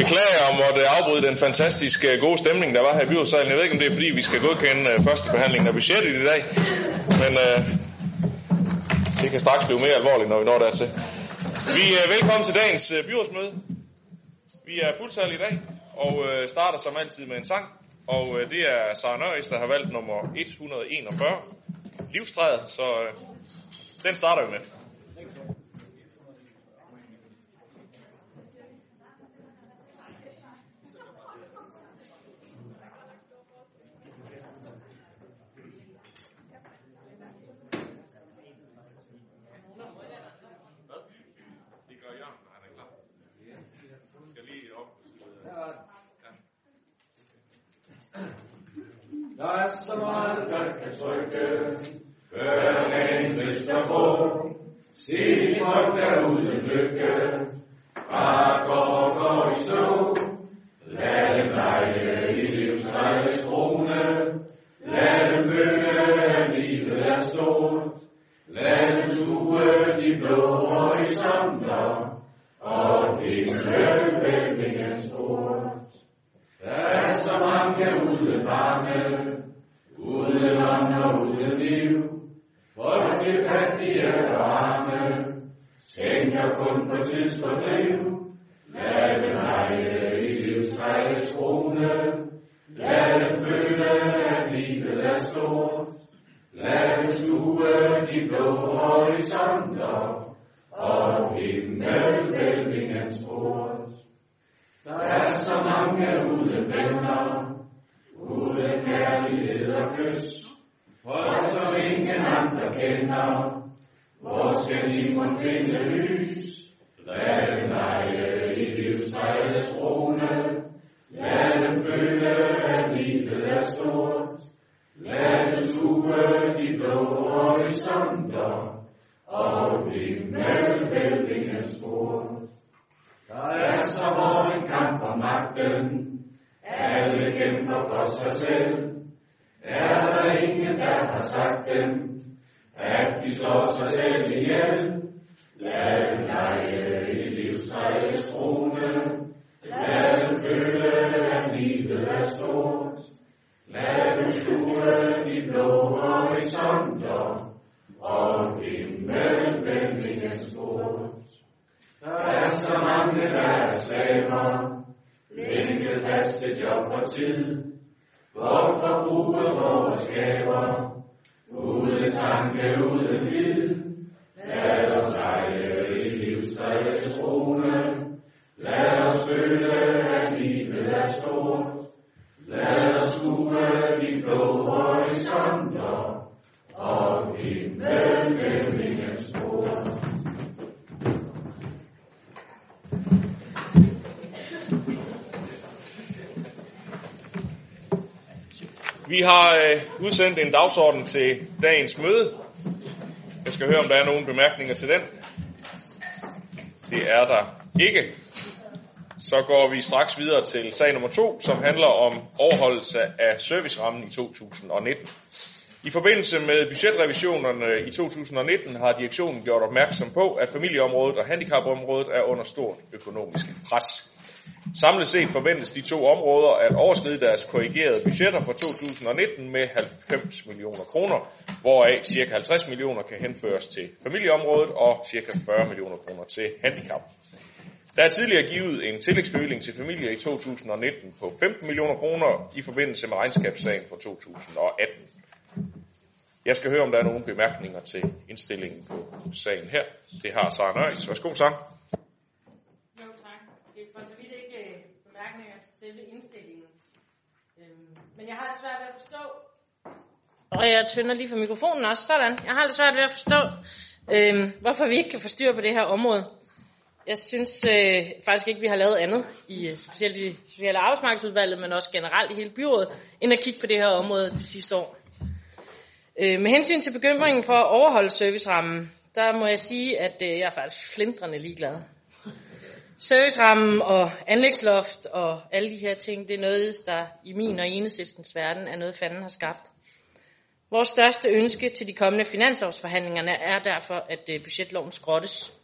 Beklager om at afbryde den fantastiske øh, gode stemning, der var her i byrådssalen. Jeg ved ikke, om det er fordi, vi skal godkende øh, første behandling af budgettet i dag, men øh, det kan straks blive mere alvorligt, når vi når dertil. Vi er velkommen til dagens øh, byrådsmøde. Vi er fuldtal i dag, og øh, starter som altid med en sang. Og øh, det er Sara Nørres, der har valgt nummer 141, livstræet, så øh, den starter vi med. Det gør Jørgen, når han er klar. Skal lige op. Der er så meget, der kan trykke, gør en trist på. Se folk derude lykke, fra går går i stå. Lad dem lege i livstræets krone, lad dem føle, at livet er stort. Lad dem skue de blå horisonter, og himmelvælvingens port. Der er så mange uden uden ånd og uden liv. Folk fattige og arme, tænker kun på tidsfordriv. Lad dem lege i livstræets krone, lad dem føle, at livet er stort. Lad dem skue de blå horisonter, lyst, og som ingen andre kender, hvor skal de må finde lys? Lad dem lege i livstræets krone, lad dem føle, at livet er stort. Lad dem suge de blå horisonter, og himmelvælvingens port. Der er så hård en kamp om magten, alle kæmper for sig selv sagt dem, at de slår sig selv ihjel? Lad dem lege i livstræets krone, lad dem føle, at livet er stort. Lad dem skue de blå horisonter, og himmelvælvingens port. Der er så mange, der er slaver, længe faste job og tid. Hvorfor forbrug vores gaver, uden tanke, uden vid. Lad os sejle i livstræets trone. lad os føle, at livet er stort. Lad os skue de blå horisont. Vi har øh, udsendt en dagsorden til dagens møde. Jeg skal høre, om der er nogle bemærkninger til den. Det er der ikke. Så går vi straks videre til sag nummer to, som handler om overholdelse af servicerammen i 2019. I forbindelse med budgetrevisionerne i 2019 har direktionen gjort opmærksom på, at familieområdet og handicapområdet er under stort økonomisk pres. Samlet set forventes de to områder at overskride deres korrigerede budgetter for 2019 med 90 millioner kroner, hvoraf ca. 50 millioner kan henføres til familieområdet og ca. 40 millioner kroner til handicap. Der er tidligere givet en tillægsbevilling til familier i 2019 på 15 millioner kroner i forbindelse med regnskabssagen for 2018. Jeg skal høre, om der er nogle bemærkninger til indstillingen på sagen her. Det har Sara Nøjes. Værsgo, Sara. Jo, tak. Det er for så vidt ikke øh, bemærkninger til selve indstillingen. Øhm, Men jeg har svært ved at forstå... Og jeg tynder lige for mikrofonen også. Sådan. Jeg har lidt svært ved at forstå, øhm, hvorfor vi ikke kan få styr på det her område. Jeg synes øh, faktisk ikke, vi har lavet andet, i øh, specielt i Sociale Arbejdsmarkedsudvalget, men også generelt i hele byrådet, end at kigge på det her område de sidste år. Øh, med hensyn til bekymringen for at overholde servicerammen, der må jeg sige, at øh, jeg er faktisk flindrende ligeglad. Servicerammen og anlægsloft og alle de her ting, det er noget, der i min og enhedslistens verden er noget, fanden har skabt. Vores største ønske til de kommende finanslovsforhandlingerne er derfor, at øh, budgetloven skrottes.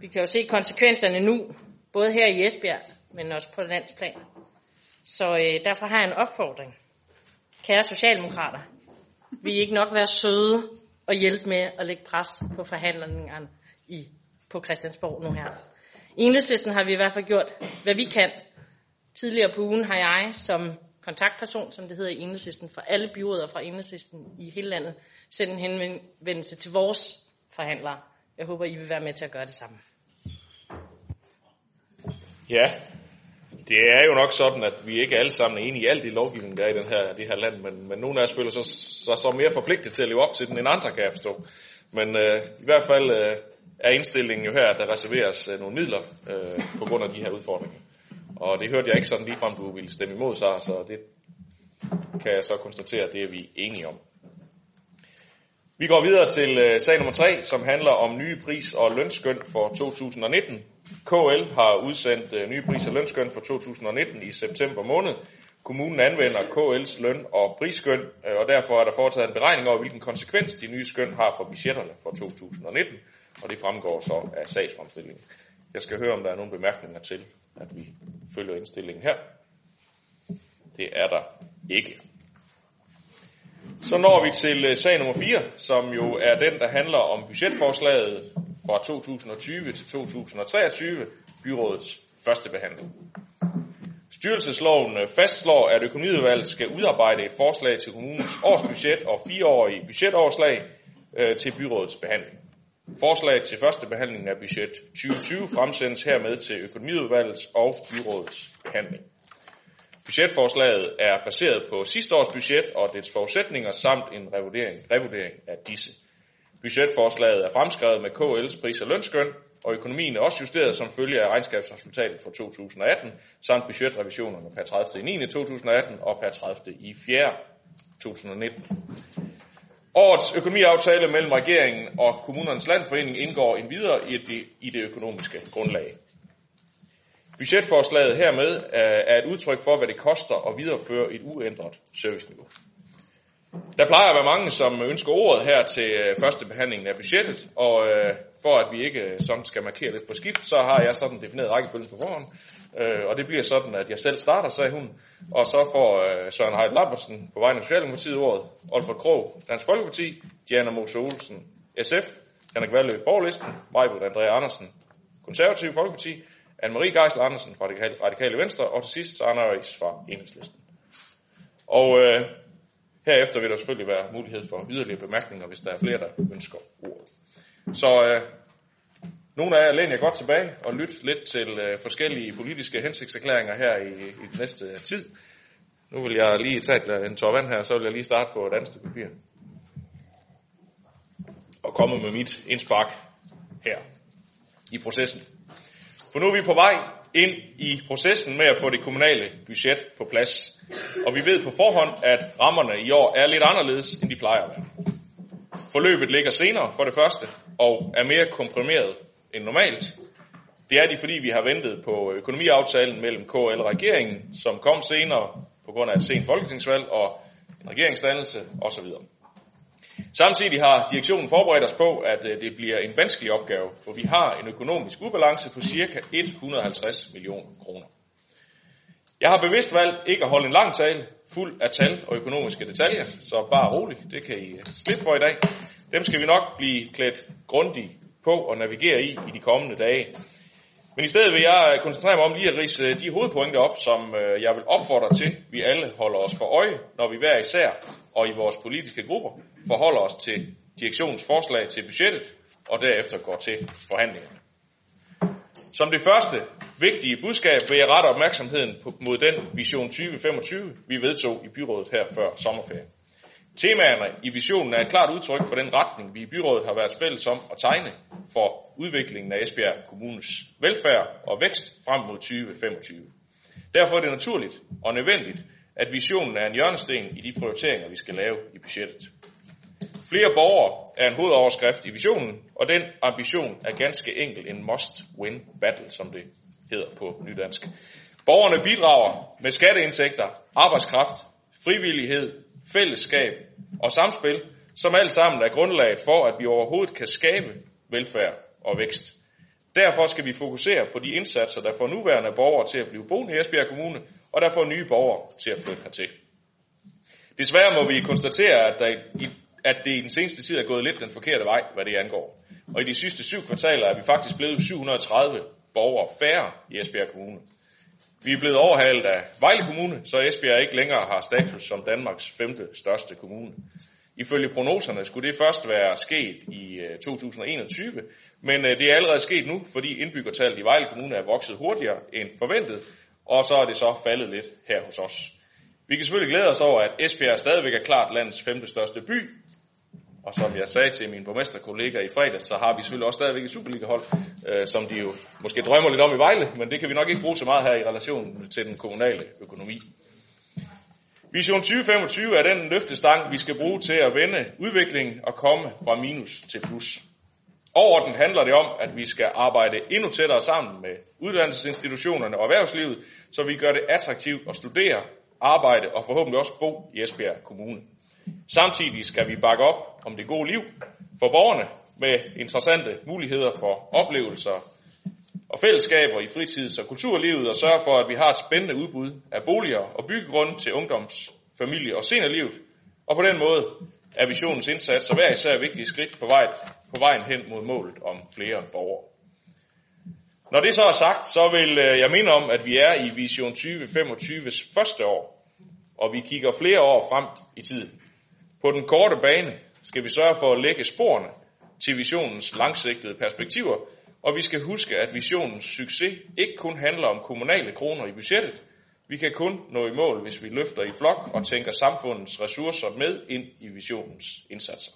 Vi kan jo se konsekvenserne nu, både her i Esbjerg, men også på landsplan. Så øh, derfor har jeg en opfordring. Kære Socialdemokrater, vil I ikke nok være søde og hjælpe med at lægge pres på forhandlingerne i, på Christiansborg nu her. I enhedslisten har vi i hvert fald gjort, hvad vi kan. Tidligere på ugen har jeg som kontaktperson, som det hedder i enhedslisten, for alle byråder fra enhedslisten i hele landet, sendt en henvendelse til vores forhandlere. Jeg håber, I vil være med til at gøre det samme. Ja, det er jo nok sådan, at vi ikke alle sammen er enige i alt i lovgivningen, der er i den her, det her land, men, men nogle af os føler sig så, så mere forpligtet til at leve op til den end andre, kan jeg forstå. Men øh, i hvert fald øh, er indstillingen jo her, at der reserveres øh, nogle midler øh, på grund af de her udfordringer. Og det hørte jeg ikke sådan ligefrem, du ville stemme imod, så, så det kan jeg så konstatere, at det er vi enige om. Vi går videre til øh, sag nummer 3, som handler om nye pris- og lønskøn for 2019. KL har udsendt øh, nye pris- og lønskøn for 2019 i september måned. Kommunen anvender KL's løn- og prisskøn, øh, og derfor er der foretaget en beregning over, hvilken konsekvens de nye skøn har for budgetterne for 2019, og det fremgår så af sagsfremstillingen. Jeg skal høre, om der er nogle bemærkninger til, at vi følger indstillingen her. Det er der ikke. Så når vi til øh, sag nummer 4, som jo er den, der handler om budgetforslaget fra 2020 til 2023, byrådets første behandling. Styrelsesloven øh, fastslår, at økonomiudvalget skal udarbejde et forslag til kommunens årsbudget og fireårige budgetoverslag øh, til byrådets behandling. Forslaget til første behandling af budget 2020 fremsendes hermed til økonomiudvalgets og byrådets behandling. Budgetforslaget er baseret på sidste års budget og dets forudsætninger samt en revurdering, revurdering af disse. Budgetforslaget er fremskrevet med KL's pris- og lønskøn, og økonomien er også justeret som følge af regnskabsresultatet for 2018, samt budgetrevisionerne per 30. 9. 2018 og per 30. Årets økonomiaftale mellem regeringen og kommunernes landforening indgår en videre i det, i det økonomiske grundlag. Budgetforslaget hermed øh, er et udtryk for, hvad det koster at videreføre et uændret serviceniveau. Der plejer at være mange, som ønsker ordet her til øh, første behandling af budgettet, og øh, for at vi ikke øh, sådan skal markere lidt på skift, så har jeg sådan defineret rækkefølgen på forhånd. Øh, og det bliver sådan, at jeg selv starter, sagde hun, og så får øh, Søren Heidt Lambertsen på vegne af Socialdemokratiet ordet, Olfert Krog, Dansk Folkeparti, Diana Mose Olsen, SF, Henrik Valø, Borglisten, Majbrit Andrea Andersen, Konservative Folkeparti, Anne-Marie Geisler Andersen fra det Radikale Venstre, og til sidst Arne Øjs fra Enhedslisten. Og øh, herefter vil der selvfølgelig være mulighed for yderligere bemærkninger, hvis der er flere, der ønsker ordet. Så øh, nogle af jer læner godt tilbage og lyt lidt til øh, forskellige politiske hensigtserklæringer her i, i den næste tid. Nu vil jeg lige tage øh, en tår vand her, så vil jeg lige starte på et andet stykke papir. Og komme med mit indspark her i processen. For nu er vi på vej ind i processen med at få det kommunale budget på plads. Og vi ved på forhånd, at rammerne i år er lidt anderledes, end de plejer at være. Forløbet ligger senere for det første, og er mere komprimeret end normalt. Det er de, fordi vi har ventet på økonomiaftalen mellem KL og regeringen, som kom senere på grund af et sent folketingsvalg og en regeringsdannelse osv. Samtidig har direktionen forberedt os på, at øh, det bliver en vanskelig opgave, for vi har en økonomisk ubalance på ca. 150 millioner kroner. Jeg har bevidst valgt ikke at holde en lang tale, fuld af tal og økonomiske detaljer, så bare rolig, det kan I øh, slippe for i dag. Dem skal vi nok blive klædt grundigt på og navigere i i de kommende dage. Men i stedet vil jeg øh, koncentrere mig om lige at rise øh, de hovedpointer op, som øh, jeg vil opfordre til, vi alle holder os for øje, når vi hver især og i vores politiske grupper forholder os til direktionens forslag til budgettet og derefter går til forhandlingerne. Som det første vigtige budskab vil jeg rette opmærksomheden mod den vision 2025, vi vedtog i byrådet her før sommerferien. Temaerne i visionen er et klart udtryk for den retning, vi i byrådet har været fælles om at tegne for udviklingen af Esbjerg Kommunes velfærd og vækst frem mod 2025. Derfor er det naturligt og nødvendigt, at visionen er en hjørnesten i de prioriteringer, vi skal lave i budgettet. Flere borgere er en hovedoverskrift i visionen, og den ambition er ganske enkelt en must-win battle, som det hedder på nydansk. Borgerne bidrager med skatteindtægter, arbejdskraft, frivillighed, fællesskab og samspil, som alt sammen er grundlaget for, at vi overhovedet kan skabe velfærd og vækst. Derfor skal vi fokusere på de indsatser, der får nuværende borgere til at blive boende i Esbjerg Kommune, og der får nye borgere til at flytte hertil. Desværre må vi konstatere, at, der i, at det i den seneste tid er gået lidt den forkerte vej, hvad det angår. Og i de sidste syv kvartaler er vi faktisk blevet 730 borgere færre i Esbjerg Kommune. Vi er blevet overhalet af Vejle Kommune, så Esbjerg ikke længere har status som Danmarks femte største kommune. Ifølge prognoserne skulle det først være sket i øh, 2021, men øh, det er allerede sket nu, fordi indbyggertallet i Vejle Kommune er vokset hurtigere end forventet, og så er det så faldet lidt her hos os. Vi kan selvfølgelig glæde os over, at Esbjerg stadigvæk er klart landets femte største by, og som jeg sagde til min borgmesterkollega i fredags, så har vi selvfølgelig også stadigvæk et Superliga-hold, øh, som de jo måske drømmer lidt om i Vejle, men det kan vi nok ikke bruge så meget her i relation til den kommunale økonomi. Vision 2025 er den løftestang, vi skal bruge til at vende udviklingen og komme fra minus til plus. Overordnet handler det om, at vi skal arbejde endnu tættere sammen med uddannelsesinstitutionerne og erhvervslivet, så vi gør det attraktivt at studere, arbejde og forhåbentlig også bo i Esbjerg Kommune. Samtidig skal vi bakke op om det gode liv for borgerne med interessante muligheder for oplevelser og fællesskaber i fritids- og kulturlivet og sørge for, at vi har et spændende udbud af boliger og byggegrunde til ungdoms-, familie- og seniorlivet. Og på den måde er visionens indsats og hver især vigtige skridt på, vej, på vejen hen mod målet om flere borgere. Når det så er sagt, så vil øh, jeg minde om, at vi er i Vision 2025's første år, og vi kigger flere år frem i tiden. På den korte bane skal vi sørge for at lægge sporene til visionens langsigtede perspektiver, og vi skal huske, at visionens succes ikke kun handler om kommunale kroner i budgettet. Vi kan kun nå i mål, hvis vi løfter i flok og tænker samfundets ressourcer med ind i visionens indsatser.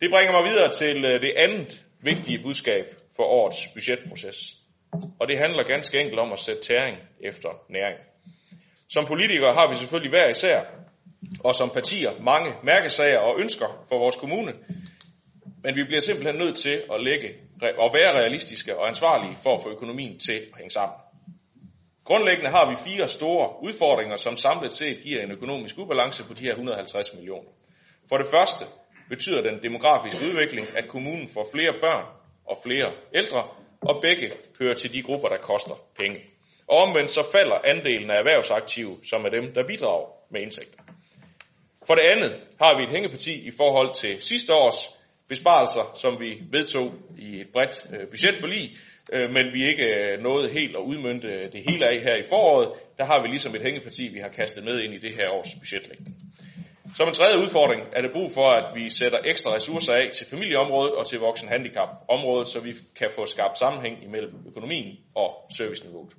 Det bringer mig videre til øh, det andet vigtige budskab for årets budgetproces. Og det handler ganske enkelt om at sætte tæring efter næring. Som politikere har vi selvfølgelig hver især, og som partier, mange mærkesager og ønsker for vores kommune. Men vi bliver simpelthen nødt til at lægge og være realistiske og ansvarlige for at få økonomien til at hænge sammen. Grundlæggende har vi fire store udfordringer, som samlet set giver en økonomisk ubalance på de her 150 millioner. For det første betyder den demografiske udvikling, at kommunen får flere børn og flere ældre, og begge hører til de grupper, der koster penge. Og omvendt så falder andelen af erhvervsaktive, som er dem, der bidrager med indtægter. For det andet har vi et hængeparti i forhold til sidste års besparelser, som vi vedtog i et bredt øh, budgetforlig, øh, men vi ikke øh, nåede helt at udmynde det hele af her i foråret. Der har vi ligesom et hængeparti, vi har kastet med ind i det her års budgetlægning. Som en tredje udfordring er det brug for, at vi sætter ekstra ressourcer af til familieområdet og til voksenhandicapområdet, så vi kan få skabt sammenhæng imellem økonomien og serviceniveauet.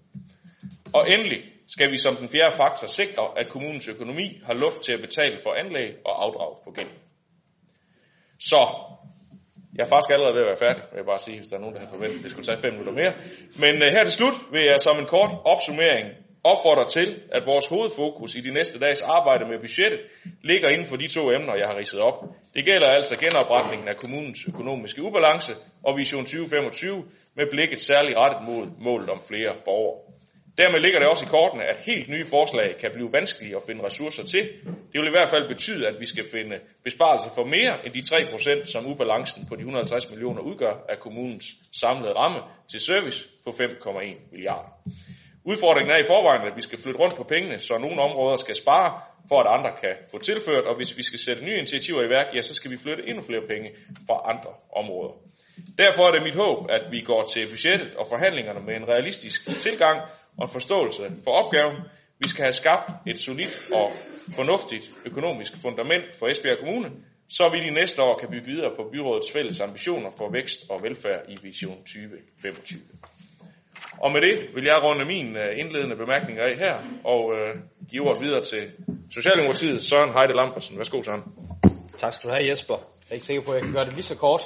Og endelig skal vi som den fjerde faktor sikre, at kommunens økonomi har luft til at betale for anlæg og afdrag på gæld. Så jeg er faktisk allerede ved at være færdig, vil jeg bare sige, hvis der er nogen, der har forventet, at det skulle tage fem minutter mere. Men uh, her til slut vil jeg som en kort opsummering opfordre til, at vores hovedfokus i de næste dages arbejde med budgettet ligger inden for de to emner, jeg har ridset op. Det gælder altså genopretningen af kommunens økonomiske ubalance og Vision 2025 med blikket særligt rettet mod målet om flere borgere. Dermed ligger det også i kortene, at helt nye forslag kan blive vanskelige at finde ressourcer til. Det vil i hvert fald betyde, at vi skal finde besparelser for mere end de 3%, som ubalancen på de 150 millioner udgør af kommunens samlede ramme til service på 5,1 milliarder. Udfordringen er i forvejen, at vi skal flytte rundt på pengene, så nogle områder skal spare, for at andre kan få tilført, og hvis vi skal sætte nye initiativer i værk, ja, så skal vi flytte endnu flere penge fra andre områder. Derfor er det mit håb, at vi går til budgettet og forhandlingerne med en realistisk tilgang og en forståelse for opgaven. Vi skal have skabt et solidt og fornuftigt økonomisk fundament for Esbjerg Kommune, så vi de næste år kan bygge videre på byrådets fælles ambitioner for vækst og velfærd i Vision 2025. Og med det vil jeg runde min øh, indledende bemærkninger af her og øh, give ordet videre til Socialdemokratiet Søren Heide Lampersen. Værsgo, Søren. Tak skal du have, Jesper. Jeg er ikke sikker på, at jeg kan gøre det lige så kort.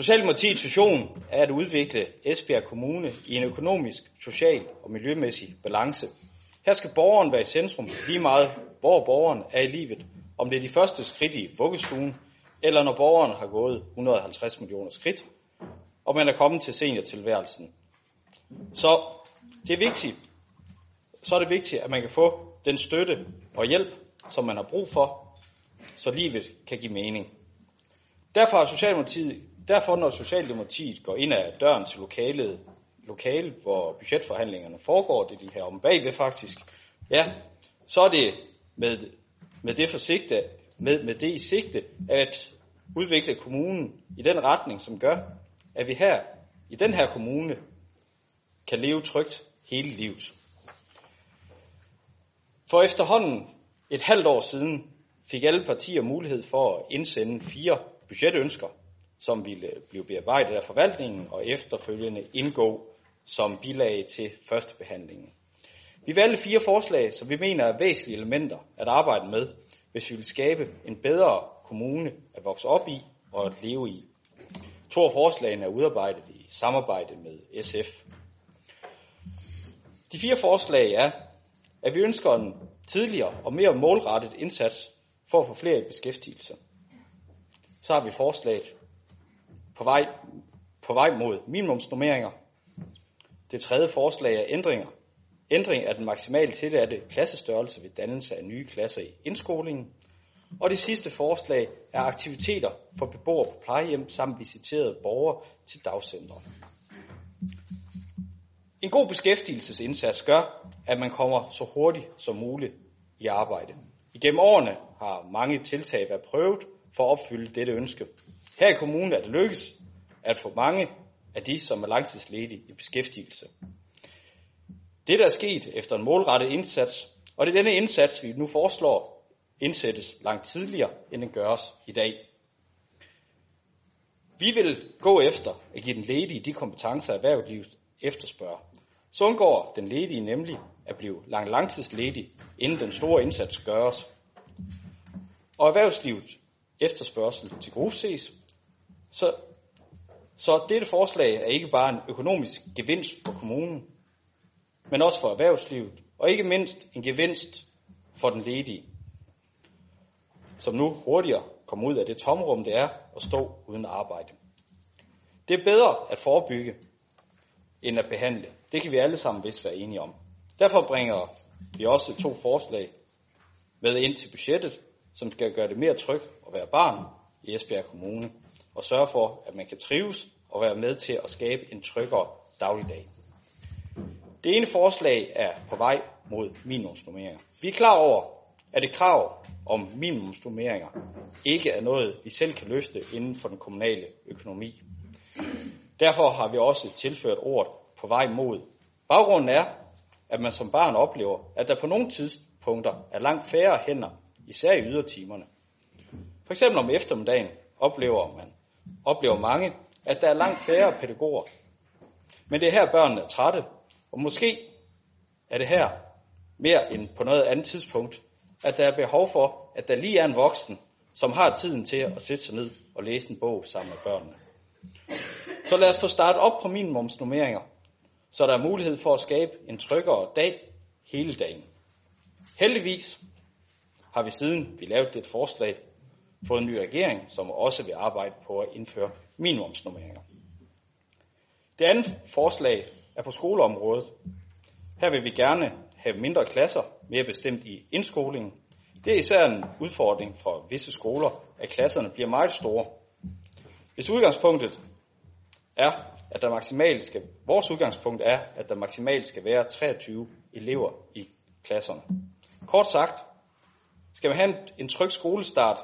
Socialdemokratiets vision er at udvikle Esbjerg Kommune i en økonomisk, social og miljømæssig balance. Her skal borgeren være i centrum lige meget, hvor borgeren er i livet. Om det er de første skridt i vuggestuen, eller når borgeren har gået 150 millioner skridt, og man er kommet til seniortilværelsen. Så det er vigtigt, så er det vigtigt, at man kan få den støtte og hjælp, som man har brug for, så livet kan give mening. Derfor har Socialdemokratiet Derfor, når Socialdemokratiet går ind ad døren til lokalet, lokale, hvor budgetforhandlingerne foregår, det er de her om bagved faktisk, ja, så er det med, med det forsigte, med, med det i sigte, at udvikle kommunen i den retning, som gør, at vi her i den her kommune kan leve trygt hele livet. For efterhånden et halvt år siden fik alle partier mulighed for at indsende fire budgetønsker, som ville blive bearbejdet af forvaltningen og efterfølgende indgå som bilag til førstebehandlingen. Vi valgte fire forslag, som vi mener er væsentlige elementer at arbejde med, hvis vi vil skabe en bedre kommune at vokse op i og at leve i. To af forslagene er udarbejdet i samarbejde med SF. De fire forslag er, at vi ønsker en tidligere og mere målrettet indsats for at få flere i beskæftigelse. Så har vi forslaget på vej, på vej mod minimumsnormeringer. Det tredje forslag er ændringer. Ændring af den maksimale tilladte klassestørrelse ved dannelse af nye klasser i indskolingen. Og det sidste forslag er aktiviteter for beboere på plejehjem samt visiterede borgere til dagcentre. En god beskæftigelsesindsats gør, at man kommer så hurtigt som muligt i arbejde. Igennem årene har mange tiltag været prøvet for at opfylde dette ønske. Her i kommunen er det lykkes at få mange af de, som er langtidsledige, i beskæftigelse. Det er sket efter en målrettet indsats, og det er denne indsats, vi nu foreslår, indsættes langt tidligere, end den gøres i dag. Vi vil gå efter at give den ledige de kompetencer, erhvervslivet efterspørger. Så undgår den ledige nemlig at blive lang langtidsledig, inden den store indsats gøres. Og erhvervslivet efterspørgsel til gode ses. Så, så dette forslag er ikke bare en økonomisk gevinst for kommunen, men også for erhvervslivet, og ikke mindst en gevinst for den ledige, som nu hurtigere kommer ud af det tomrum, det er at stå uden arbejde. Det er bedre at forebygge, end at behandle. Det kan vi alle sammen vist være enige om. Derfor bringer vi også to forslag med ind til budgettet, som skal gøre det mere trygt at være barn i Esbjerg Kommune, og sørge for, at man kan trives og være med til at skabe en tryggere dagligdag. Det ene forslag er på vej mod minimumsnummeringer. Vi er klar over, at et krav om minimumsnummeringer ikke er noget, vi selv kan løfte inden for den kommunale økonomi. Derfor har vi også tilført ordet på vej mod. Baggrunden er, at man som barn oplever, at der på nogle tidspunkter er langt færre hænder, især i ydertimerne. For eksempel om eftermiddagen oplever man, oplever mange, at der er langt færre pædagoger. Men det er her børnene er trætte, og måske er det her mere end på noget andet tidspunkt, at der er behov for, at der lige er en voksen, som har tiden til at sætte sig ned og læse en bog sammen med børnene. Så lad os få startet op på minimumsnummeringer, så der er mulighed for at skabe en tryggere dag hele dagen. Heldigvis har vi siden vi lavede det forslag fået en ny regering, som også vil arbejde på at indføre minimumsnormeringer. Det andet forslag er på skoleområdet. Her vil vi gerne have mindre klasser, mere bestemt i indskolingen. Det er især en udfordring for visse skoler, at klasserne bliver meget store. Hvis udgangspunktet er, at der maksimalt skal, vores udgangspunkt er, at der maksimalt skal være 23 elever i klasserne. Kort sagt, skal man have en tryg skolestart,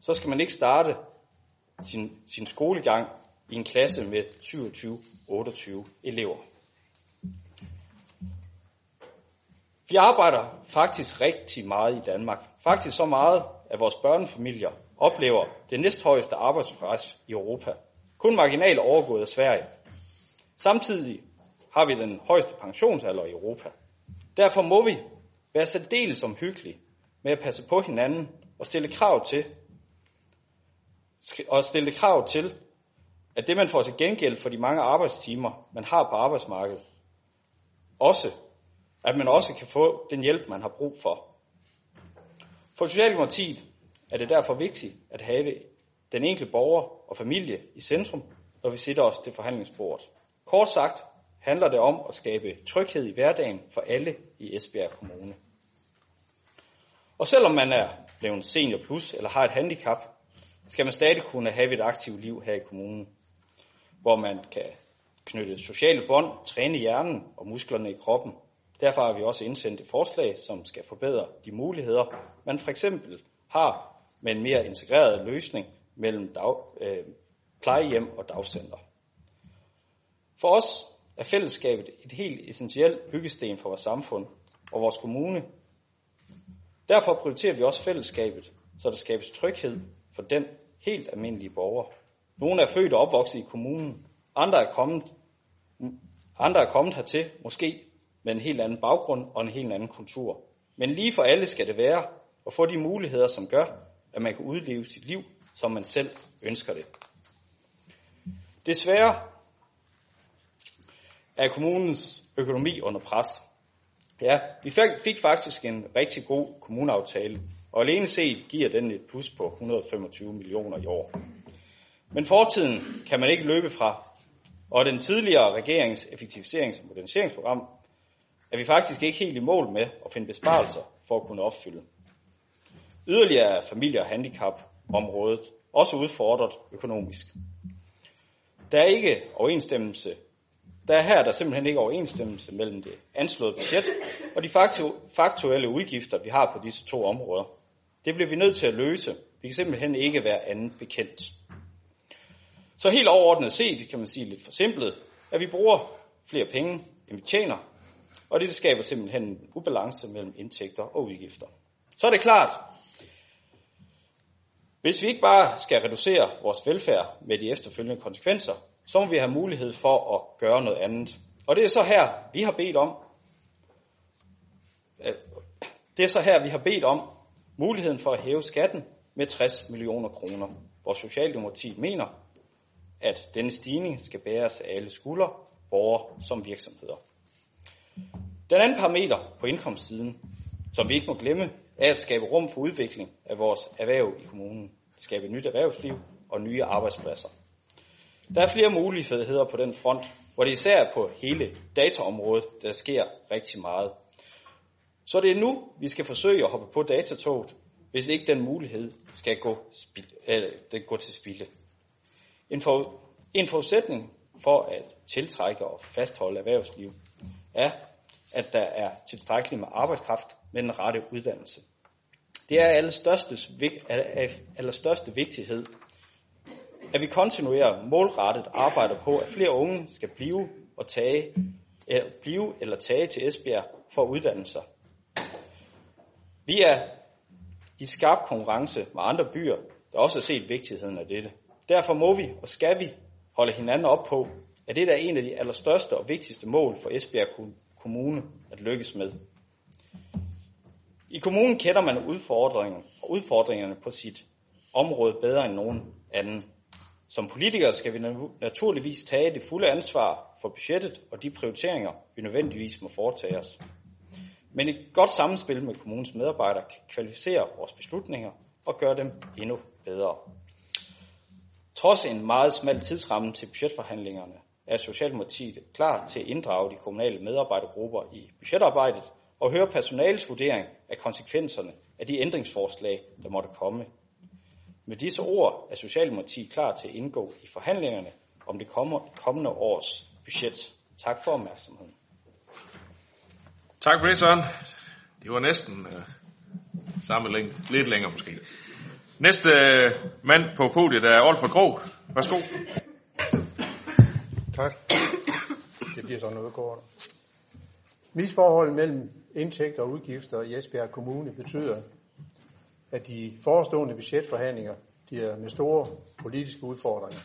så skal man ikke starte sin, sin skolegang i en klasse med 27-28 elever. Vi arbejder faktisk rigtig meget i Danmark. Faktisk så meget, at vores børnefamilier oplever det næsthøjeste arbejdspres i Europa. Kun marginalt overgået af Sverige. Samtidig har vi den højeste pensionsalder i Europa. Derfor må vi være særdeles omhyggelige med at passe på hinanden og stille krav til, og stille krav til, at det man får til gengæld for de mange arbejdstimer, man har på arbejdsmarkedet, også, at man også kan få den hjælp, man har brug for. For Socialdemokratiet er det derfor vigtigt at have den enkelte borger og familie i centrum, når vi sætter os til forhandlingsbordet. Kort sagt handler det om at skabe tryghed i hverdagen for alle i Esbjerg Kommune. Og selvom man er blevet senior plus eller har et handicap, skal man stadig kunne have et aktivt liv her i kommunen, hvor man kan knytte sociale bånd, træne hjernen og musklerne i kroppen. Derfor har vi også indsendt et forslag, som skal forbedre de muligheder, man for eksempel har med en mere integreret løsning mellem dag, øh, plejehjem og dagcenter. For os er fællesskabet et helt essentielt byggesten for vores samfund og vores kommune. Derfor prioriterer vi også fællesskabet, så der skabes tryghed for den helt almindelige borger. Nogle er født og opvokset i kommunen, andre er kommet, andre er kommet hertil, måske med en helt anden baggrund og en helt anden kultur. Men lige for alle skal det være at få de muligheder, som gør, at man kan udleve sit liv, som man selv ønsker det. Desværre er kommunens økonomi under pres. Ja, vi fik faktisk en rigtig god kommuneaftale, og alene set giver den et plus på 125 millioner i år. Men fortiden kan man ikke løbe fra, og den tidligere regerings effektiviserings- og moderniseringsprogram er vi faktisk ikke helt i mål med at finde besparelser for at kunne opfylde. Yderligere er familie- og handicapområdet også udfordret økonomisk. Der er ikke overensstemmelse. Der er her der simpelthen ikke overensstemmelse mellem det anslåede budget og de faktuelle udgifter, vi har på disse to områder. Det bliver vi nødt til at løse. Vi kan simpelthen ikke være andet bekendt. Så helt overordnet set, kan man sige lidt forsimplet, at vi bruger flere penge, end vi tjener, og det skaber simpelthen en ubalance mellem indtægter og udgifter. Så er det klart, hvis vi ikke bare skal reducere vores velfærd med de efterfølgende konsekvenser, så må vi have mulighed for at gøre noget andet. Og det er så her, vi har bedt om, det er så her, vi har bedt om muligheden for at hæve skatten med 60 millioner kroner, hvor Socialdemokratiet mener, at denne stigning skal bæres af alle skuldre, borgere som virksomheder. Den anden parameter på indkomstsiden, som vi ikke må glemme, er at skabe rum for udvikling af vores erhverv i kommunen, skabe nyt erhvervsliv og nye arbejdspladser. Der er flere muligheder på den front, hvor det især er på hele dataområdet, der sker rigtig meget. Så det er nu, vi skal forsøge at hoppe på datatoget, hvis ikke den mulighed skal gå, spil, øh, den gå til spilde. En, for, en forudsætning for at tiltrække og fastholde erhvervsliv er, at der er tilstrækkeligt med arbejdskraft med den rette uddannelse. Det er allerstørste, af allerstørste vigtighed, at vi kontinuerer målrettet arbejder på, at flere unge skal blive, og tage, eller blive eller tage til Esbjerg for at uddanne sig. Vi er i skarp konkurrence med andre byer, der også har set vigtigheden af dette. Derfor må vi og skal vi holde hinanden op på, at det er en af de allerstørste og vigtigste mål for Esbjerg Kommune at lykkes med. I kommunen kender man udfordringerne, udfordringerne på sit område bedre end nogen anden. Som politikere skal vi naturligvis tage det fulde ansvar for budgettet og de prioriteringer, vi nødvendigvis må foretage os. Men et godt sammenspil med kommunens medarbejdere kan kvalificere vores beslutninger og gøre dem endnu bedre. Trods en meget smal tidsramme til budgetforhandlingerne, er Socialdemokratiet klar til at inddrage de kommunale medarbejdergrupper i budgetarbejdet og høre personalets vurdering af konsekvenserne af de ændringsforslag, der måtte komme. Med disse ord er Socialdemokratiet klar til at indgå i forhandlingerne om det kommende års budget. Tak for opmærksomheden. Tak for det, Søren. Det var næsten øh, samme længde. Lidt længere måske. Næste øh, mand på podiet er Olfer Krog. Værsgo. Tak. Det bliver så noget kort. Misforholdet mellem indtægter og udgifter i Esbjerg Kommune betyder, at de forestående budgetforhandlinger bliver med store politiske udfordringer.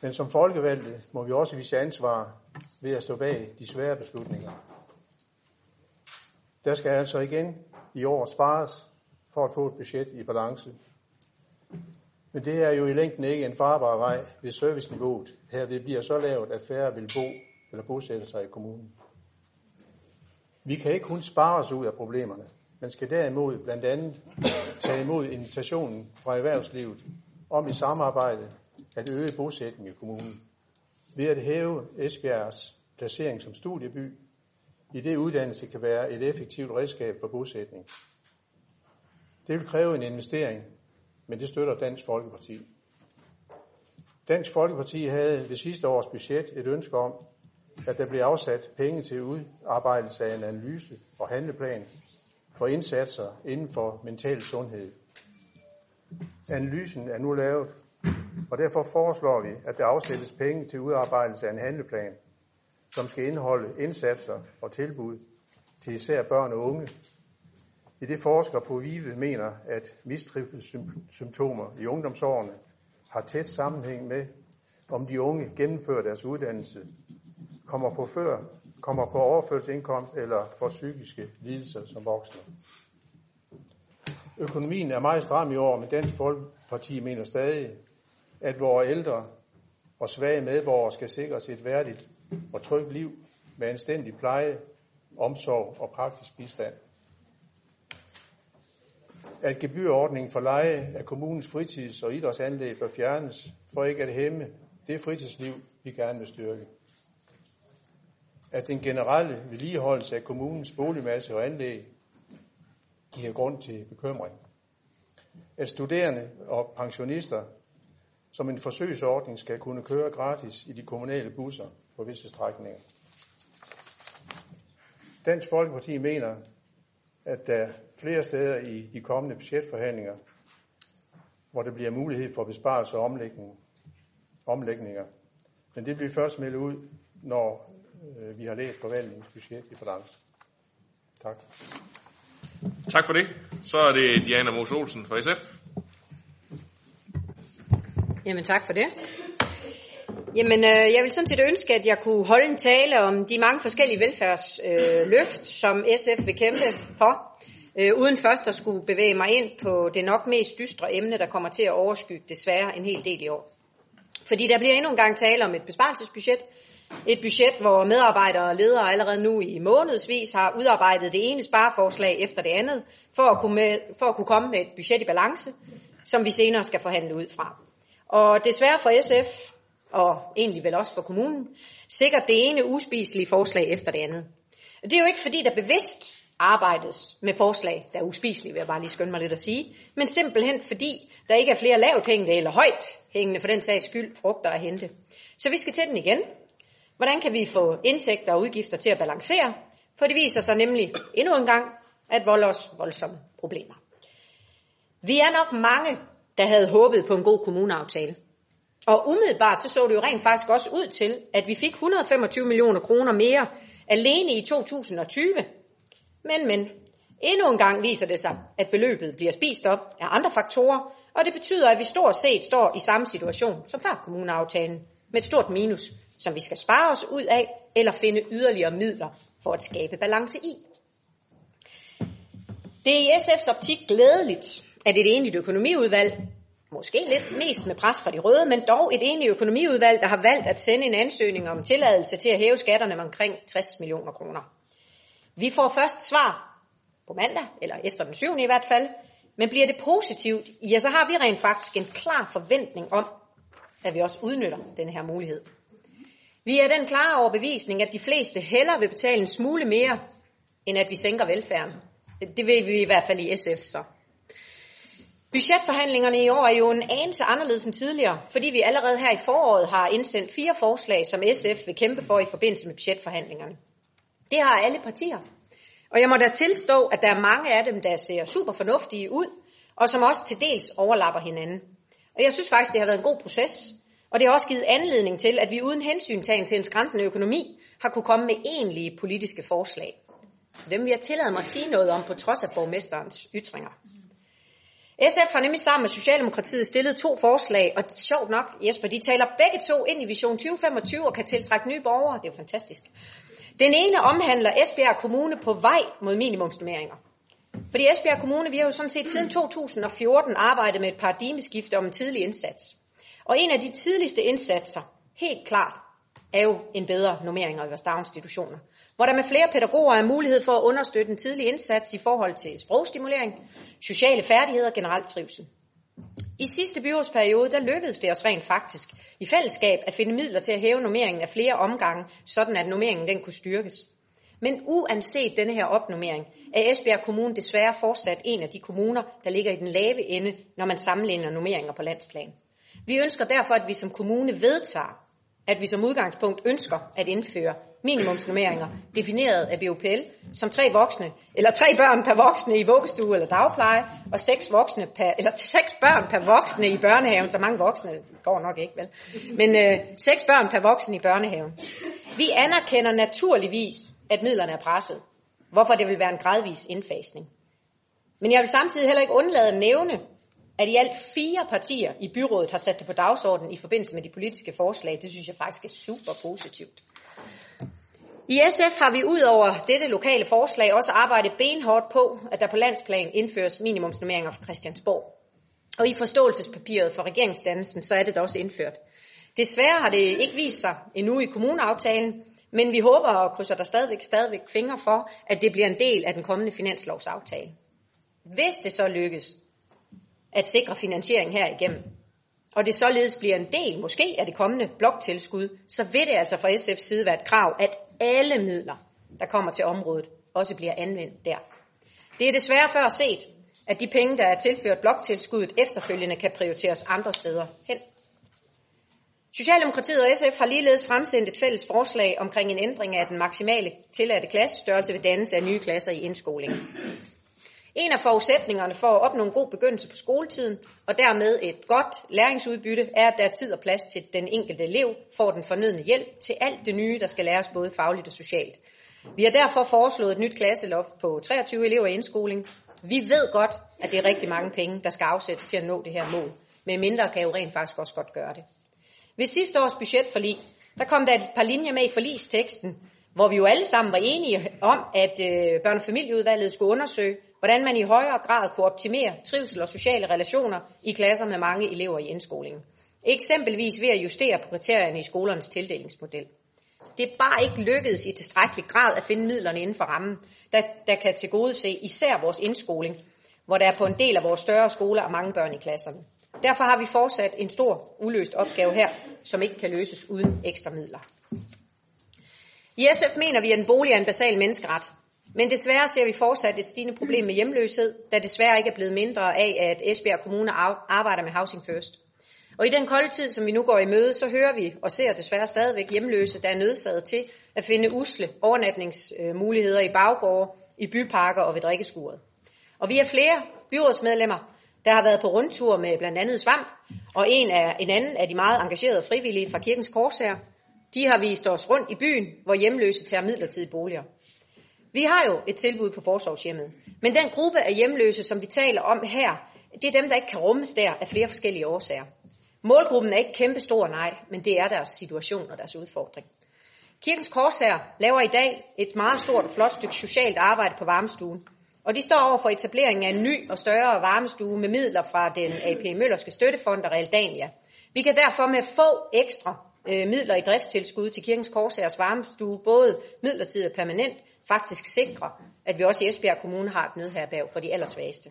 Men som folkevalgte må vi også vise ansvar ved at stå bag de svære beslutninger. Der skal altså igen i år spares for at få et budget i balance. Men det er jo i længden ikke en farbar vej, hvis serviceniveauet herved bliver så lavt, at færre vil bo eller bosætte sig i kommunen. Vi kan ikke kun spare os ud af problemerne, men skal derimod blandt andet tage imod invitationen fra erhvervslivet om i samarbejde at øge bosætningen i kommunen ved at hæve Esbjergs placering som studieby, i det uddannelse kan være et effektivt redskab for bosætning. Det vil kræve en investering men det støtter Dansk Folkeparti. Dansk Folkeparti havde ved sidste års budget et ønske om, at der blev afsat penge til udarbejdelse af en analyse og handleplan for indsatser inden for mental sundhed. Analysen er nu lavet, og derfor foreslår vi, at der afsættes penge til udarbejdelse af en handleplan, som skal indeholde indsatser og tilbud til især børn og unge. I det forsker på VIVE mener, at mistrivselssymptomer i ungdomsårene har tæt sammenhæng med, om de unge gennemfører deres uddannelse, kommer på før, kommer på overførselsindkomst eller får psykiske lidelser som voksne. Økonomien er meget stram i år, men Dansk Folkeparti mener stadig, at vores ældre og svage medborgere skal sikres et værdigt og trygt liv med anstændig pleje, omsorg og praktisk bistand. At gebyrordningen for leje af kommunens fritids- og idrætsanlæg bør fjernes, for ikke at hæmme det fritidsliv, vi gerne vil styrke. At den generelle vedligeholdelse af kommunens boligmasse og anlæg giver grund til bekymring. At studerende og pensionister som en forsøgsordning skal kunne køre gratis i de kommunale busser på visse strækninger. Dansk Folkeparti mener, at der flere steder i de kommende budgetforhandlinger, hvor der bliver mulighed for besparelse og omlægning, omlægninger. Men det bliver først meldt ud, når øh, vi har læst forvaltningsbudget i balance. Tak. Tak for det. Så er det Diana Mos Olsen fra SF. Jamen tak for det. Jamen, øh, jeg vil sådan set ønske, at jeg kunne holde en tale om de mange forskellige velfærdsløft, øh, som SF vil kæmpe for, øh, uden først at skulle bevæge mig ind på det nok mest dystre emne, der kommer til at overskygge desværre en hel del i år. Fordi der bliver endnu en gang tale om et besparelsesbudget, et budget, hvor medarbejdere og ledere allerede nu i månedsvis har udarbejdet det ene spareforslag efter det andet, for at, kunne med, for at kunne komme med et budget i balance, som vi senere skal forhandle ud fra. Og desværre for SF, og egentlig vel også for kommunen, sikkert det ene uspiselige forslag efter det andet. Det er jo ikke fordi, der bevidst arbejdes med forslag, der er uspiselige, vil jeg bare lige skynde mig lidt at sige, men simpelthen fordi, der ikke er flere lavt hængende eller højt hængende for den sags skyld frugter at hente. Så vi skal til den igen. Hvordan kan vi få indtægter og udgifter til at balancere? For det viser sig nemlig endnu en gang at volde os voldsomme problemer. Vi er nok mange, der havde håbet på en god kommuneaftale. Og umiddelbart så, så det jo rent faktisk også ud til, at vi fik 125 millioner kroner mere alene i 2020. Men, men, endnu en gang viser det sig, at beløbet bliver spist op af andre faktorer, og det betyder, at vi stort set står i samme situation som før kommuneaftalen, med et stort minus, som vi skal spare os ud af, eller finde yderligere midler for at skabe balance i. Det er i SF's optik glædeligt, at et enigt økonomiudvalg, måske lidt mest med pres fra de røde, men dog et enigt økonomiudvalg, der har valgt at sende en ansøgning om tilladelse til at hæve skatterne med omkring 60 millioner kroner. Vi får først svar på mandag, eller efter den 7. i hvert fald, men bliver det positivt, ja, så har vi rent faktisk en klar forventning om, at vi også udnytter den her mulighed. Vi er den klare overbevisning, at de fleste hellere vil betale en smule mere, end at vi sænker velfærden. Det vil vi i hvert fald i SF så. Budgetforhandlingerne i år er jo en anelse anderledes end tidligere, fordi vi allerede her i foråret har indsendt fire forslag, som SF vil kæmpe for i forbindelse med budgetforhandlingerne. Det har alle partier. Og jeg må da tilstå, at der er mange af dem, der ser super fornuftige ud, og som også til dels overlapper hinanden. Og jeg synes faktisk, det har været en god proces, og det har også givet anledning til, at vi uden hensyntagen til en skræntende økonomi har kunne komme med egentlige politiske forslag. Dem vil jeg tillade mig at sige noget om på trods af borgmesterens ytringer. SF har nemlig sammen med Socialdemokratiet stillet to forslag, og sjovt nok, Jesper, de taler begge to ind i Vision 2025 og kan tiltrække nye borgere. Det er jo fantastisk. Den ene omhandler Esbjerg Kommune på vej mod minimumsnummeringer. Fordi Esbjerg Kommune, vi har jo sådan set siden 2014 arbejdet med et paradigmeskifte om en tidlig indsats. Og en af de tidligste indsatser, helt klart, er jo en bedre normering af vores daginstitutioner. Hvor der med flere pædagoger er mulighed for at understøtte en tidlig indsats i forhold til sprogstimulering, sociale færdigheder og generelt trivsel. I sidste byrådsperiode, der lykkedes det os rent faktisk i fællesskab at finde midler til at hæve normeringen af flere omgange, sådan at normeringen den kunne styrkes. Men uanset denne her opnummering, er Esbjerg Kommune desværre fortsat en af de kommuner, der ligger i den lave ende, når man sammenligner normeringer på landsplan. Vi ønsker derfor, at vi som kommune vedtager, at vi som udgangspunkt ønsker at indføre minimumsnummeringer defineret af BOPL som tre voksne eller tre børn per voksne i vuggestue eller dagpleje og seks voksne per, eller seks børn per voksne i børnehaven. Så mange voksne går nok ikke, vel? Men øh, seks børn per voksen i børnehaven. Vi anerkender naturligvis, at midlerne er presset, hvorfor det vil være en gradvis indfasning. Men jeg vil samtidig heller ikke undlade at nævne, at i alt fire partier i byrådet har sat det på dagsordenen i forbindelse med de politiske forslag. Det synes jeg faktisk er super positivt. I SF har vi ud over dette lokale forslag også arbejdet benhårdt på, at der på landsplan indføres minimumsnormeringer for Christiansborg. Og i forståelsespapiret for regeringsdannelsen, så er det da også indført. Desværre har det ikke vist sig endnu i kommuneaftalen, men vi håber og krydser der stadigvæk, stadigvæk fingre for, at det bliver en del af den kommende finanslovsaftale. Hvis det så lykkes at sikre finansiering her igennem, og det således bliver en del, måske af det kommende bloktilskud, så vil det altså fra SF's side være et krav, at alle midler, der kommer til området, også bliver anvendt der. Det er desværre før set, at de penge, der er tilført bloktilskuddet, efterfølgende kan prioriteres andre steder hen. Socialdemokratiet og SF har ligeledes fremsendt et fælles forslag omkring en ændring af den maksimale tilladte klassestørrelse ved dannelse af nye klasser i indskolingen. En af forudsætningerne for at opnå en god begyndelse på skoletiden, og dermed et godt læringsudbytte, er, at der er tid og plads til, at den enkelte elev får den fornødne hjælp til alt det nye, der skal læres både fagligt og socialt. Vi har derfor foreslået et nyt klasseloft på 23 elever i indskoling. Vi ved godt, at det er rigtig mange penge, der skal afsættes til at nå det her mål. Men mindre kan jo rent faktisk også godt gøre det. Ved sidste års budgetforlig, der kom der et par linjer med i forlisteksten, hvor vi jo alle sammen var enige om, at øh, skulle undersøge, hvordan man i højere grad kunne optimere trivsel og sociale relationer i klasser med mange elever i indskolingen. Eksempelvis ved at justere på kriterierne i skolernes tildelingsmodel. Det er bare ikke lykkedes i tilstrækkelig grad at finde midlerne inden for rammen, der, der kan tilgodese især vores indskoling, hvor der er på en del af vores større skoler og mange børn i klasserne. Derfor har vi fortsat en stor uløst opgave her, som ikke kan løses uden ekstra midler. I SF mener vi, at en bolig er en basal menneskeret, men desværre ser vi fortsat et stigende problem med hjemløshed, der desværre ikke er blevet mindre af, at Esbjerg Kommune arbejder med Housing First. Og i den kolde tid, som vi nu går i møde, så hører vi og ser desværre stadigvæk hjemløse, der er nødsaget til at finde usle overnatningsmuligheder i baggårde, i byparker og ved drikkeskuret. Og vi er flere byrådsmedlemmer, der har været på rundtur med blandt andet Svamp, og en, af, en anden af de meget engagerede frivillige fra Kirkens Korsager. De har vist os rundt i byen, hvor hjemløse tager midlertidige boliger. Vi har jo et tilbud på forsorgshjemmet, men den gruppe af hjemløse, som vi taler om her, det er dem, der ikke kan rummes der af flere forskellige årsager. Målgruppen er ikke kæmpestor, nej, men det er deres situation og deres udfordring. Kirkens Korsager laver i dag et meget stort og flot stykke socialt arbejde på varmestuen. Og de står over for etableringen af en ny og større varmestue med midler fra den AP Møllerske Støttefond og Realdania. Vi kan derfor med få ekstra øh, midler i driftstilskud til Kirkens Korsærs varmestue, både midlertidigt og permanent, faktisk sikre, at vi også i Esbjerg Kommune har et nødherberg for de allersvageste.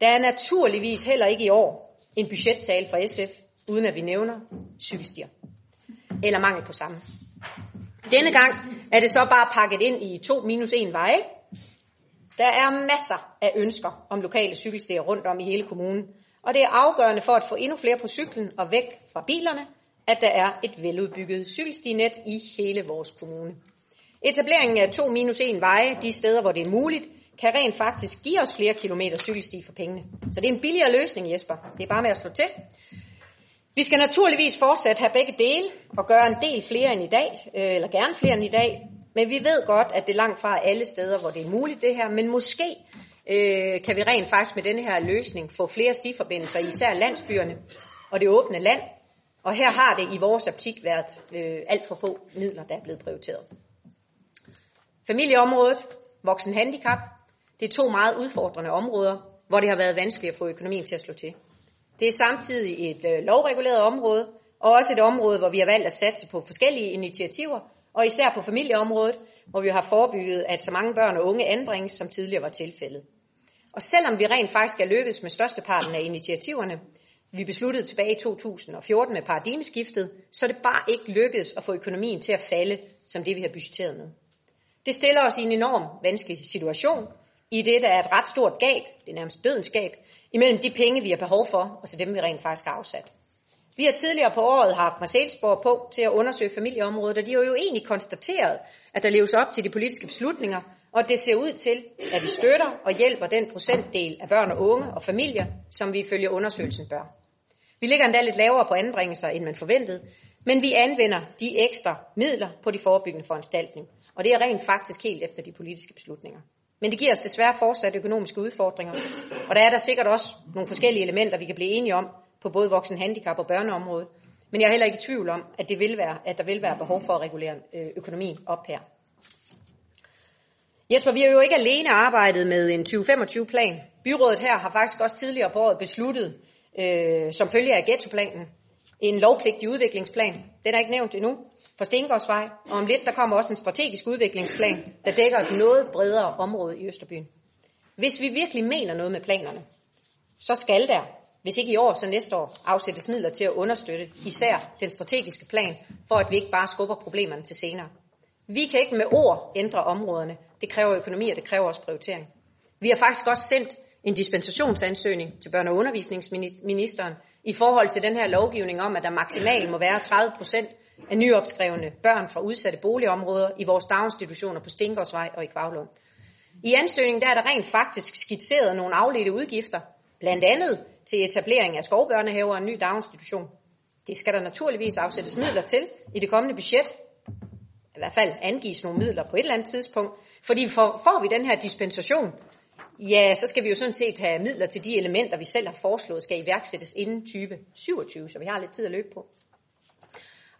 Der er naturligvis heller ikke i år en budgettale fra SF, uden at vi nævner cykelstier. Eller mangel på samme. Denne gang er det så bare pakket ind i 2 minus 1 veje. Der er masser af ønsker om lokale cykelstier rundt om i hele kommunen. Og det er afgørende for at få endnu flere på cyklen og væk fra bilerne, at der er et veludbygget cykelstinet i hele vores kommune. Etableringen af to minus en veje, de steder, hvor det er muligt, kan rent faktisk give os flere kilometer cykelsti for pengene. Så det er en billigere løsning, Jesper. Det er bare med at slå til. Vi skal naturligvis fortsat have begge dele og gøre en del flere end i dag, øh, eller gerne flere end i dag. Men vi ved godt, at det er langt fra alle steder, hvor det er muligt det her. Men måske øh, kan vi rent faktisk med denne her løsning få flere stiforbindelser, især landsbyerne og det åbne land. Og her har det i vores optik været øh, alt for få midler, der er blevet prioriteret. Familieområdet, voksen handicap, det er to meget udfordrende områder, hvor det har været vanskeligt at få økonomien til at slå til. Det er samtidig et øh, lovreguleret område, og også et område, hvor vi har valgt at satse på forskellige initiativer, og især på familieområdet, hvor vi har forebygget, at så mange børn og unge anbringes, som tidligere var tilfældet. Og selvom vi rent faktisk er lykkedes med størsteparten af initiativerne, vi besluttede tilbage i 2014 med paradigmeskiftet, så er det bare ikke lykkedes at få økonomien til at falde som det, vi har budgetteret med. Det stiller os i en enorm vanskelig situation, i det, der er et ret stort gab, det er nærmest dødens gab, imellem de penge, vi har behov for, og så dem, vi rent faktisk har afsat. Vi har tidligere på året haft Marcelsborg på til at undersøge familieområdet, og de har jo egentlig konstateret, at der leves op til de politiske beslutninger, og det ser ud til, at vi støtter og hjælper den procentdel af børn og unge og familier, som vi ifølge undersøgelsen bør. Vi ligger endda lidt lavere på anbringelser, end man forventede, men vi anvender de ekstra midler på de forebyggende foranstaltninger, og det er rent faktisk helt efter de politiske beslutninger. Men det giver os desværre fortsat økonomiske udfordringer, og der er der sikkert også nogle forskellige elementer, vi kan blive enige om på både voksen, handicap og børneområdet. Men jeg er heller ikke i tvivl om, at, det vil være, at der vil være behov for at regulere øh, økonomien op her. Jesper, vi har jo ikke alene arbejdet med en 2025-plan. Byrådet her har faktisk også tidligere på året besluttet, øh, som følge af ghettoplanen, en lovpligtig udviklingsplan. Den er ikke nævnt endnu for Stengårdsvej, og om lidt der kommer også en strategisk udviklingsplan, der dækker et noget bredere område i Østerbyen. Hvis vi virkelig mener noget med planerne, så skal der, hvis ikke i år, så næste år, afsættes midler til at understøtte især den strategiske plan, for at vi ikke bare skubber problemerne til senere. Vi kan ikke med ord ændre områderne. Det kræver økonomi, og det kræver også prioritering. Vi har faktisk også sendt en dispensationsansøgning til børne- og undervisningsministeren i forhold til den her lovgivning om, at der maksimalt må være 30 procent af nyopskrevne børn fra udsatte boligområder i vores daginstitutioner på Stengårdsvej og i Kvavlund. I ansøgningen der er der rent faktisk skitseret nogle afledte udgifter, blandt andet til etablering af skovbørnehaver og en ny daginstitution. Det skal der naturligvis afsættes midler til i det kommende budget. I hvert fald angives nogle midler på et eller andet tidspunkt. Fordi får, får vi den her dispensation, ja, så skal vi jo sådan set have midler til de elementer, vi selv har foreslået, skal iværksættes inden 2027, så vi har lidt tid at løbe på.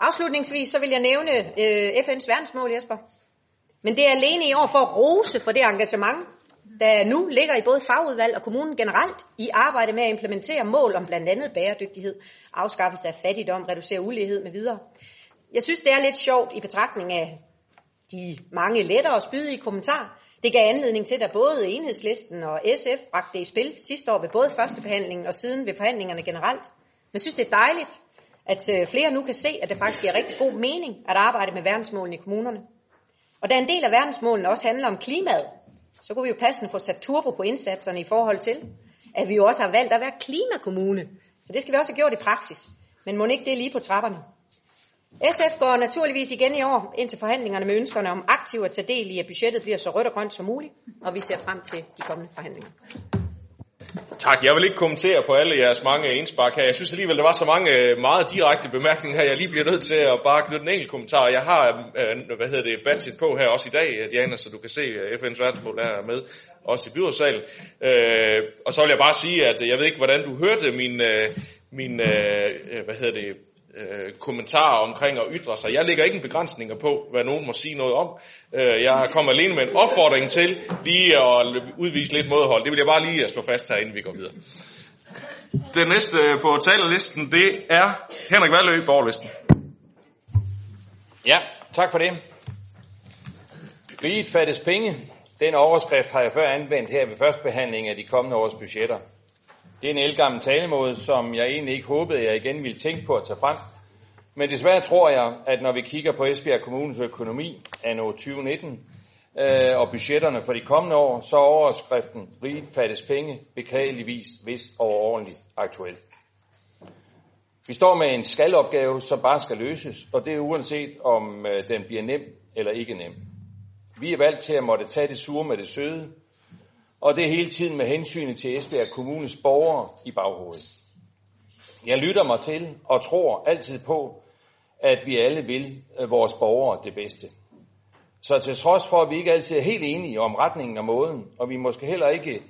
Afslutningsvis så vil jeg nævne øh, FN's verdensmål, Jesper. Men det er alene i år for at rose for det engagement, der nu ligger i både fagudvalg og kommunen generelt i arbejde med at implementere mål om blandt andet bæredygtighed, afskaffelse af fattigdom, reducere ulighed med videre. Jeg synes, det er lidt sjovt i betragtning af de mange lettere og spydige kommentarer. Det gav anledning til, at både enhedslisten og SF bragte det i spil sidste år ved både førstebehandlingen og siden ved forhandlingerne generelt. Men jeg synes, det er dejligt, at øh, flere nu kan se, at det faktisk giver rigtig god mening at arbejde med verdensmålene i kommunerne. Og da en del af verdensmålene også handler om klimaet, så kunne vi jo passende få sat turbo på indsatserne i forhold til, at vi jo også har valgt at være klimakommune. Så det skal vi også have gjort i praksis. Men må ikke det er lige på trapperne? SF går naturligvis igen i år ind til forhandlingerne med ønskerne om aktivt at tage del i, at budgettet bliver så rødt og grønt som muligt, og vi ser frem til de kommende forhandlinger. Tak. Jeg vil ikke kommentere på alle jeres mange indspark her. Jeg synes alligevel, der var så mange øh, meget direkte bemærkninger her. Jeg lige bliver nødt til at bare knytte en enkelt kommentar. Jeg har, øh, hvad hedder det, badget på her også i dag, øh, Diana, så du kan se, FN's verdensmål er med, også i byrådssalen. Og så vil jeg bare sige, at jeg ved ikke, hvordan du hørte min, min hvad hedder det, øh, kommentarer omkring at ytre sig. Jeg lægger ikke en begrænsninger på, hvad nogen må sige noget om. Øh, jeg kommer alene med en opfordring til lige at udvise lidt modhold. Det vil jeg bare lige slå fast her, inden vi går videre. Den næste på talerlisten, det er Henrik Valø, borgerlisten. Ja, tak for det. Riget fattes penge. Den overskrift har jeg før anvendt her ved første behandling af de kommende års budgetter. Det er en elgammel talemåde, som jeg egentlig ikke håbede, jeg igen ville tænke på at tage frem. Men desværre tror jeg, at når vi kigger på Esbjerg Kommunes økonomi af 2019 øh, og budgetterne for de kommende år, så er overskriften Rigt fattes penge beklageligvis vist overordentligt aktuel. Vi står med en skalopgave, som bare skal løses, og det er uanset om øh, den bliver nem eller ikke nem. Vi er valgt til at måtte tage det sure med det søde, og det er hele tiden med hensyn til Esbjerg Kommunes borgere i baghovedet. Jeg lytter mig til og tror altid på, at vi alle vil øh, vores borgere det bedste. Så til trods for, at vi ikke altid er helt enige om retningen og måden, og vi måske heller ikke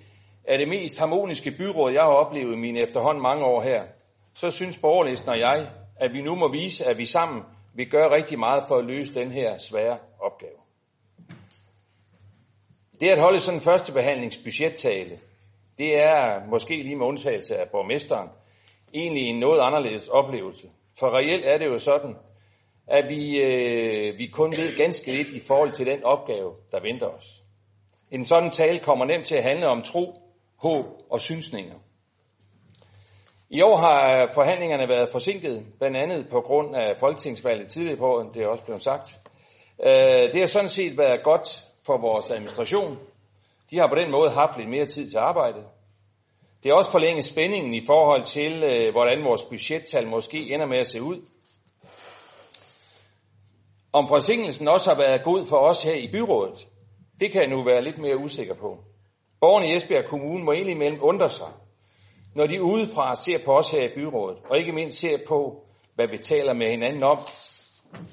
er det mest harmoniske byråd, jeg har oplevet i mine efterhånden mange år her, så synes borgerlisten og jeg, at vi nu må vise, at vi sammen vil gøre rigtig meget for at løse den her svære opgave. Det at holde sådan en første behandlingsbudgettale, det er måske lige med undtagelse af borgmesteren, egentlig en noget anderledes oplevelse. For reelt er det jo sådan, at vi, øh, vi kun ved ganske lidt i forhold til den opgave, der venter os. En sådan tale kommer nemt til at handle om tro, håb og synsninger. I år har forhandlingerne været forsinket, blandt andet på grund af folketingsvalget tidligere på året, det er også blevet sagt. Øh, det har sådan set været godt for vores administration. De har på den måde haft lidt mere tid til arbejde. Det er også forlænget spændingen i forhold til, øh, hvordan vores budgettal måske ender med at se ud. Om forsinkelsen også har været god for os her i byrådet, det kan jeg nu være lidt mere usikker på. Borgerne i Esbjerg Kommune må egentlig mellem undre sig, når de udefra ser på os her i byrådet, og ikke mindst ser på, hvad vi taler med hinanden om,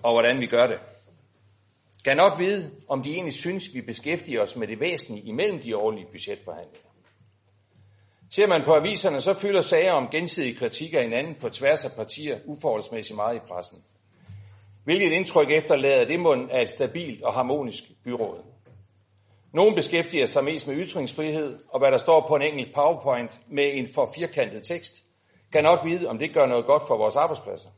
og hvordan vi gør det. Kan nok vide, om de egentlig synes, vi beskæftiger os med det væsentlige imellem de årlige budgetforhandlinger. Ser man på aviserne, så fylder sager om gensidig kritik af hinanden på tværs af partier uforholdsmæssigt meget i pressen. Hvilket indtryk efterlader det mund af et stabilt og harmonisk byråd. Nogle beskæftiger sig mest med ytringsfrihed, og hvad der står på en enkelt PowerPoint med en for firkantet tekst, kan nok vide, om det gør noget godt for vores arbejdspladser.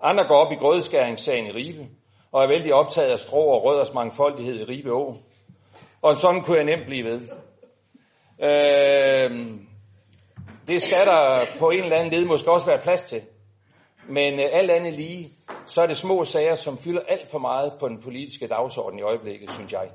Andre går op i grødeskæringssagen i Ribe, og er vældig optaget af strå og rødders mangfoldighed i Ribe Å. Og sådan kunne jeg nemt blive ved. Øh, det skal der på en eller anden led måske også være plads til. Men øh, alt andet lige, så er det små sager, som fylder alt for meget på den politiske dagsorden i øjeblikket, synes jeg.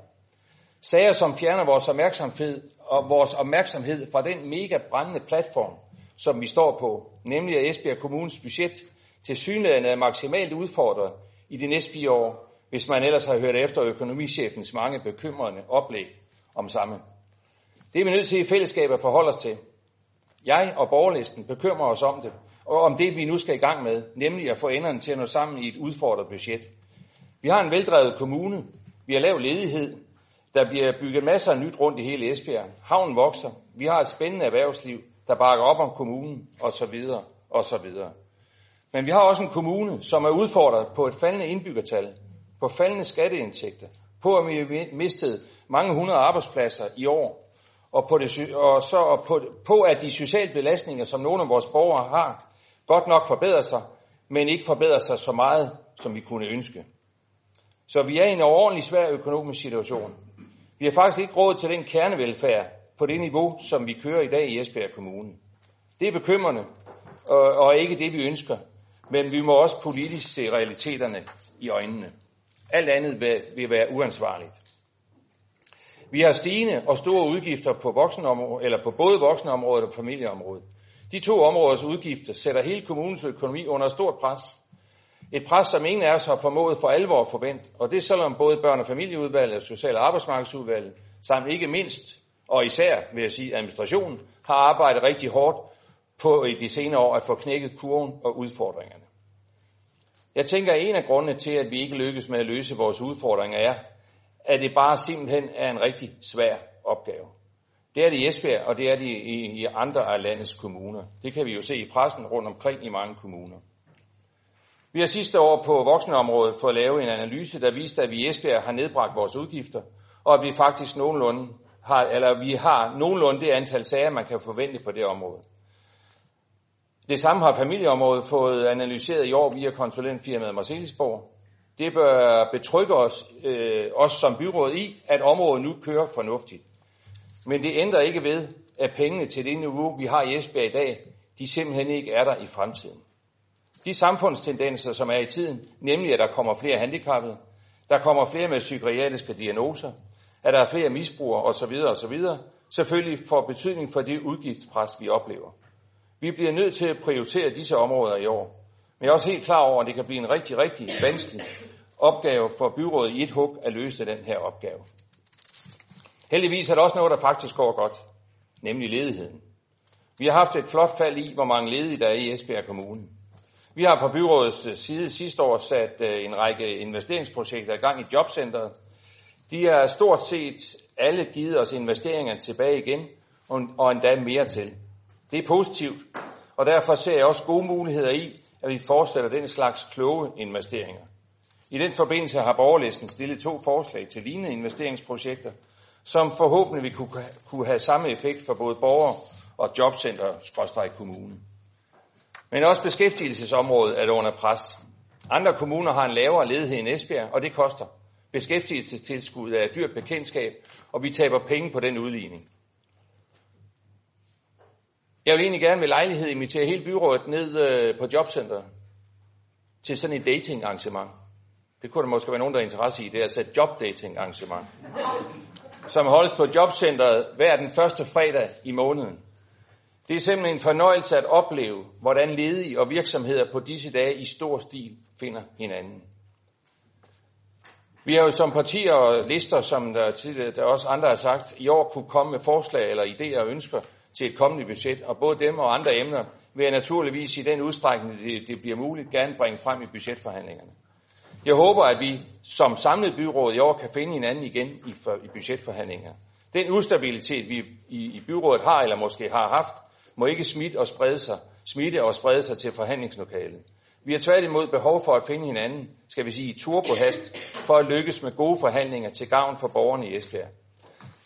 Sager, som fjerner vores opmærksomhed, og vores opmærksomhed fra den mega brændende platform, som vi står på, nemlig at Esbjerg Kommunes budget til synligheden er maksimalt udfordret i de næste fire år, hvis man ellers har hørt efter økonomichefens mange bekymrende oplæg om samme. Det er vi nødt til i fællesskab at forholde os til. Jeg og borgerlisten bekymrer os om det, og om det vi nu skal i gang med, nemlig at få enderne til at nå sammen i et udfordret budget. Vi har en veldrevet kommune, vi har lav ledighed, der bliver bygget masser af nyt rundt i hele Esbjerg. Havnen vokser, vi har et spændende erhvervsliv, der bakker op om kommunen, osv. osv. Men vi har også en kommune, som er udfordret på et faldende indbyggertal, på faldende skatteindtægter, på at vi har mistet mange hundrede arbejdspladser i år, og på, det, og så og på, på at de sociale belastninger, som nogle af vores borgere har, godt nok forbedrer sig, men ikke forbedrer sig så meget, som vi kunne ønske. Så vi er i en overordentlig svær økonomisk situation. Vi har faktisk ikke råd til den kernevelfærd på det niveau, som vi kører i dag i Esbjerg Kommune. Det er bekymrende, og, og ikke det, vi ønsker. Men vi må også politisk se realiteterne i øjnene. Alt andet vil, være uansvarligt. Vi har stigende og store udgifter på, voksenområdet, eller på både voksenområdet og familieområdet. De to områders udgifter sætter hele kommunens økonomi under stort pres. Et pres, som ingen af os har formået for alvor at forvente, og det selvom både børn- og familieudvalget social- og arbejdsmarkedsudvalget, samt ikke mindst, og især vil jeg sige administrationen, har arbejdet rigtig hårdt på i de senere år at få knækket kurven og udfordringerne. Jeg tænker, at en af grundene til, at vi ikke lykkes med at løse vores udfordringer, er, at det bare simpelthen er en rigtig svær opgave. Det er det i Esbjerg, og det er det i, i andre af landets kommuner. Det kan vi jo se i pressen rundt omkring i mange kommuner. Vi har sidste år på voksenområdet fået lavet en analyse, der viste, at vi i Esbjerg har nedbragt vores udgifter, og at vi faktisk nogenlunde har, eller vi har nogenlunde det antal sager, man kan forvente på det område. Det samme har familieområdet fået analyseret i år via konsulentfirmaet Marcelisborg. Det bør betrygge os, øh, os som byråd i, at området nu kører fornuftigt. Men det ændrer ikke ved, at pengene til det niveau, vi har i Esbjerg i dag, de simpelthen ikke er der i fremtiden. De samfundstendenser, som er i tiden, nemlig at der kommer flere handicappede, der kommer flere med psykiatriske diagnoser, at der er flere misbrugere osv. osv., selvfølgelig får betydning for det udgiftspres, vi oplever. Vi bliver nødt til at prioritere disse områder i år. Men jeg er også helt klar over, at det kan blive en rigtig, rigtig vanskelig opgave for byrådet i et hug at løse den her opgave. Heldigvis er der også noget, der faktisk går godt, nemlig ledigheden. Vi har haft et flot fald i, hvor mange ledige der er i Esbjerg Kommune. Vi har fra byrådets øh, side sidste år sat øh, en række investeringsprojekter i gang i jobcentret. De er stort set alle givet os investeringer tilbage igen, og endda mere til. Det er positivt, og derfor ser jeg også gode muligheder i, at vi fortsætter den slags kloge investeringer. I den forbindelse har borgerlisten stillet to forslag til lignende investeringsprojekter, som forhåbentlig vil kunne have samme effekt for både borgere og jobcenter i kommune. Men også beskæftigelsesområdet er under pres. Andre kommuner har en lavere ledighed end Esbjerg, og det koster. Beskæftigelsestilskuddet er et dyrt bekendtskab, og vi taber penge på den udligning. Jeg vil egentlig gerne ved lejlighed invitere hele byrådet ned øh, på jobcenteret til sådan et dating arrangement. Det kunne der måske være nogen, der er interesse i. Det er altså et jobdating arrangement, som holdes på jobcentret hver den første fredag i måneden. Det er simpelthen en fornøjelse at opleve, hvordan ledige og virksomheder på disse dage i stor stil finder hinanden. Vi har jo som partier og lister, som der, tidligere, der også andre har sagt, i år kunne komme med forslag eller idéer og ønsker til et kommende budget, og både dem og andre emner vil jeg naturligvis i den udstrækning, det, det bliver muligt, gerne bringe frem i budgetforhandlingerne. Jeg håber, at vi som samlet byråd i år kan finde hinanden igen i, for, i budgetforhandlinger. Den ustabilitet, vi i, i byrådet har eller måske har haft, må ikke smitte og sprede sig, smitte og sprede sig til forhandlingslokalet. Vi har tværtimod behov for at finde hinanden, skal vi sige, i turbohast, for at lykkes med gode forhandlinger til gavn for borgerne i Esbjerg.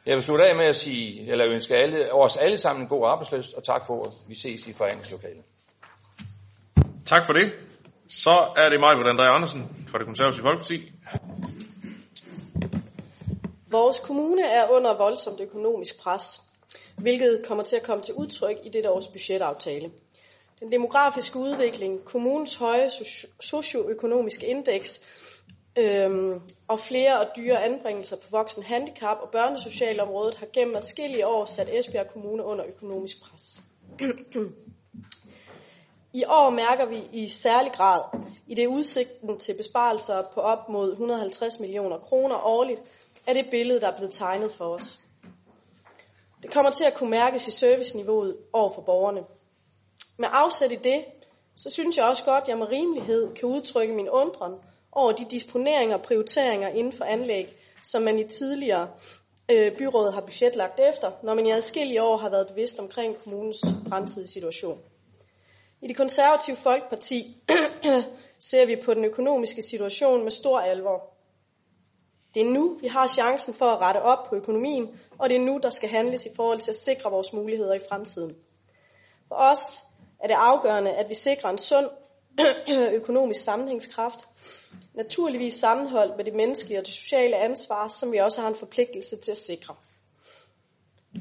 Jeg vil slutte af med at sige, eller ønske alle, os alle sammen en god arbejdsløst, og tak for ordet. Vi ses i forhandlingslokalet. Tak for det. Så er det mig, André Andersen fra det konservative Folkeparti. Vores kommune er under voldsomt økonomisk pres, hvilket kommer til at komme til udtryk i dette års budgetaftale. Den demografiske udvikling, kommunens høje socioøkonomiske indeks øhm, og flere og dyre anbringelser på voksen handicap og børnesocialområdet har gennem adskillige år sat Esbjerg Kommune under økonomisk pres. I år mærker vi i særlig grad, i det udsigten til besparelser på op mod 150 millioner kroner årligt, er det billede, der er blevet tegnet for os. Det kommer til at kunne mærkes i serviceniveauet over for borgerne. Med afsæt i det, så synes jeg også godt, at jeg med rimelighed kan udtrykke min undren over de disponeringer og prioriteringer inden for anlæg, som man i tidligere øh, byråd har budgetlagt efter, når man i adskillige år har været bevidst omkring kommunens fremtidige situation. I det konservative Folkeparti ser vi på den økonomiske situation med stor alvor. Det er nu, vi har chancen for at rette op på økonomien, og det er nu, der skal handles i forhold til at sikre vores muligheder i fremtiden. For os er det afgørende, at vi sikrer en sund økonomisk sammenhængskraft, naturligvis sammenholdt med det menneskelige og det sociale ansvar, som vi også har en forpligtelse til at sikre.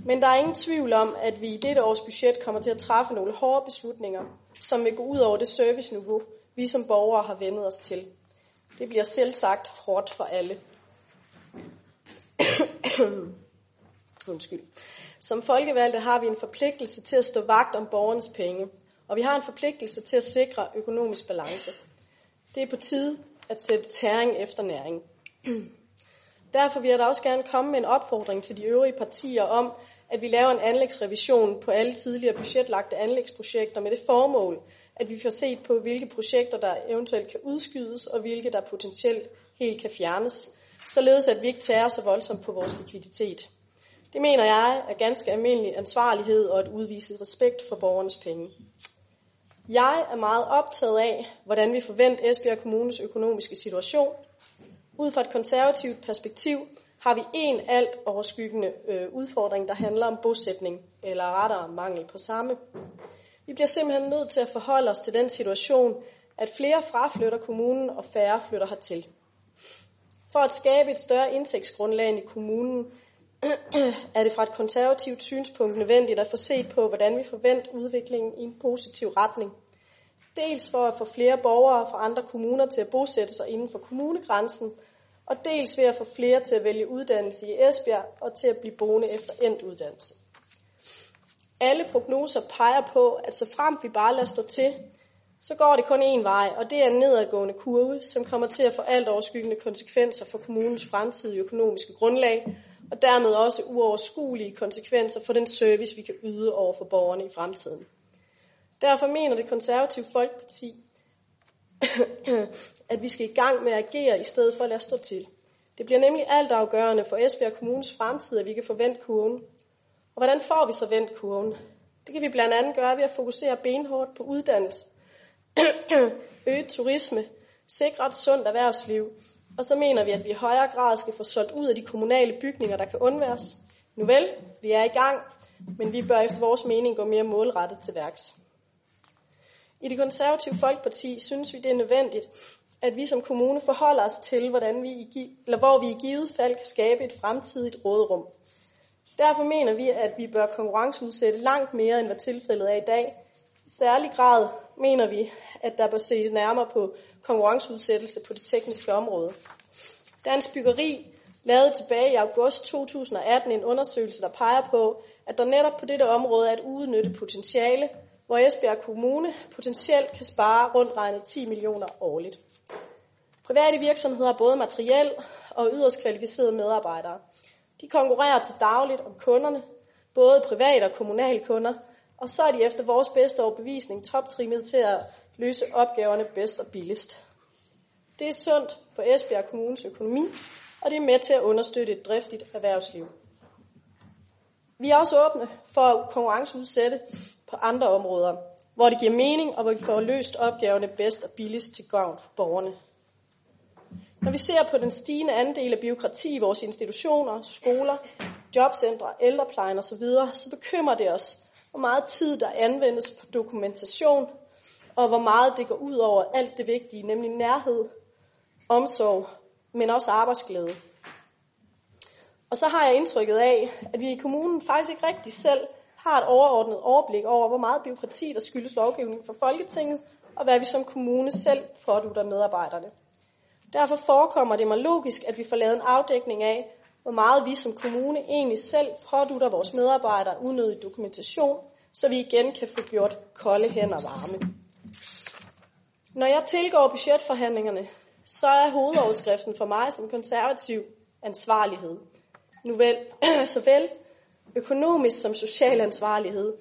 Men der er ingen tvivl om, at vi i dette års budget kommer til at træffe nogle hårde beslutninger, som vil gå ud over det serviceniveau, vi som borgere har vendet os til. Det bliver selv sagt hårdt for alle. Undskyld. Som folkevalgte har vi en forpligtelse til at stå vagt om borgernes penge, og vi har en forpligtelse til at sikre økonomisk balance. Det er på tide at sætte tæring efter næring. Derfor vil jeg da også gerne komme med en opfordring til de øvrige partier om, at vi laver en anlægsrevision på alle tidligere budgetlagte anlægsprojekter med det formål, at vi får set på, hvilke projekter der eventuelt kan udskydes, og hvilke der potentielt helt kan fjernes, således at vi ikke tager så voldsomt på vores likviditet. Det mener jeg er ganske almindelig ansvarlighed og at udvise respekt for borgernes penge. Jeg er meget optaget af, hvordan vi forventer Esbjerg Kommunes økonomiske situation. Ud fra et konservativt perspektiv har vi en alt overskyggende øh, udfordring, der handler om bosætning, eller rettere mangel på samme. Vi bliver simpelthen nødt til at forholde os til den situation, at flere fraflytter kommunen og færre flytter hertil. For at skabe et større indtægtsgrundlag i kommunen, er det fra et konservativt synspunkt nødvendigt at få set på, hvordan vi forventer udviklingen i en positiv retning. Dels for at få flere borgere fra andre kommuner til at bosætte sig inden for kommunegrænsen, og dels ved at få flere til at vælge uddannelse i Esbjerg og til at blive boende efter endt uddannelse. Alle prognoser peger på, at så frem vi bare lader stå til, så går det kun én vej, og det er en nedadgående kurve, som kommer til at få alt overskyggende konsekvenser for kommunens fremtidige økonomiske grundlag, og dermed også uoverskuelige konsekvenser for den service, vi kan yde over for borgerne i fremtiden. Derfor mener det konservative Folkeparti, at vi skal i gang med at agere i stedet for at lade stå til. Det bliver nemlig altafgørende for Esbjerg Kommunes fremtid, at vi kan forvente kurven. Og hvordan får vi så vendt kurven? Det kan vi blandt andet gøre ved at fokusere benhårdt på uddannelse, øget turisme, sikre et sundt erhvervsliv, og så mener vi, at vi i højere grad skal få solgt ud af de kommunale bygninger, der kan undværes. Nu vel, vi er i gang, men vi bør efter vores mening gå mere målrettet til værks. I det konservative Folkeparti synes vi, det er nødvendigt, at vi som kommune forholder os til, hvordan vi i, eller hvor vi i givet fald kan skabe et fremtidigt råderum. Derfor mener vi, at vi bør konkurrenceudsætte langt mere, end hvad tilfældet er i dag, særlig grad mener vi, at der bør ses nærmere på konkurrenceudsættelse på det tekniske område. Dansk Byggeri lavede tilbage i august 2018 en undersøgelse, der peger på, at der netop på dette område er et udnyttet potentiale, hvor Esbjerg Kommune potentielt kan spare rundt regnet 10 millioner årligt. Private virksomheder har både materiel og yderst kvalificerede medarbejdere. De konkurrerer til dagligt om kunderne, både private og kommunale kunder, og så er de efter vores bedste overbevisning toptrimmet til at løse opgaverne bedst og billigst. Det er sundt for Esbjerg Kommunes økonomi, og det er med til at understøtte et driftigt erhvervsliv. Vi er også åbne for at konkurrenceudsætte på andre områder, hvor det giver mening, og hvor vi får løst opgaverne bedst og billigst til gavn for borgerne. Når vi ser på den stigende andel af byråkrati i vores institutioner, skoler, jobcentre, ældreplejen osv., så bekymrer det os, hvor meget tid der anvendes på dokumentation, og hvor meget det går ud over alt det vigtige, nemlig nærhed, omsorg, men også arbejdsglæde. Og så har jeg indtrykket af, at vi i kommunen faktisk ikke rigtig selv har et overordnet overblik over, hvor meget byråkrati der skyldes lovgivning fra Folketinget, og hvad vi som kommune selv pådutter medarbejderne. Derfor forekommer det mig logisk, at vi får lavet en afdækning af, hvor meget vi som kommune egentlig selv pådutter vores medarbejdere unødig dokumentation, så vi igen kan få gjort kolde hænder varme. Når jeg tilgår budgetforhandlingerne, så er hovedoverskriften for mig som konservativ ansvarlighed. Nu vel, såvel økonomisk som social ansvarlighed.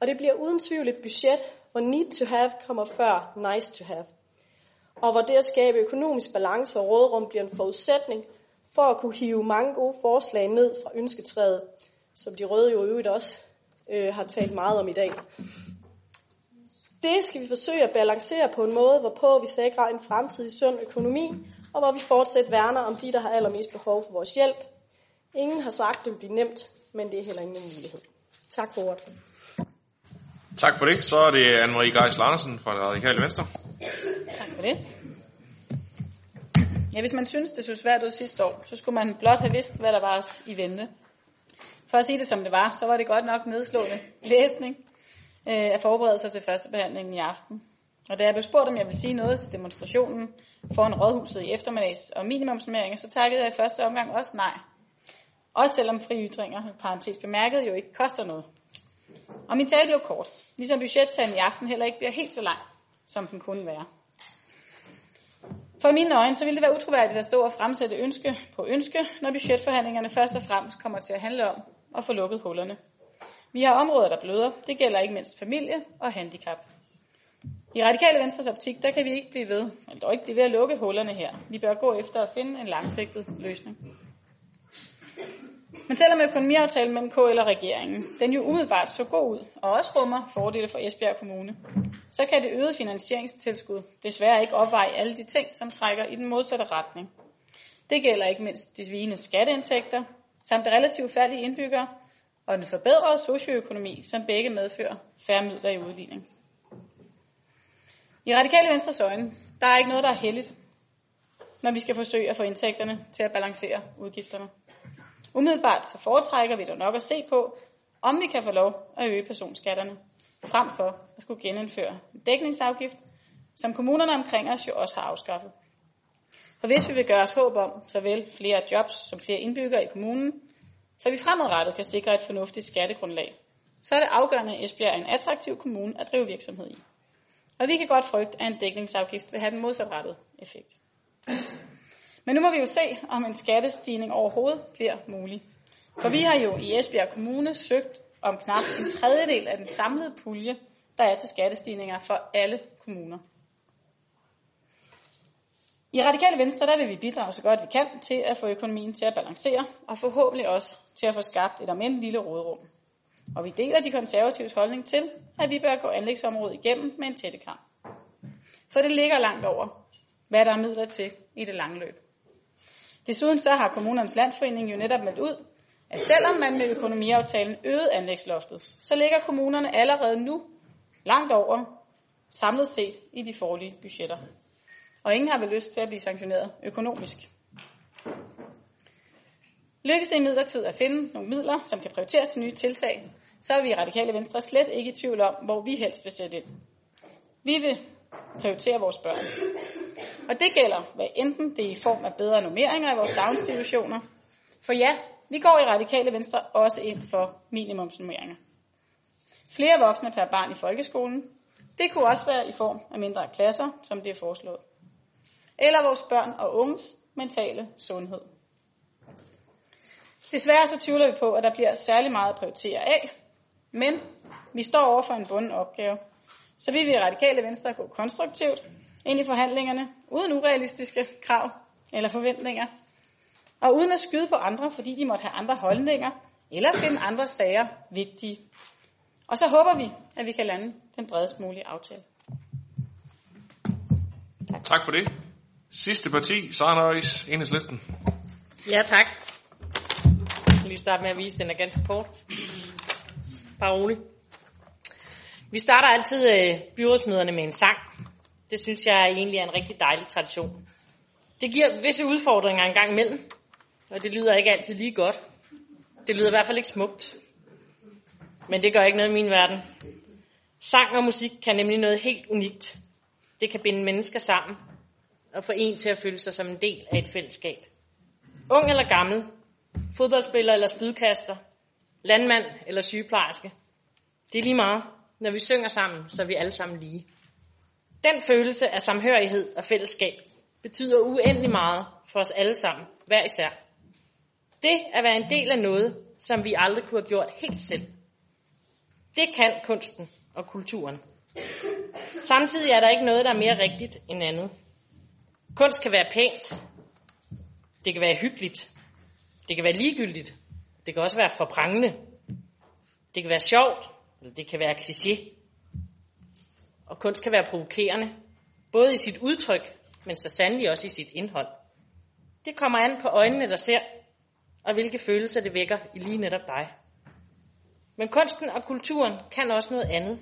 Og det bliver uden tvivl et budget, hvor need to have kommer før nice to have. Og hvor det at skabe økonomisk balance og rådrum bliver en forudsætning for at kunne hive mange gode forslag ned fra ønsketræet, som de røde jo øvrigt også øh, har talt meget om i dag. Det skal vi forsøge at balancere på en måde, hvorpå vi sikrer en fremtidig sund økonomi, og hvor vi fortsat værner om de, der har allermest behov for vores hjælp. Ingen har sagt, det vil blive nemt, men det er heller ingen mulighed. Tak for ordet. Tak for det. Så er det Anne-Marie Geis Larsen fra det radikale venstre. Tak for det. Ja, hvis man synes, det så svært ud sidste år, så skulle man blot have vidst, hvad der var os i vente. For at sige det som det var, så var det godt nok nedslående læsning øh, at forberede sig til første behandling i aften. Og da jeg blev spurgt, om jeg ville sige noget til demonstrationen foran rådhuset i eftermiddags og minimumsnummeringer, så takkede jeg i første omgang også nej. Også selvom fri ytringer, parentes bemærket, jo ikke koster noget. Og min tale blev kort, ligesom budgettagen i aften heller ikke bliver helt så langt, som den kunne være. For mine øjne, så ville det være utroværdigt at stå og fremsætte ønske på ønske, når budgetforhandlingerne først og fremmest kommer til at handle om at få lukket hullerne. Vi har områder, der bløder. Det gælder ikke mindst familie og handicap. I Radikale Venstres optik, der kan vi ikke blive ved, eller dog ikke blive ved at lukke hullerne her. Vi bør gå efter at finde en langsigtet løsning. Men selvom økonomiaftalen mellem KL og regeringen, den jo umiddelbart så god ud, og også rummer fordele for Esbjerg Kommune, så kan det øgede finansieringstilskud desværre ikke opveje alle de ting, som trækker i den modsatte retning. Det gælder ikke mindst de svigende skatteindtægter, samt det relativt færdige indbyggere, og den forbedrede socioøkonomi, som begge medfører færre midler i udligning. I radikale venstres øjne, der er ikke noget, der er heldigt, når vi skal forsøge at få indtægterne til at balancere udgifterne. Umiddelbart så foretrækker vi dog nok at se på, om vi kan få lov at øge personskatterne, frem for at skulle genindføre en dækningsafgift, som kommunerne omkring os jo også har afskaffet. For hvis vi vil gøre os håb om såvel flere jobs som flere indbyggere i kommunen, så vi fremadrettet kan sikre et fornuftigt skattegrundlag, så er det afgørende, at Esbjerg er en attraktiv kommune at drive virksomhed i. Og vi kan godt frygte, at en dækningsafgift vil have den modsatrettede effekt. Men nu må vi jo se, om en skattestigning overhovedet bliver mulig. For vi har jo i Esbjerg Kommune søgt om knap en tredjedel af den samlede pulje, der er til skattestigninger for alle kommuner. I Radikale Venstre der vil vi bidrage så godt vi kan til at få økonomien til at balancere, og forhåbentlig også til at få skabt et om end lille rådrum. Og vi deler de konservatives holdning til, at vi bør gå anlægsområdet igennem med en tættekram. For det ligger langt over, hvad der er midler til i det lange løb. Desuden så har kommunernes landsforening jo netop meldt ud, at selvom man med økonomiaftalen øgede anlægsloftet, så ligger kommunerne allerede nu langt over samlet set i de forlige budgetter. Og ingen har vel lyst til at blive sanktioneret økonomisk. Lykkes det imidlertid at finde nogle midler, som kan prioriteres til nye tiltag, så er vi i Radikale Venstre slet ikke i tvivl om, hvor vi helst vil sætte ind. Vi vil prioritere vores børn. Og det gælder, hvad enten det er i form af bedre normeringer i vores daginstitutioner. For ja, vi går i Radikale Venstre også ind for minimumsnormeringer. Flere voksne per barn i folkeskolen. Det kunne også være i form af mindre klasser, som det er foreslået. Eller vores børn og unges mentale sundhed. Desværre så tvivler vi på, at der bliver særlig meget at prioritere af, men vi står over for en bunden opgave. Så vi vil i Radikale Venstre gå konstruktivt ind i forhandlingerne, uden urealistiske krav eller forventninger, og uden at skyde på andre, fordi de måtte have andre holdninger, eller finde andre sager vigtige. Og så håber vi, at vi kan lande den bredest mulige aftale. Tak, tak for det. Sidste parti, Sara Nøjes, Enhedslisten. Ja, tak. Jeg skal lige starte med at vise, at den er ganske kort. Bare rolig. Vi starter altid øh, byrådsmøderne med en sang. Det synes jeg egentlig er en rigtig dejlig tradition. Det giver visse udfordringer en gang imellem, og det lyder ikke altid lige godt. Det lyder i hvert fald ikke smukt. Men det gør ikke noget i min verden. Sang og musik kan nemlig noget helt unikt. Det kan binde mennesker sammen og få en til at føle sig som en del af et fællesskab. Ung eller gammel, fodboldspiller eller spydkaster, landmand eller sygeplejerske. Det er lige meget. Når vi synger sammen, så er vi alle sammen lige. Den følelse af samhørighed og fællesskab betyder uendelig meget for os alle sammen, hver især. Det at være en del af noget, som vi aldrig kunne have gjort helt selv. Det kan kunsten og kulturen. Samtidig er der ikke noget, der er mere rigtigt end andet. Kunst kan være pænt. Det kan være hyggeligt. Det kan være ligegyldigt. Det kan også være forprangende. Det kan være sjovt, eller det kan være kliché. Og kunst kan være provokerende, både i sit udtryk, men så sandelig også i sit indhold. Det kommer an på øjnene, der ser, og hvilke følelser det vækker i lige netop dig. Men kunsten og kulturen kan også noget andet.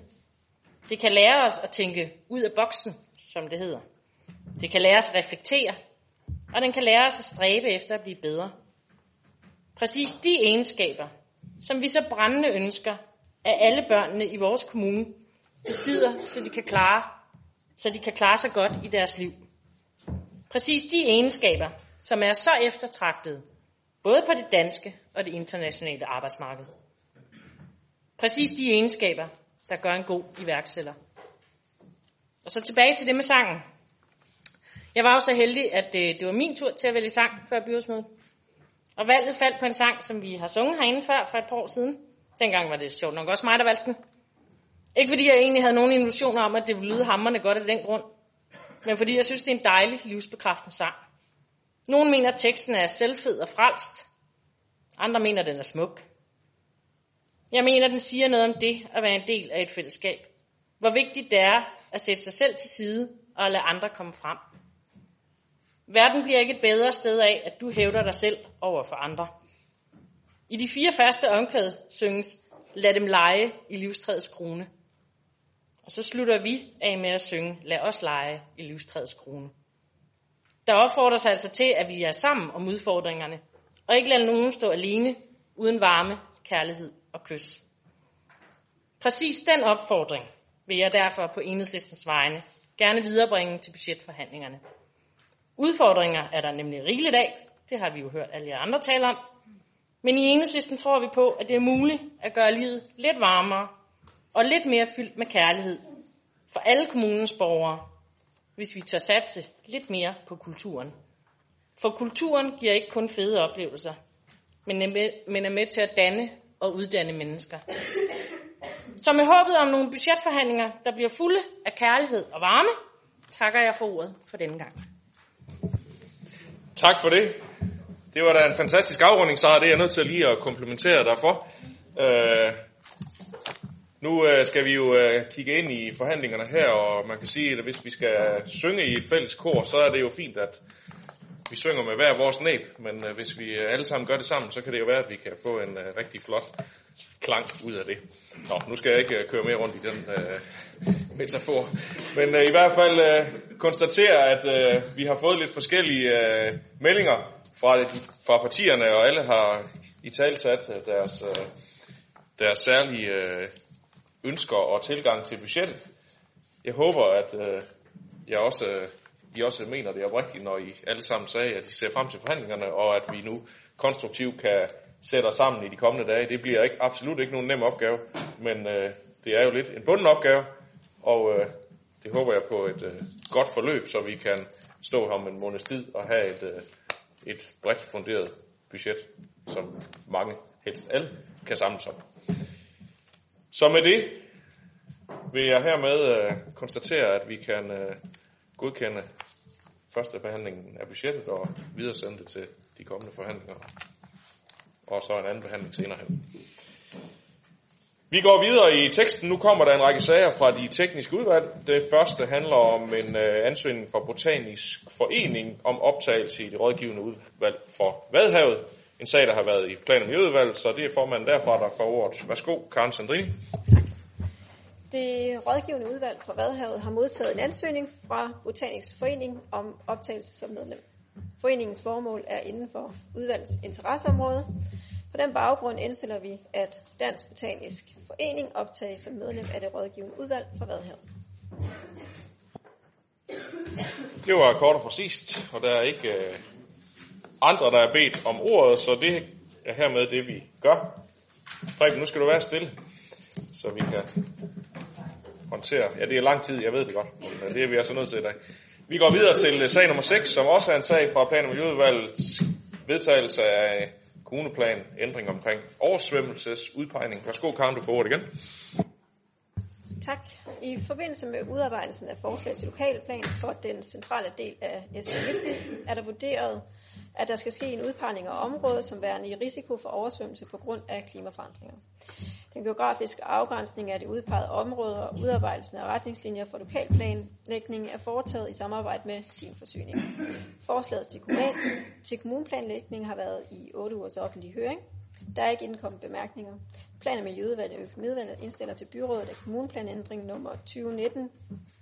Det kan lære os at tænke ud af boksen, som det hedder. Det kan lære os at reflektere, og den kan lære os at stræbe efter at blive bedre. Præcis de egenskaber, som vi så brændende ønsker, at alle børnene i vores kommune besidder, så de kan klare, så de kan klare sig godt i deres liv. Præcis de egenskaber, som er så eftertragtede, både på det danske og det internationale arbejdsmarked. Præcis de egenskaber, der gør en god iværksætter. Og så tilbage til det med sangen. Jeg var også så heldig, at det, det var min tur til at vælge sang før byrådsmødet. Og valget faldt på en sang, som vi har sunget herinde før for et par år siden. Dengang var det sjovt nok også mig, der valgte den. Ikke fordi jeg egentlig havde nogen illusioner om, at det ville lyde hammerne godt af den grund, men fordi jeg synes, det er en dejlig, livsbekræftende sang. Nogle mener, at teksten er selvfed og frelst. Andre mener, at den er smuk. Jeg mener, den siger noget om det at være en del af et fællesskab. Hvor vigtigt det er at sætte sig selv til side og lade andre komme frem. Verden bliver ikke et bedre sted af, at du hævder dig selv over for andre. I de fire første omkvæd synges, lad dem lege i livstræets krone. Og så slutter vi af med at synge, lad os lege i livstræets krone. Der opfordres altså til, at vi er sammen om udfordringerne, og ikke lader nogen stå alene, uden varme, kærlighed og kys. Præcis den opfordring vil jeg derfor på enhedslistens vegne gerne viderebringe til budgetforhandlingerne. Udfordringer er der nemlig rigeligt af, det har vi jo hørt alle andre tale om, men i enhedslisten tror vi på, at det er muligt at gøre livet lidt varmere og lidt mere fyldt med kærlighed for alle kommunens borgere, hvis vi tør satse lidt mere på kulturen. For kulturen giver ikke kun fede oplevelser, men er med, men er med til at danne og uddanne mennesker. Så med håbet om nogle budgetforhandlinger, der bliver fulde af kærlighed og varme, takker jeg for ordet for denne gang. Tak for det. Det var da en fantastisk afrunding, Sara. Det er jeg nødt til lige at komplimentere dig for. Øh, nu øh, skal vi jo øh, kigge ind i forhandlingerne her, og man kan sige, at hvis vi skal synge i et fælles kor, så er det jo fint, at vi synger med hver vores næb, men øh, hvis vi alle sammen gør det sammen, så kan det jo være, at vi kan få en øh, rigtig flot klang ud af det. Nå, nu skal jeg ikke øh, køre mere rundt i den øh, metafor. Men øh, i hvert fald øh, konstatere, at øh, vi har fået lidt forskellige øh, meldinger fra, de, fra partierne, og alle har i talsat øh, deres, øh, deres særlige øh, ønsker og tilgang til budgettet. Jeg håber, at jeg også, I også mener det oprigtigt, når I alle sammen sagde, at I ser frem til forhandlingerne, og at vi nu konstruktivt kan sætte os sammen i de kommende dage. Det bliver ikke, absolut ikke nogen nem opgave, men øh, det er jo lidt en bunden opgave, og øh, det håber jeg på et øh, godt forløb, så vi kan stå her om en måneds tid og have et, øh, et bredt funderet budget, som mange, helst alle, kan samles om. Så med det vil jeg hermed øh, konstatere, at vi kan øh, godkende første behandlingen af budgettet og videresende det til de kommende forhandlinger. Og så en anden behandling senere hen. Vi går videre i teksten. Nu kommer der en række sager fra de tekniske udvalg. Det første handler om en øh, ansøgning fra Botanisk Forening om optagelse i det rådgivende udvalg for Vadhavet. En sag, der har været i plan- og miljøudvalget, så det er formanden derfra, der får ordet. Værsgo, Karen Sandrini. Det rådgivende udvalg for Vadhavet har modtaget en ansøgning fra Botanisk Forening om optagelse som medlem. Foreningens formål er inden for udvalgets interesseområde. På den baggrund indstiller vi, at Dansk Botanisk Forening optages som medlem af det rådgivende udvalg for Vadhavet. Det var kort og præcist, og der er ikke øh, andre, der er bedt om ordet, så det er hermed det, vi gør. Preben, nu skal du være stille, så vi kan håndtere. Ja, det er lang tid, jeg ved det godt, men øh, det er vi altså nødt til i dag. Vi går videre til sag nummer 6, som også er en sag fra Plan- og Miljøudvalgets vedtagelse af kommuneplan, ændring omkring oversvømmelsesudpegning. Værsgo, Karen, du får ordet igen. Tak. I forbindelse med udarbejdelsen af forslag til lokalplan for den centrale del af Esbjerg er der vurderet, at der skal ske en udpegning af området som værende i risiko for oversvømmelse på grund af klimaforandringer. Den geografiske afgrænsning af det udpegede område og udarbejdelsen af retningslinjer for lokalplanlægning er foretaget i samarbejde med din forsyning. Forslaget til, kommun, til kommunplanlægning har været i 8 ugers offentlig høring. Der er ikke indkommet bemærkninger. Plan- og Miljøudvalget og Økonomiudvalget indstiller til byrådet, at kommunplanændring nummer 2019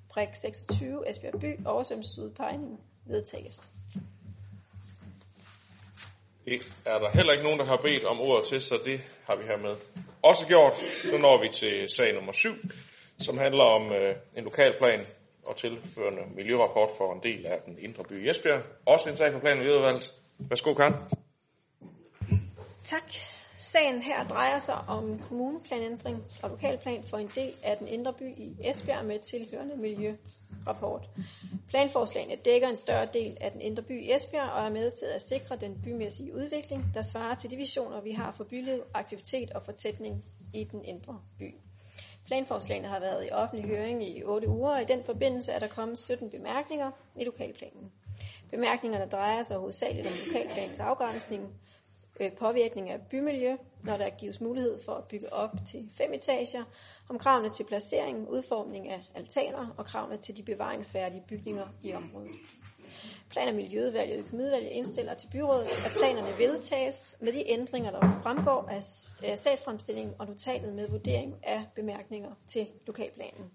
prik 26 Esbjerg By oversvømmelsesudpegning vedtages. Det er der heller ikke nogen, der har bedt om ordet til, så det har vi hermed også gjort. Så når vi til sag nummer 7, som handler om øh, en lokalplan og tilførende miljørapport for en del af den indre by i Esbjerg. Også en sag for planen i. Værsgo, Karen. Tak. Sagen her drejer sig om kommuneplanændring og lokalplan for en del af den indre by i Esbjerg med tilhørende miljørapport. Planforslagene dækker en større del af den indre by i Esbjerg og er med til at sikre den bymæssige udvikling, der svarer til de visioner, vi har for byliv, aktivitet og fortætning i den indre by. Planforslagene har været i offentlig høring i 8 uger, og i den forbindelse er der kommet 17 bemærkninger i lokalplanen. Bemærkningerne drejer sig hovedsageligt om lokalplanens afgrænsning, Øh, påvirkning af bymiljø, når der gives mulighed for at bygge op til fem etager, om kravene til placering, udformning af altaner og kravene til de bevaringsværdige bygninger i området. Plan- og Miljøudvalget og Økonomiudvalget indstiller til byrådet, at planerne vedtages med de ændringer, der fremgår af, af sagsfremstillingen og notatet med vurdering af bemærkninger til lokalplanen.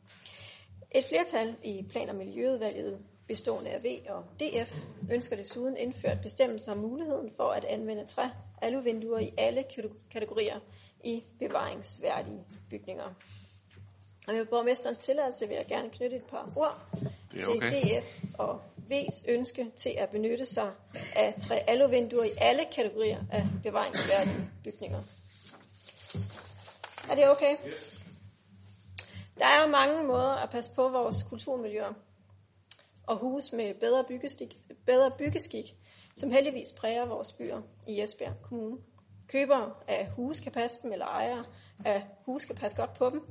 Et flertal i Plan- og Miljøudvalget bestående af V og DF ønsker desuden indført bestemmelser om muligheden for at anvende træ aluvinduer i alle kategorier i bevaringsværdige bygninger. Og med borgmesterens tilladelse vil jeg gerne knytte et par ord til okay. DF og V's ønske til at benytte sig af træ aluvinduer i alle kategorier af bevaringsværdige bygninger. Er det okay? Yes. Der er jo mange måder at passe på vores kulturmiljøer og huse med bedre byggeskik, bedre byggeskik, som heldigvis præger vores byer i Esbjerg Kommune. Købere af huse kan passe dem, eller ejere af huse kan passe godt på dem.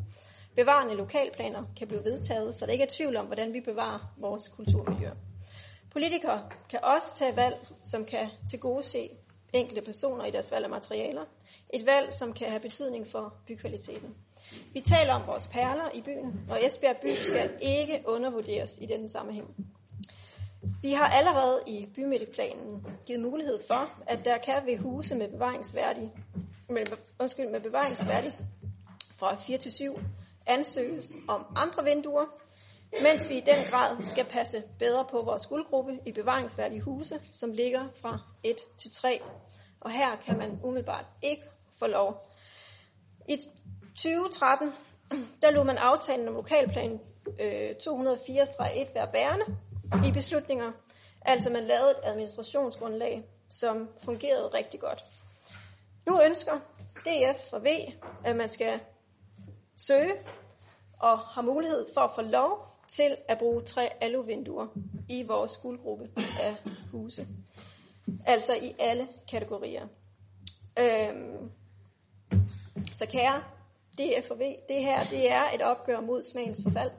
Bevarende lokalplaner kan blive vedtaget, så der ikke er tvivl om, hvordan vi bevarer vores kulturmiljø. Politikere kan også tage valg, som kan tilgodese enkelte personer i deres valg af materialer. Et valg, som kan have betydning for bykvaliteten. Vi taler om vores perler i byen, og Esbjerg by skal ikke undervurderes i denne sammenhæng. Vi har allerede i bymidteplanen givet mulighed for, at der kan ved huse med bevaringsværdig, med, undskyld, med bevaringsværdig fra 4 til 7 ansøges om andre vinduer. mens vi i den grad skal passe bedre på vores guldgruppe i bevaringsværdige huse, som ligger fra 1 til 3. Og her kan man umiddelbart ikke få lov. I 2013 der lod man aftalen om lokalplan øh, 204-1 være bærende i beslutninger. Altså man lavede et administrationsgrundlag, som fungerede rigtig godt. Nu ønsker DF og V, at man skal søge og har mulighed for at få lov til at bruge tre aluvinduer i vores guldgruppe af huse. Altså i alle kategorier. Øhm, så kære DFV. det her det er et opgør mod smagens forfald.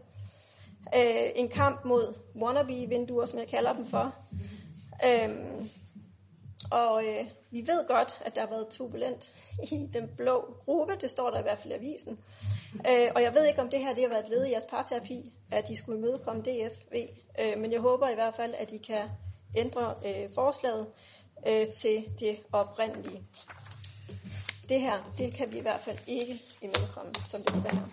Øh, en kamp mod wannabe-vinduer, som jeg kalder dem for. Øhm, og øh, vi ved godt, at der har været turbulent i den blå gruppe. Det står der i hvert fald i avisen. Øh, og jeg ved ikke, om det her det har været et led i jeres parterapi, at I skulle imødekomme DFV. Øh, men jeg håber i hvert fald, at I kan ændre øh, forslaget øh, til det oprindelige. Det her, det kan vi i hvert fald ikke imødekomme, som det er her.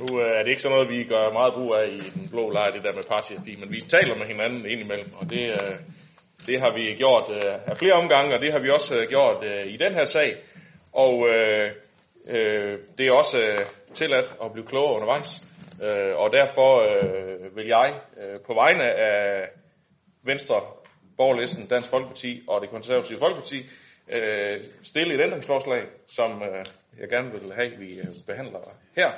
Nu øh, er det ikke sådan noget, vi gør meget brug af i den blå lejr, det der med parterapi, men vi taler med hinanden indimellem, og det, øh, det har vi gjort øh, af flere omgange, og det har vi også øh, gjort øh, i den her sag. Og øh, øh, det er også øh, tilladt at blive klogere undervejs. Øh, og derfor øh, vil jeg øh, på vegne af Venstre, Borgerlisten, Dansk Folkeparti og det konservative Folkeparti øh, stille et ændringsforslag, som øh, jeg gerne vil have, vi øh, behandler her.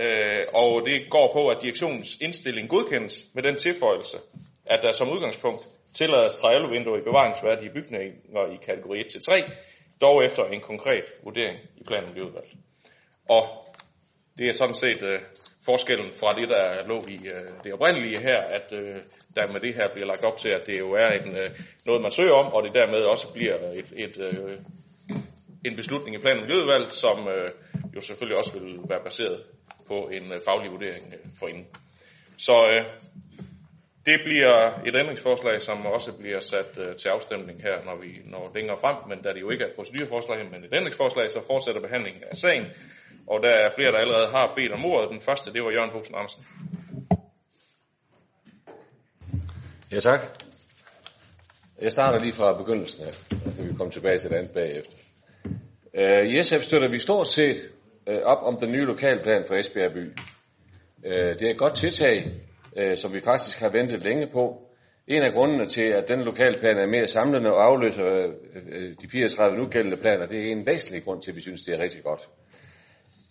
Øh, og det går på, at direktionens indstilling godkendes med den tilføjelse, at der som udgangspunkt tillades træalvinduer i bevaringsværdige bygninger i kategori 1-3, dog efter en konkret vurdering i planen blev udvalgt. Og det er sådan set øh, forskellen fra det, der lå i øh, det oprindelige her, at øh, der med det her bliver lagt op til, at det jo er en, øh, noget, man søger om, og det dermed også bliver et, et, øh, en beslutning i plan- og miljøudvalget, som øh, jo selvfølgelig også vil være baseret på en øh, faglig vurdering øh, forinden. Så øh, det bliver et ændringsforslag, som også bliver sat øh, til afstemning her, når vi når længere frem, men da det jo ikke er et procedureforslag, men et ændringsforslag, så fortsætter behandlingen af sagen. Og der er flere, der allerede har bedt om ordet. Den første, det var Jørgen Bosen Andersen. Ja, tak. Jeg starter lige fra begyndelsen af, så kan vi komme tilbage til det andet bagefter. Øh, I SF støtter vi stort set øh, op om den nye lokalplan for Esbjerg by. Øh, det er et godt tiltag, øh, som vi faktisk har ventet længe på. En af grundene til, at den lokalplan er mere samlende og afløser øh, øh, de 34 nugældende planer, det er en væsentlig grund til, at vi synes, det er rigtig godt.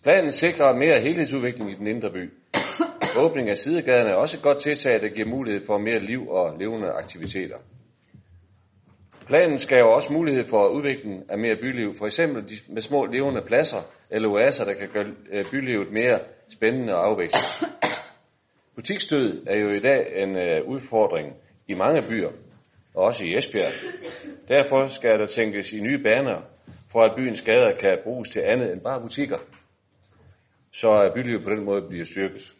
Planen sikrer mere helhedsudvikling i den indre by. Åbning af sidegaderne er også et godt tiltag, der giver mulighed for mere liv og levende aktiviteter. Planen skaber også mulighed for udvikling af mere byliv, for eksempel med små levende pladser eller oaser, der kan gøre øh, bylivet mere spændende og afvekslende. Butikstød er jo i dag en øh, udfordring i mange byer, og også i Esbjerg. Derfor skal der tænkes i nye baner, for at byens gader kan bruges til andet end bare butikker, så øh, bylivet på den måde bliver styrket.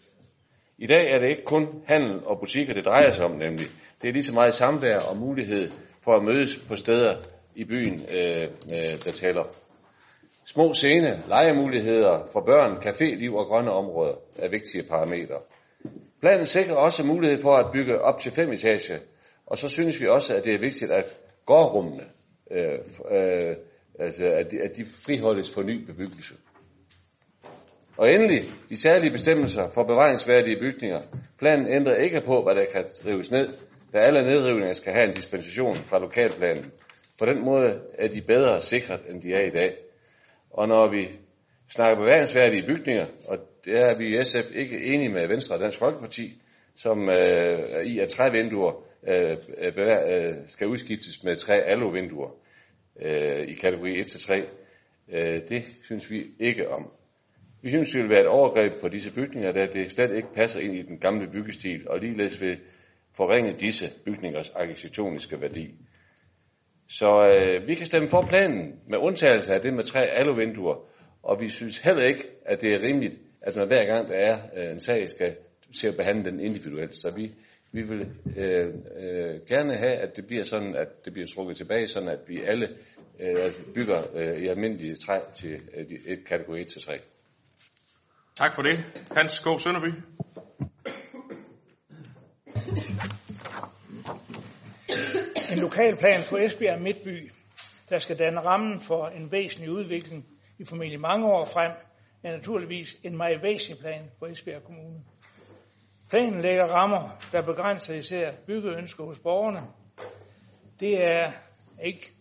I dag er det ikke kun handel og butikker, det drejer sig om nemlig. Det er lige så meget samvær og mulighed for at mødes på steder i byen, øh, øh, der taler. Små scene, legemuligheder for børn, caféliv og grønne områder er vigtige parametre. Planen sikrer også mulighed for at bygge op til fem etager, og så synes vi også, at det er vigtigt, at gårdrummene, øh, øh, altså at de, at de friholdes for ny bebyggelse. Og endelig, de særlige bestemmelser for bevaringsværdige bygninger. Planen ændrer ikke på, hvad der kan rives ned, da alle nedrivninger skal have en dispensation fra lokalplanen. På den måde er de bedre sikret, end de er i dag. Og når vi snakker bevaringsværdige bygninger, og det er vi i SF ikke enige med Venstre og Dansk Folkeparti, som øh, i at trævinduer øh, øh, øh skal udskiftes med tre aluvinduer øh, i kategori 1-3. Øh, det synes vi ikke om. Vi synes, det vil være et overgreb på disse bygninger, da det slet ikke passer ind i den gamle byggestil, og ligeledes vil forringe disse bygningers arkitektoniske værdi. Så øh, vi kan stemme for planen med undtagelse af det med tre aluvinduer, og vi synes heller ikke, at det er rimeligt, at man hver gang der er øh, en sag, skal se at behandle den individuelt. Så vi, vi vil øh, øh, gerne have, at det bliver sådan, at det bliver trukket tilbage, sådan at vi alle øh, altså bygger øh, i almindelige træ til øh, et kategori 1 til 3. Tak for det. Hans K. Sønderby. En lokalplan for Esbjerg Midtby, der skal danne rammen for en væsentlig udvikling i formentlig mange år frem, er naturligvis en meget væsentlig plan for Esbjerg Kommune. Planen lægger rammer, der begrænser især byggeønsker hos borgerne. Det er ikke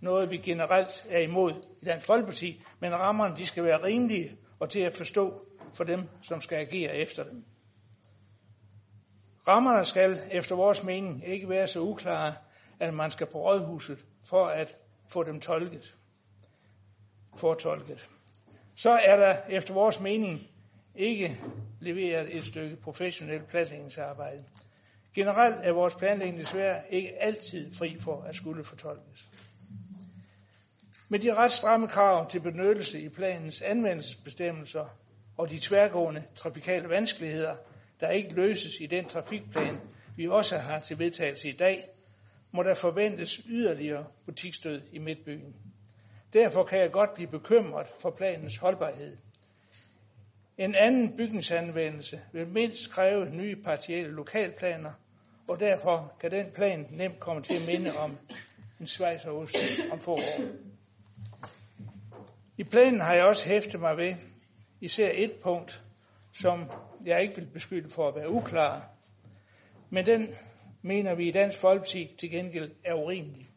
noget, vi generelt er imod i Dansk Folkeparti, men rammerne de skal være rimelige og til at forstå for dem, som skal agere efter dem. Rammerne skal efter vores mening ikke være så uklare, at man skal på rådhuset for at få dem tolket, fortolket. Så er der efter vores mening ikke leveret et stykke professionelt planlægningsarbejde. Generelt er vores planlægning desværre ikke altid fri for at skulle fortolkes. Med de ret stramme krav til benyttelse i planens anvendelsesbestemmelser og de tværgående trafikale vanskeligheder, der ikke løses i den trafikplan, vi også har til vedtagelse i dag, må der forventes yderligere butikstød i midtbyen. Derfor kan jeg godt blive bekymret for planens holdbarhed. En anden bygningsanvendelse vil mindst kræve nye partielle lokalplaner, og derfor kan den plan nemt komme til at minde om en svejserost om få år. I planen har jeg også hæftet mig ved især et punkt, som jeg ikke vil beskylde for at være uklar, men den mener vi i Dansk Folkeparti til gengæld er urimelig.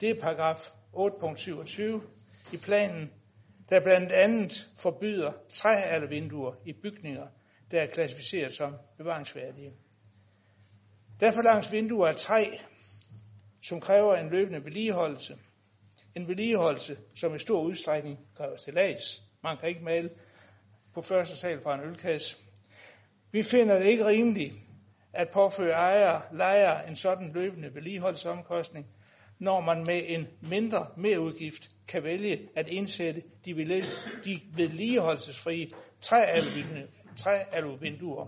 Det er paragraf 8.27 i planen, der blandt andet forbyder træaldervinduer i bygninger, der er klassificeret som bevaringsværdige. Der forlangs vinduer af træ, som kræver en løbende vedligeholdelse. En vedligeholdelse, som i stor udstrækning kræver stillads. Man kan ikke male på første sal fra en ølkasse. Vi finder det ikke rimeligt at påføre ejere, lejere en sådan løbende vedligeholdelsesomkostning, når man med en mindre merudgift kan vælge at indsætte de, de vedligeholdelsesfrie træaluvinduer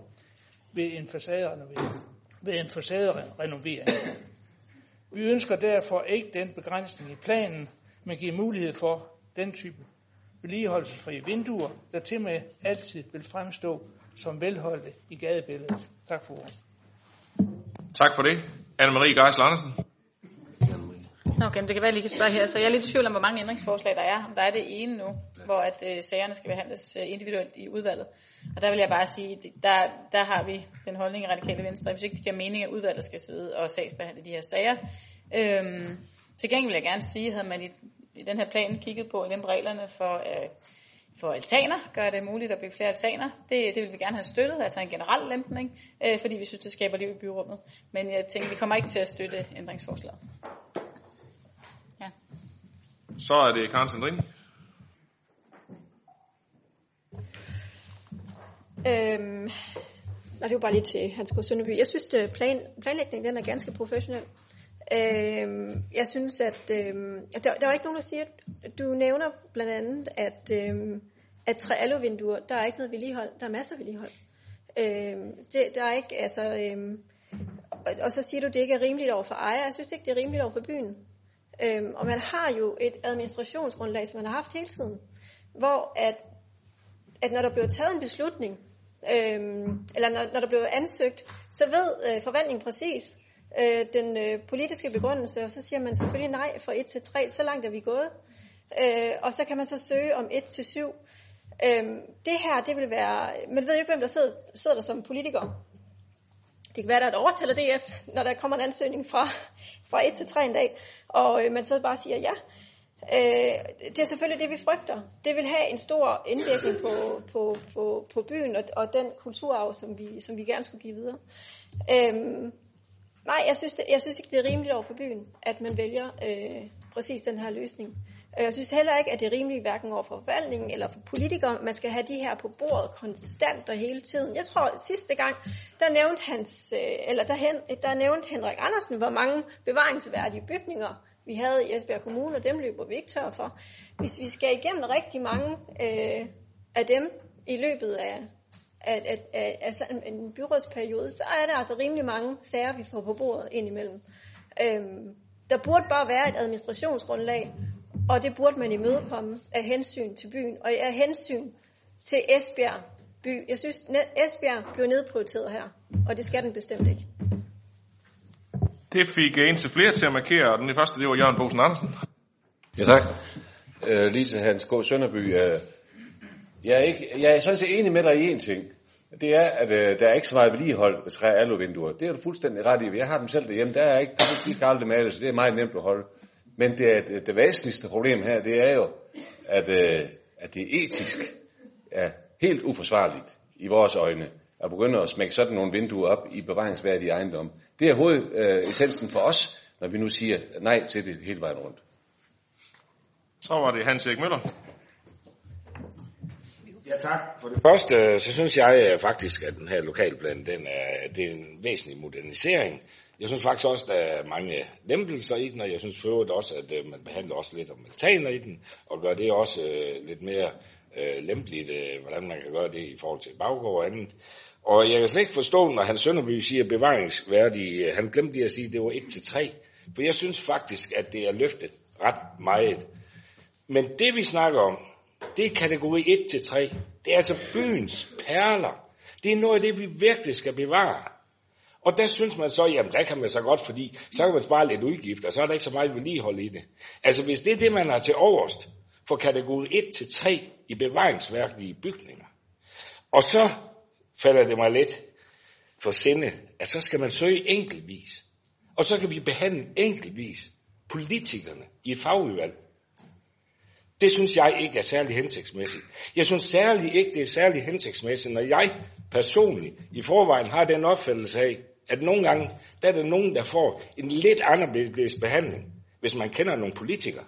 ved en facaderenovering. Ved en facaderenovering. Vi ønsker derfor ikke den begrænsning i planen, men giver mulighed for den type vedligeholdelsesfrie vinduer, der til med altid vil fremstå som velholdte i gadebilledet. Tak for ordet. Tak for det. Anne-Marie Geisel Andersen. Okay, men det kan være, at I kan spørge her. Så jeg er lidt i tvivl om, hvor mange ændringsforslag der er. Om der er det ene nu, hvor at øh, sagerne skal behandles øh, individuelt i udvalget. Og der vil jeg bare sige, der, der har vi den holdning i Radikale Venstre, hvis ikke det giver mening, at udvalget skal sidde og sagsbehandle de her sager. Øhm, til gengæld vil jeg gerne sige, havde man i, i den her plan kigget på at lempe reglerne for, øh, for altaner, gør det muligt at bygge flere altaner. Det, det vil vi gerne have støttet, altså en generel lempning, øh, fordi vi synes, det skaber liv i byrummet. Men jeg tænker, vi kommer ikke til at støtte ændringsforslaget. Ja. Så er det Karen Sandrin. Øhm, nej, det var bare lige til Hans K. Sønderby. Jeg synes, at plan, planlægningen den er ganske professionel. Øh, jeg synes, at, øh, der, der er ikke nogen, der siger, at du nævner blandt andet, at, øh, at træaluvinduer, der er ikke noget vedligehold. Der er masser af vedligehold. Øh, det, der er ikke, altså, øh, og, og så siger du, at det ikke er rimeligt over for ejer. Jeg synes ikke, det er rimeligt over for byen. Øhm, og man har jo et administrationsgrundlag, som man har haft hele tiden, hvor at, at når der bliver taget en beslutning, øhm, eller når, når der bliver ansøgt, så ved øh, forvaltningen præcis øh, den øh, politiske begrundelse, og så siger man selvfølgelig nej fra 1 til 3, så langt er vi gået. Øh, og så kan man så søge om 1 til 7. Øh, det her, det vil være, man ved jo ikke, hvem der sidder, sidder der som politiker. Det kan være, der er et overtal af DF, når der kommer en ansøgning fra, fra 1 til 3 en dag, og øh, man så bare siger ja. Øh, det er selvfølgelig det, vi frygter. Det vil have en stor indvirkning på, på, på, på byen og, og den kulturarv, som vi, som vi gerne skulle give videre. Øh, nej, jeg synes, det, jeg synes ikke, det er rimeligt over for byen, at man vælger øh, præcis den her løsning. Jeg synes heller ikke, at det er rimeligt hverken over for forvaltningen eller for politikere. Man skal have de her på bordet konstant og hele tiden. Jeg tror, at sidste gang, der nævnte, hans, øh, eller der, hen, der nævnte Henrik Andersen, hvor mange bevaringsværdige bygninger vi havde i Esbjerg Kommune, og dem løber vi ikke tør for. Hvis vi skal igennem rigtig mange øh, af dem i løbet af, af, af, af, af en byrådsperiode, så er der altså rimelig mange sager, vi får på bordet indimellem. Øhm, der burde bare være et administrationsgrundlag, og det burde man imødekomme af hensyn til byen, og af hensyn til Esbjerg by. Jeg synes, Esbjerg blev nedprioriteret her, og det skal den bestemt ikke. Det fik en til flere til at markere, og den første, det var Jørgen Bosen Andersen. Ja, tak. Uh, Lise Hans K. Sønderby. Uh, jeg, er ikke, jeg er sådan set enig med dig i en ting. Det er, at øh, der er ikke så meget vedligehold ved træ aluvinduer. Det er du fuldstændig ret i. Jeg har dem selv derhjemme. Der er ikke, de skal aldrig male, så det er meget nemt at holde. Men det, det, det væsentligste problem her, det er jo, at, øh, at det etisk er helt uforsvarligt i vores øjne at begynde at smække sådan nogle vinduer op i bevaringsværdige ejendom. Det er hovedessensen øh, for os, når vi nu siger nej til det hele vejen rundt. Så var det Hans Erik Møller. Ja, tak. For det første, øh, så synes jeg øh, faktisk, at den her lokalplan, den er, det er en væsentlig modernisering. Jeg synes faktisk også, der er mange lempelser i den, og jeg synes for øvrigt også, at øh, man behandler også lidt om altaner i den, og gør det også lidt mere øh, lempeligt, øh, hvordan man kan gøre det i forhold til baggård og andet. Og jeg kan slet ikke forstå, når han Sønderby siger bevaringsværdig, han glemte lige at sige, at det var 1 til 3. For jeg synes faktisk, at det er løftet ret meget. Men det vi snakker om, det er kategori 1 til 3. Det er altså byens perler. Det er noget af det, vi virkelig skal bevare. Og der synes man så, jamen der kan man så godt, fordi så kan man spare lidt udgifter, så er der ikke så meget vedligehold i det. Altså hvis det er det, man har til overst for kategori 1 til 3 i bevaringsværdige bygninger, og så falder det mig lidt for sinde, at så skal man søge enkeltvis. Og så kan vi behandle enkeltvis politikerne i et fagudvalg. Det synes jeg ikke er særlig hensigtsmæssigt. Jeg synes særligt ikke, det er særlig hensigtsmæssigt, når jeg personligt i forvejen har den opfattelse af, at nogle gange, der er der nogen, der får en lidt anderledes behandling, hvis man kender nogle politikere.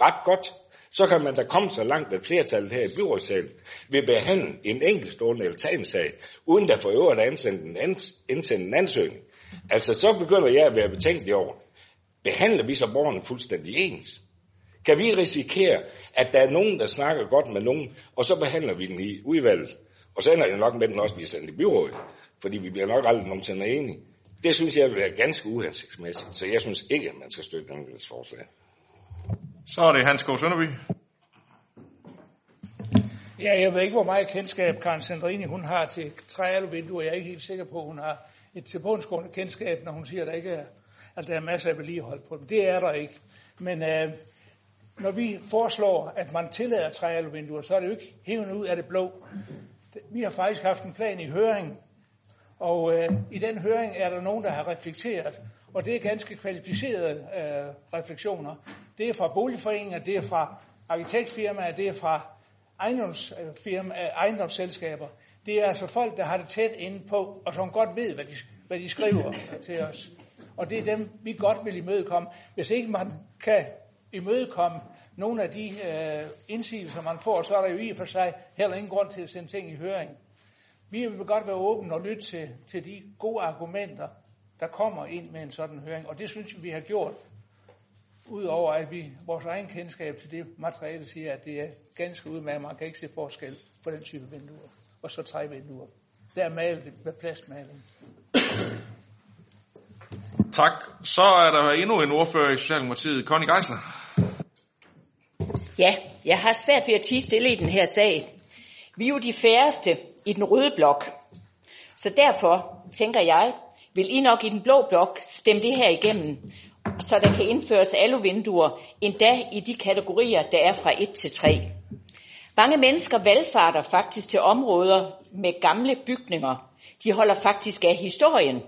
Ret godt. Så kan man da komme så langt, at flertallet her i byrådssalen vil behandle en enkeltstående altansag, uden der for øvrigt at indsende en, ans- indsende en ansøgning. Altså, så begynder jeg at være betænkelig over, behandler vi så borgerne fuldstændig ens? Kan vi risikere, at der er nogen, der snakker godt med nogen, og så behandler vi den i udvalget, og så ender det nok med, at den også bliver sendt i byrådet, fordi vi bliver nok aldrig nogensinde enige. Det synes jeg vil være ganske uhensigtsmæssigt, så jeg synes ikke, at man skal støtte den forslag. Så er det Hans K. Sønderby. Ja, jeg ved ikke, hvor meget kendskab Karen Sandrini hun har til træaluvinduer. Jeg er ikke helt sikker på, at hun har et tilbundsgående kendskab, når hun siger, at der ikke er, at der er masser af vedligehold på dem. Det er der ikke. Men øh, når vi foreslår, at man tillader træaluvinduer, så er det jo ikke hævende ud af det blå. Vi har faktisk haft en plan i høring, og øh, i den høring er der nogen, der har reflekteret, og det er ganske kvalificerede øh, refleksioner. Det er fra boligforeninger, det er fra arkitektfirmaer, det er fra ejendomsfirma, øh, øh, ejendomsselskaber. Det er altså folk, der har det tæt inde på, og som godt ved, hvad de, hvad de skriver til os. Og det er dem, vi godt vil imødekomme. Hvis ikke man kan imødekomme nogle af de øh, indsigelser, man får, så er der jo i og for sig heller ingen grund til at sende ting i høring. Vi vil godt være åbne og lytte til, til de gode argumenter, der kommer ind med en sådan høring, og det synes vi, vi har gjort, udover at vi vores egen kendskab til det materiale siger, at det er ganske udmærket, man kan ikke se forskel på den type vinduer, og så trævinduer. Der er malet med plastmaling. Tak. Så er der endnu en ordfører i Socialdemokratiet, Conny Geisler. Ja, jeg har svært ved at tige stille i den her sag. Vi er jo de færreste i den røde blok. Så derfor tænker jeg, vil I nok i den blå blok stemme det her igennem, så der kan indføres aluvinduer, endda i de kategorier, der er fra 1 til 3. Mange mennesker valgfarter faktisk til områder med gamle bygninger. De holder faktisk af historien.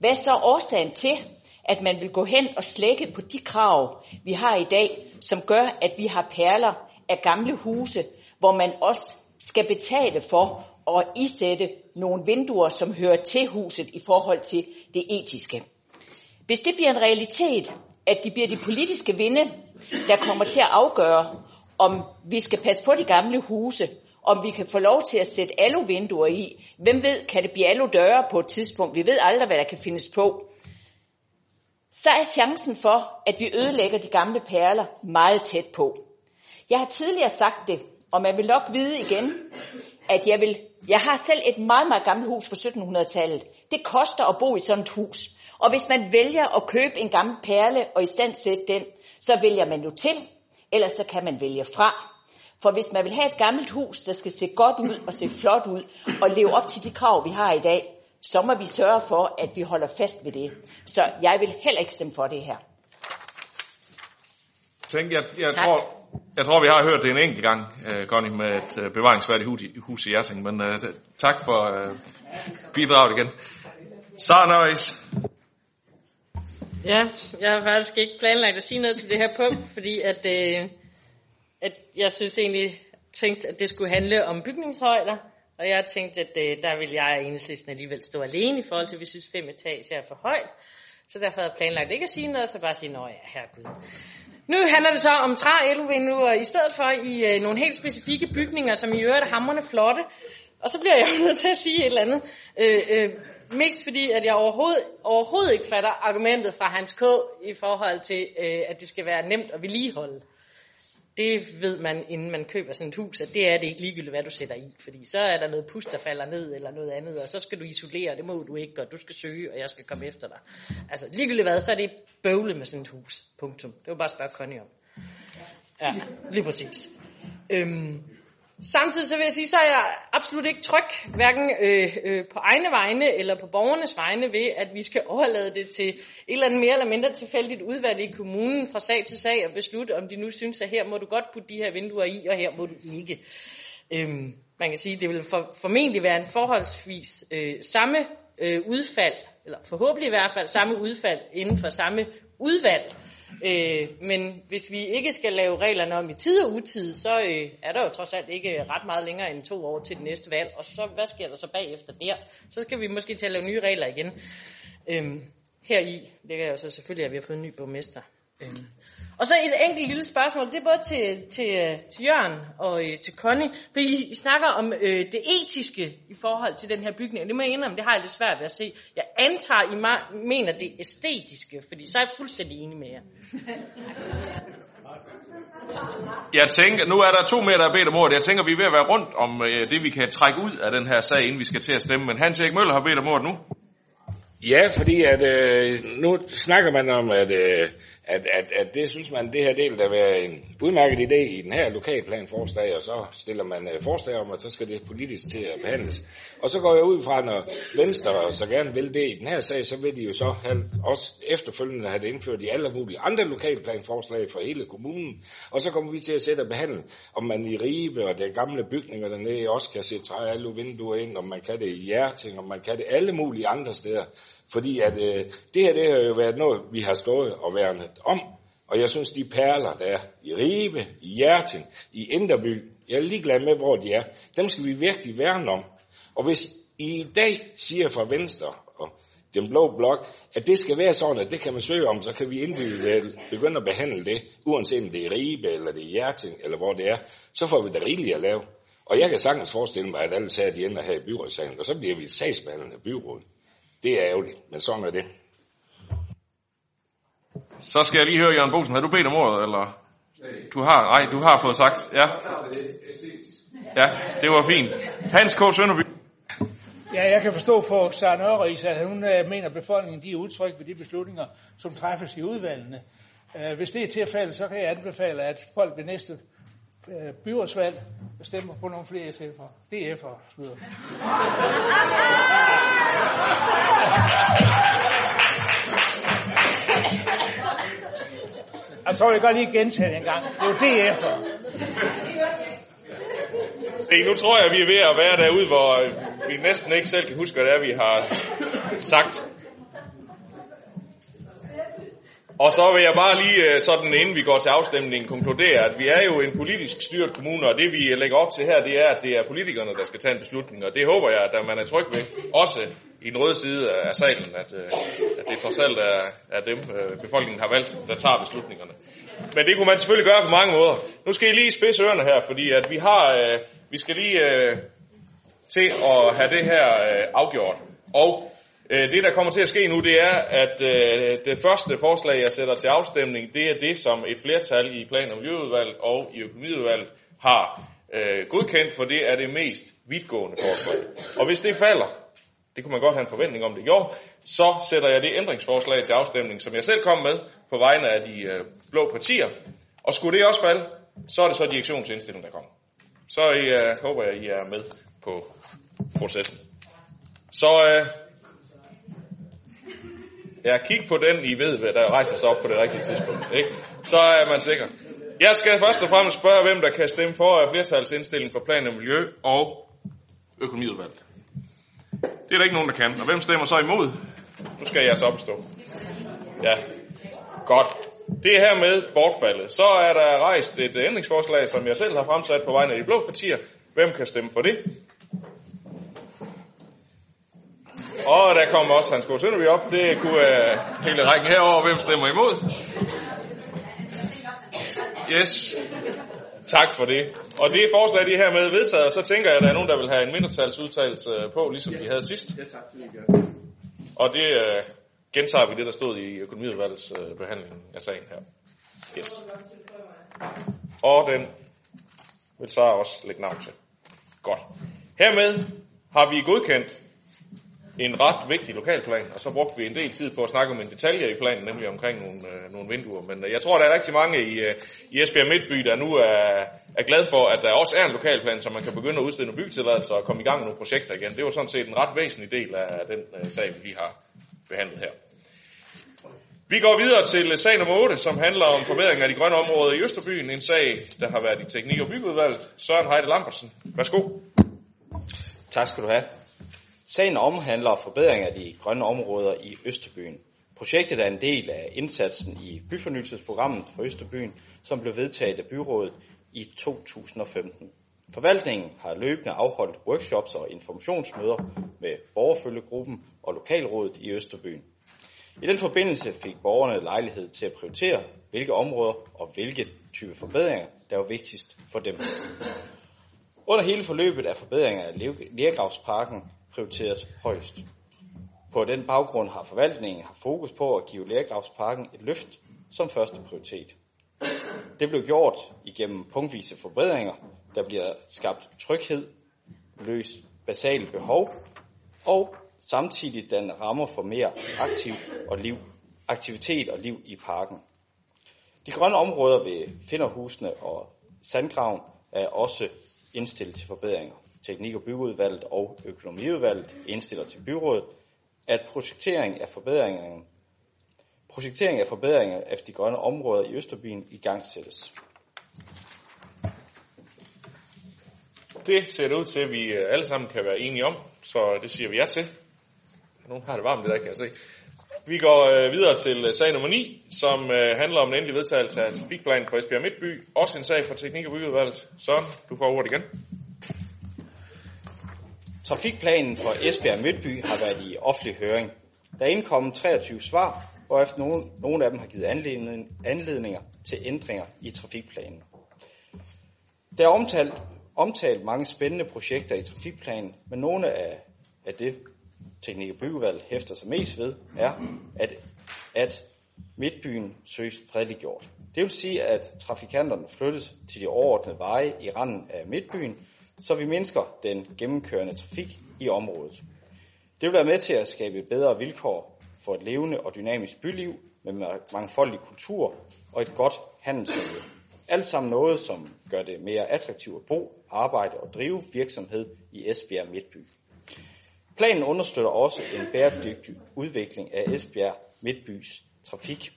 Hvad er så årsagen til, at man vil gå hen og slække på de krav, vi har i dag, som gør, at vi har perler af gamle huse, hvor man også skal betale for at isætte nogle vinduer, som hører til huset i forhold til det etiske. Hvis det bliver en realitet, at det bliver de politiske vinde, der kommer til at afgøre, om vi skal passe på de gamle huse, om vi kan få lov til at sætte aluvinduer i. Hvem ved, kan det blive aludøre på et tidspunkt? Vi ved aldrig, hvad der kan findes på. Så er chancen for, at vi ødelægger de gamle perler meget tæt på. Jeg har tidligere sagt det, og man vil nok vide igen, at jeg vil jeg har selv et meget, meget gammelt hus fra 1700-tallet. Det koster at bo i sådan et hus. Og hvis man vælger at købe en gammel perle og i stand sætte den, så vælger man jo til, ellers så kan man vælge fra. For hvis man vil have et gammelt hus, der skal se godt ud og se flot ud, og leve op til de krav, vi har i dag, så må vi sørge for, at vi holder fast ved det. Så jeg vil heller ikke stemme for det her. Tænk, jeg, jeg, tror, jeg tror, vi har hørt det en enkelt gang, uh, Connie, med et uh, bevaringsværdigt hus i, hus i Jersing, men uh, tak for uh, bidraget igen. Sara Nørris. Ja, jeg har faktisk ikke planlagt at sige noget til det her punkt, fordi at, øh, at jeg synes egentlig tænkte, at det skulle handle om bygningshøjder, og jeg tænkte, at øh, der ville jeg enhedslisten alligevel stå alene i forhold til, at vi synes fem etager er for højt. Så derfor havde jeg planlagt ikke at sige noget, så bare sige, nå ja, herregud. Nu handler det så om træelvinduer i stedet for i øh, nogle helt specifikke bygninger, som i øvrigt er hammerne flotte. Og så bliver jeg nødt til at sige et eller andet. Øh, øh, mest fordi, at jeg overhovedet, overhovedet ikke fatter argumentet fra Hans K. i forhold til, øh, at det skal være nemt at vedligeholde. Det ved man, inden man køber sådan et hus, at det er det ikke ligegyldigt, hvad du sætter i. Fordi så er der noget pus, der falder ned, eller noget andet, og så skal du isolere, det må du ikke, og du skal søge, og jeg skal komme efter dig. Altså ligegyldigt hvad, så er det bøvlet med sådan et hus. Punktum. Det var bare at spørge Connie om. Ja, lige præcis. Øhm, Samtidig så vil jeg sige, så er jeg absolut ikke tryg, hverken øh, øh, på egne vegne eller på borgernes vegne, ved at vi skal overlade det til et eller andet mere eller mindre tilfældigt udvalg i kommunen fra sag til sag og beslutte, om de nu synes, at her må du godt putte de her vinduer i, og her må du ikke. Øhm, man kan sige, at det vil for, formentlig være en forholdsvis øh, samme øh, udfald, eller forhåbentlig i hvert fald samme udfald inden for samme udvalg, Øh, men hvis vi ikke skal lave reglerne om i tid og utid, så øh, er der jo trods alt ikke ret meget længere end to år til det næste valg. Og så hvad sker der så bagefter der? Så skal vi måske til at lave nye regler igen. Øh, her i ligger jo så selvfølgelig, at vi har fået en ny borgmester. Øh. Og så et enkelt lille spørgsmål, det er både til, til, til Jørgen og øh, til Connie, for I, I snakker om øh, det etiske i forhold til den her bygning, det må jeg indrømme, det har jeg lidt svært ved at se. Jeg antager, I mener det æstetiske, fordi så er jeg fuldstændig enig med jer. Jeg tænker, nu er der to mere, der er bedt om ordet. Jeg tænker, vi er ved at være rundt om øh, det, vi kan trække ud af den her sag, inden vi skal til at stemme. Men Hans Erik Møller har bedt om ordet nu. Ja, fordi at, øh, nu snakker man om, at, øh, at, at, at det synes man, det her del der være en udmærket idé i den her lokalplanforslag, og så stiller man øh, forslag om, at så skal det politisk til at behandles. Og så går jeg ud fra, når Venstre så gerne vil det i den her sag, så vil de jo så have, også efterfølgende have det indført i alle mulige andre lokalplanforslag for hele kommunen. Og så kommer vi til at sætte og behandle, om man i Ribe og der gamle bygninger dernede også kan se træ alle vinduer ind, om man kan det i Hjerting, om man kan det alle mulige andre steder. Fordi at øh, det her, det har jo været noget, vi har stået og værnet om. Og jeg synes, de perler, der er i Ribe, i Hjerting, i Inderby, jeg er ligeglad med, hvor de er, dem skal vi virkelig værne om. Og hvis I i dag siger fra Venstre og den blå blok, at det skal være sådan, at det kan man søge om, så kan vi individuelt begynde at behandle det, uanset om det er Ribe, eller det er Hjerting, eller hvor det er, så får vi det rigeligt at lave. Og jeg kan sagtens forestille mig, at alle sager, de ender her i byrådssagen, og så bliver vi et sagsbehandlende byråd. Det er ærgerligt, men sådan er det. Så skal jeg lige høre, Jørgen Bosen, har du bedt om ordet, eller? Du har, nej, du har fået sagt, ja. Ja, det var fint. Hans K. Sønderby. Ja, jeg kan forstå på Søren Ørris, at hun uh, mener, at befolkningen de er udtryk ved de beslutninger, som træffes i udvalgene. Uh, hvis det er tilfældet, så kan jeg anbefale, at folk ved næste Øh, byrådsvalg stemmer på nogle flere SF'er. DF'er, slutter. Og så vil jeg godt lige gentage det en gang. Det er jo DF'er. Se, nu tror jeg, vi er ved at være derude, hvor vi næsten ikke selv kan huske, hvad det er, vi har sagt. Og så vil jeg bare lige, øh, sådan inden vi går til afstemningen, konkludere, at vi er jo en politisk styret kommune, og det vi lægger op til her, det er, at det er politikerne, der skal tage en beslutning. Og det håber jeg, at man er tryg ved, også i den røde side af salen, at, øh, at det trods alt er, er dem, øh, befolkningen har valgt, der tager beslutningerne. Men det kunne man selvfølgelig gøre på mange måder. Nu skal I lige spidse ørerne her, fordi at vi har, vi skal lige til at have det her afgjort. Og Øh, det, der kommer til at ske nu, det er, at øh, det første forslag, jeg sætter til afstemning, det er det, som et flertal i plan- og miljøudvalget og i økonomiudvalget har øh, godkendt, for det er det mest vidtgående forslag. Og hvis det falder, det kunne man godt have en forventning om det gjorde, så sætter jeg det ændringsforslag til afstemning, som jeg selv kom med på vegne af de øh, blå partier. Og skulle det også falde, Så er det så direktionsindstilling, der kommer. Så I, håber jeg, I er med på processen. Så øh, ja, kig på den, I ved, hvad der rejser sig op på det rigtige tidspunkt. Ikke? Så er man sikker. Jeg skal først og fremmest spørge, hvem der kan stemme for flertalsindstilling for plan og miljø og økonomiudvalget. Det er der ikke nogen, der kan. Og hvem stemmer så imod? Nu skal jeg så opstå. Ja, godt. Det er hermed bortfaldet. Så er der rejst et ændringsforslag, som jeg selv har fremsat på vegne af de blå partier. Hvem kan stemme for det? Og der kommer også Hans Gård Sønderby op. Det kunne uh, hele rækken herover. Hvem stemmer imod? Yes. Tak for det. Og det forslag, de er hermed vedtaget, og så tænker jeg, at der er nogen, der vil have en mindretalsudtalelse på, ligesom vi havde sidst. Ja, tak. Det gør. Og det uh, gentager vi det, der stod i økonomiudvalgets uh, behandling af sagen her. Yes. Og den vil så også lægge navn til. Godt. Hermed har vi godkendt en ret vigtig lokalplan, og så brugte vi en del tid på at snakke om en detalje i planen, nemlig omkring nogle, øh, nogle vinduer. Men øh, jeg tror, der er rigtig mange i, øh, i Esbjerg Midtby, der nu er, er glad for, at der også er en lokalplan, så man kan begynde at udstede nogle bytilladelser og komme i gang med nogle projekter igen. Det var sådan set en ret væsentlig del af den øh, sag, vi lige har behandlet her. Vi går videre til øh, sag nummer 8, som handler om forbedring af de grønne områder i Østerbyen. En sag, der har været i teknik- og byggeudvalget. Søren Heide Lambertsen, værsgo. Tak skal du have. Sagen omhandler forbedring af de grønne områder i Østerbyen. Projektet er en del af indsatsen i byfornyelsesprogrammet for Østerbyen, som blev vedtaget af byrådet i 2015. Forvaltningen har løbende afholdt workshops og informationsmøder med borgerfølgegruppen og lokalrådet i Østerbyen. I den forbindelse fik borgerne lejlighed til at prioritere, hvilke områder og hvilke type forbedringer, der var vigtigst for dem. Under hele forløbet er forbedringer af Lergravsparken prioriteret højst. På den baggrund har forvaltningen haft fokus på at give Lergravsparken et løft som første prioritet. Det blev gjort igennem punktvise forbedringer, der bliver skabt tryghed, løst basale behov og samtidig den rammer for mere aktiv og liv, aktivitet og liv i parken. De grønne områder ved Finderhusene og Sandgraven er også indstillet til forbedringer. Teknik- og byggeudvalget og økonomiudvalget indstiller til byrådet, at projektering af forbedringerne projektering af forbedringer af de grønne områder i Østerbyen i gang sættes. Det ser det ud til, at vi øh, alle sammen kan være enige om, så det siger vi ja til. Nogen har det varmt det der, kan jeg se. Vi går øh, videre til øh, sag nummer 9, som handler om en endelig vedtagelse af trafikplanen for Esbjerg Midtby. Også en sag for Teknik- og Byggeudvalget. Så du får ordet igen. Trafikplanen for Esbjerg Midtby har været i offentlig høring. Der er indkommet 23 svar, og efter nogle, nogle af dem har givet anledning, anledninger til ændringer i trafikplanen. Der er omtalt, omtalt mange spændende projekter i trafikplanen, men nogle af, af det, Teknik- og Byggevalg hæfter sig mest ved, er, at, at Midtbyen søges fredeliggjort. Det vil sige, at trafikanterne flyttes til de overordnede veje i randen af Midtbyen, så vi mindsker den gennemkørende trafik i området. Det vil være med til at skabe bedre vilkår for et levende og dynamisk byliv med mangfoldig kultur og et godt handelsmiljø. Alt sammen noget, som gør det mere attraktivt at bo, arbejde og drive virksomhed i Esbjerg Midtby. Planen understøtter også en bæredygtig udvikling af Esbjerg Midtbys trafik,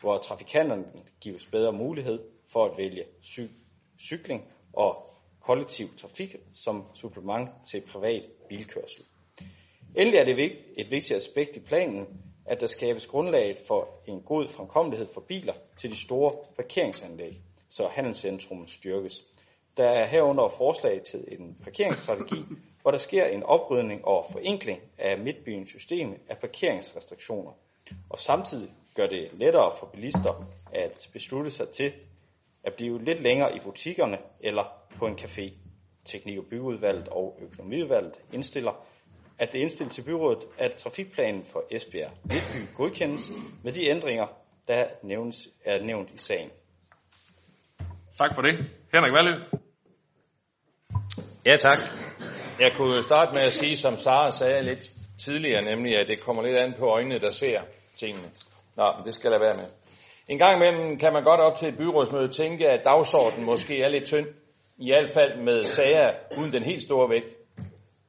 hvor trafikanterne gives bedre mulighed for at vælge cy- cykling og kollektiv trafik som supplement til privat bilkørsel. Endelig er det et vigtigt aspekt i planen, at der skabes grundlag for en god fremkommelighed for biler til de store parkeringsanlæg, så handelscentrum styrkes. Der er herunder forslag til en parkeringsstrategi, hvor der sker en oprydning og forenkling af midtbyens system af parkeringsrestriktioner, og samtidig gør det lettere for bilister at beslutte sig til at blive lidt længere i butikkerne eller på en café. Teknik- og byggeudvalget og økonomiudvalget indstiller, at det indstilles til byrådet, at trafikplanen for Esbjerg Midtby godkendes med de ændringer, der nævnes, er nævnt i sagen. Tak for det. Henrik Valø. Ja, tak. Jeg kunne starte med at sige, som Sara sagde lidt tidligere, nemlig at det kommer lidt an på øjnene, der ser tingene. Nå, men det skal der være med. En gang imellem kan man godt op til et byrådsmøde tænke, at dagsordenen måske er lidt tynd, i hvert fald med sager uden den helt store vægt.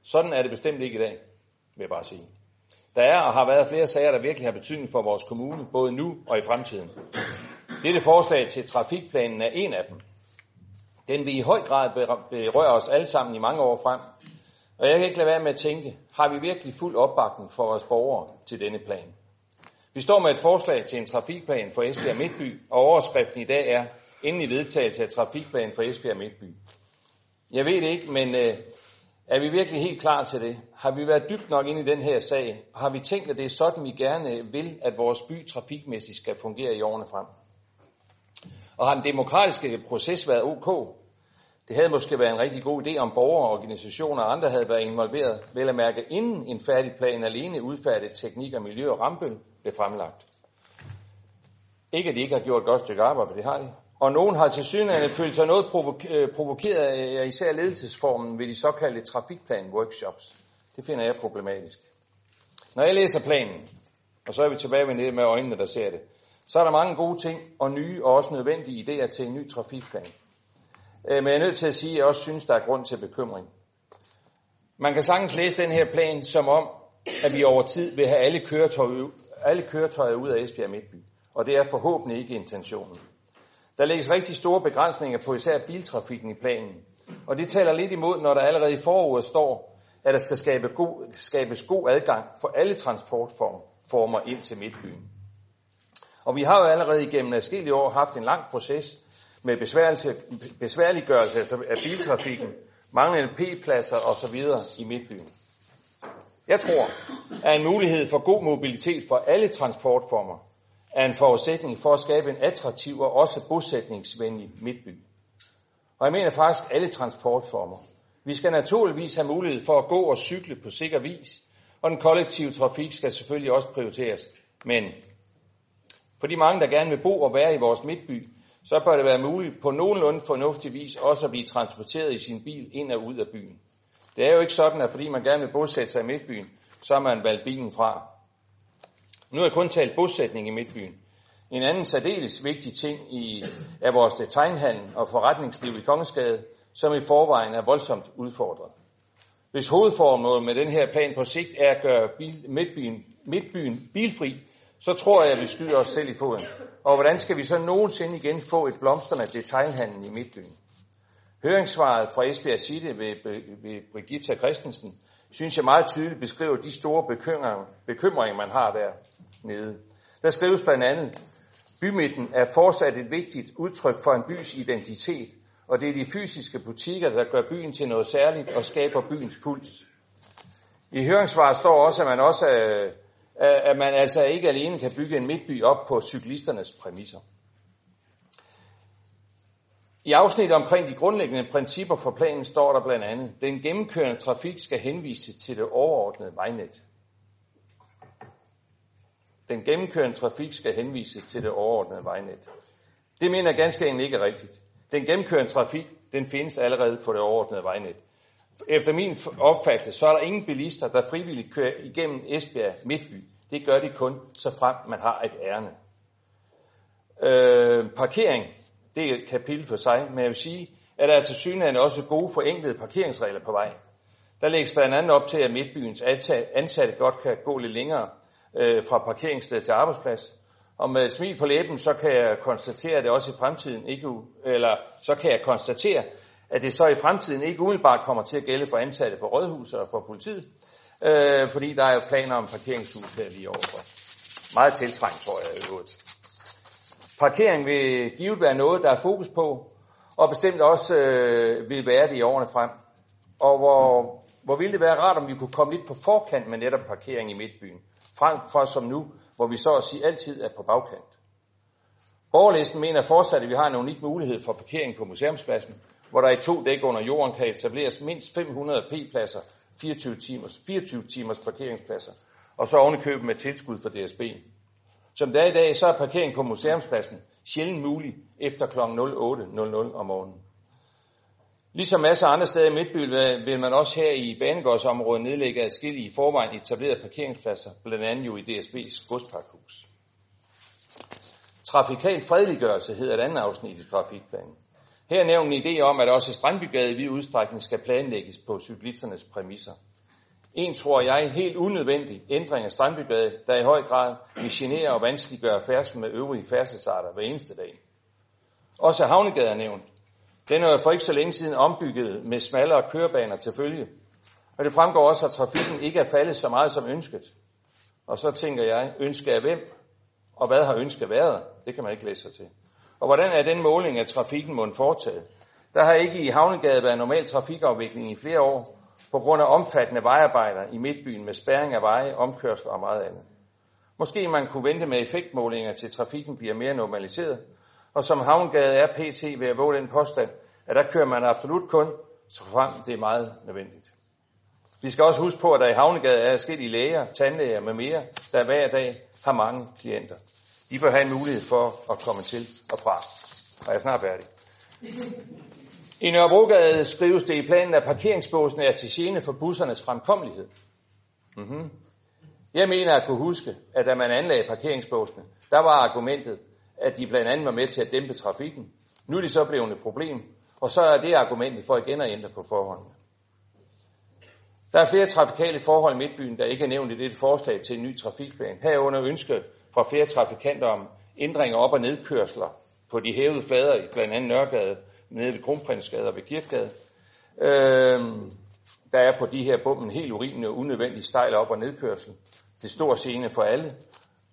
Sådan er det bestemt ikke i dag, vil jeg bare sige. Der er og har været flere sager, der virkelig har betydning for vores kommune, både nu og i fremtiden. Dette forslag til trafikplanen er en af dem. Den vil i høj grad berøre os alle sammen i mange år frem. Og jeg kan ikke lade være med at tænke, har vi virkelig fuld opbakning for vores borgere til denne plan? Vi står med et forslag til en trafikplan for Esbjerg Midtby, og overskriften i dag er endelig vedtagelse af trafikplan for Esbjerg Midtby. Jeg ved det ikke, men øh, er vi virkelig helt klar til det? Har vi været dybt nok ind i den her sag? Og har vi tænkt, at det er sådan, vi gerne vil, at vores by trafikmæssigt skal fungere i årene frem? Og har den demokratiske proces været ok? Det havde måske været en rigtig god idé, om borgere, organisationer og andre havde været involveret, vel at mærke inden en færdig plan alene udfærdet teknik og miljø og rampe blev fremlagt. Ikke at de ikke har gjort et godt stykke arbejde, for det har de. Og nogen har til synligheden følt sig noget provok- øh, provokeret af især ledelsesformen ved de såkaldte trafikplan-workshops. Det finder jeg problematisk. Når jeg læser planen, og så er vi tilbage med det med øjnene, der ser det, så er der mange gode ting og nye og også nødvendige idéer til en ny trafikplan. Øh, men jeg er nødt til at sige, at jeg også synes, der er grund til bekymring. Man kan sagtens læse den her plan som om, at vi over tid vil have alle køretøjer, alle køretøjer ud af Esbjerg Midtby. Og det er forhåbentlig ikke intentionen. Der lægges rigtig store begrænsninger på især biltrafikken i planen. Og det taler lidt imod, når der allerede i foråret står, at der skal skabe god, skabes god adgang for alle transportformer ind til Midtbyen. Og vi har jo allerede igennem adskillige år haft en lang proces med besværliggørelse af biltrafikken, manglende P-pladser osv. i Midtbyen. Jeg tror, at en mulighed for god mobilitet for alle transportformer er en forudsætning for at skabe en attraktiv og også bosætningsvenlig midtby. Og jeg mener faktisk alle transportformer. Vi skal naturligvis have mulighed for at gå og cykle på sikker vis, og den kollektive trafik skal selvfølgelig også prioriteres. Men for de mange, der gerne vil bo og være i vores midtby, så bør det være muligt på nogenlunde fornuftig vis også at blive transporteret i sin bil ind og ud af byen. Det er jo ikke sådan, at fordi man gerne vil bosætte sig i midtbyen, så har man valgt bilen fra. Nu har jeg kun talt bosætning i Midtbyen. En anden særdeles vigtig ting i, er vores detaljhandel og forretningsliv i Kongensgade, som i forvejen er voldsomt udfordret. Hvis hovedformålet med den her plan på sigt er at gøre bil, midtbyen, midtbyen bilfri, så tror jeg, at vi skyder os selv i foden. Og hvordan skal vi så nogensinde igen få et blomstrende detaljhandel i Midtbyen? Høringssvaret fra Esbjerg City ved, ved Brigitta Christensen synes jeg meget tydeligt beskriver de store bekymringer, bekymringer man har der nede. Der skrives blandt andet, bymidten er fortsat et vigtigt udtryk for en bys identitet, og det er de fysiske butikker, der gør byen til noget særligt og skaber byens puls. I høringssvaret står også, at man også øh, at man altså ikke alene kan bygge en midtby op på cyklisternes præmisser. I afsnittet omkring de grundlæggende principper for planen står der blandt andet, den gennemkørende trafik skal henvise til det overordnede vejnet. Den gennemkørende trafik skal henvise til det overordnede vejnet. Det mener jeg ganske enkelt ikke er rigtigt. Den gennemkørende trafik, den findes allerede på det overordnede vejnet. Efter min opfattelse, så er der ingen bilister, der frivilligt kører igennem Esbjerg Midtby. Det gør de kun, så frem man har et ærne. Øh, parkering, det er et kapitel for sig, men jeg vil sige, at der er til synligheden også gode forenklede parkeringsregler på vej. Der lægges blandt andet op til, at Midtbyens ansatte godt kan gå lidt længere øh, fra parkeringssted til arbejdsplads. Og med et smil på læben, så kan jeg konstatere, at det også i fremtiden ikke, eller så kan jeg konstatere, at det så i fremtiden ikke umiddelbart kommer til at gælde for ansatte på rådhuset og for politiet, øh, fordi der er jo planer om parkeringshus her lige overfor. Meget tiltrængt, tror jeg i øvrigt. Parkering vil givet være noget, der er fokus på, og bestemt også øh, vil være det i årene frem. Og hvor, hvor ville det være rart, om vi kunne komme lidt på forkant med netop parkering i midtbyen, frem for som nu, hvor vi så at sige altid er på bagkant. Borgerlisten mener fortsat, at vi har en unik mulighed for parkering på museumspladsen, hvor der i to dæk under jorden kan etableres mindst 500 p-pladser, 24 timers, 24 timers parkeringspladser, og så ovenikøbet med tilskud fra DSB. Som det er i dag, så er parkering på museumspladsen sjældent mulig efter kl. 08.00 om morgenen. Ligesom masser af andre steder i Midtby vil man også her i Banegårdsområdet nedlægge adskillige i forvejen etablerede parkeringspladser, blandt andet jo i DSB's godsparkhus. Trafikal fredeliggørelse hedder et andet afsnit i trafikplanen. Her nævner en idé om, at også Strandbygade i vid udstrækning skal planlægges på cyklisternes præmisser. En, tror jeg, helt unødvendig ændring af Strandbygade, der i høj grad vil genere og vanskeliggøre færdsel med øvrige færdselsarter hver eneste dag. Også Havnegade er nævnt. Den er for ikke så længe siden ombygget med smallere kørebaner til følge. Og det fremgår også, at trafikken ikke er faldet så meget som ønsket. Og så tænker jeg, ønsker af hvem? Og hvad har ønsket været? Det kan man ikke læse sig til. Og hvordan er den måling af trafikken måden foretaget? Der har ikke i Havnegade været normal trafikafvikling i flere år, på grund af omfattende vejarbejder i midtbyen med spærring af veje, omkørsler og meget andet. Måske man kunne vente med effektmålinger til trafikken bliver mere normaliseret, og som Havngade er PT ved at våge den påstand, at der kører man absolut kun, så frem det er meget nødvendigt. Vi skal også huske på, at der i Havnegade er forskellige læger, tandlæger med mere, der hver dag har mange klienter. De bør have en mulighed for at komme til og fra. Og jeg er snart færdig. I Nørrebrogade skrives det i planen, at parkeringsbåsene er til gene for bussernes fremkommelighed. Mm-hmm. Jeg mener at kunne huske, at da man anlagde parkeringsbåsene, der var argumentet, at de blandt andet var med til at dæmpe trafikken. Nu er de så blevet et problem, og så er det argumentet for igen at ændre på forholdene. Der er flere trafikale forhold i Midtbyen, der ikke er nævnt i dette forslag til en ny trafikplan. Herunder ønsker fra flere trafikanter om ændringer op- og nedkørsler på de hævede flader i blandt andet Nørregade, nede ved Kronprinsgade og ved Kirkegade. Øhm, der er på de her bomben helt urimelig og unødvendig stejl op- og nedkørsel. Det står scene for alle.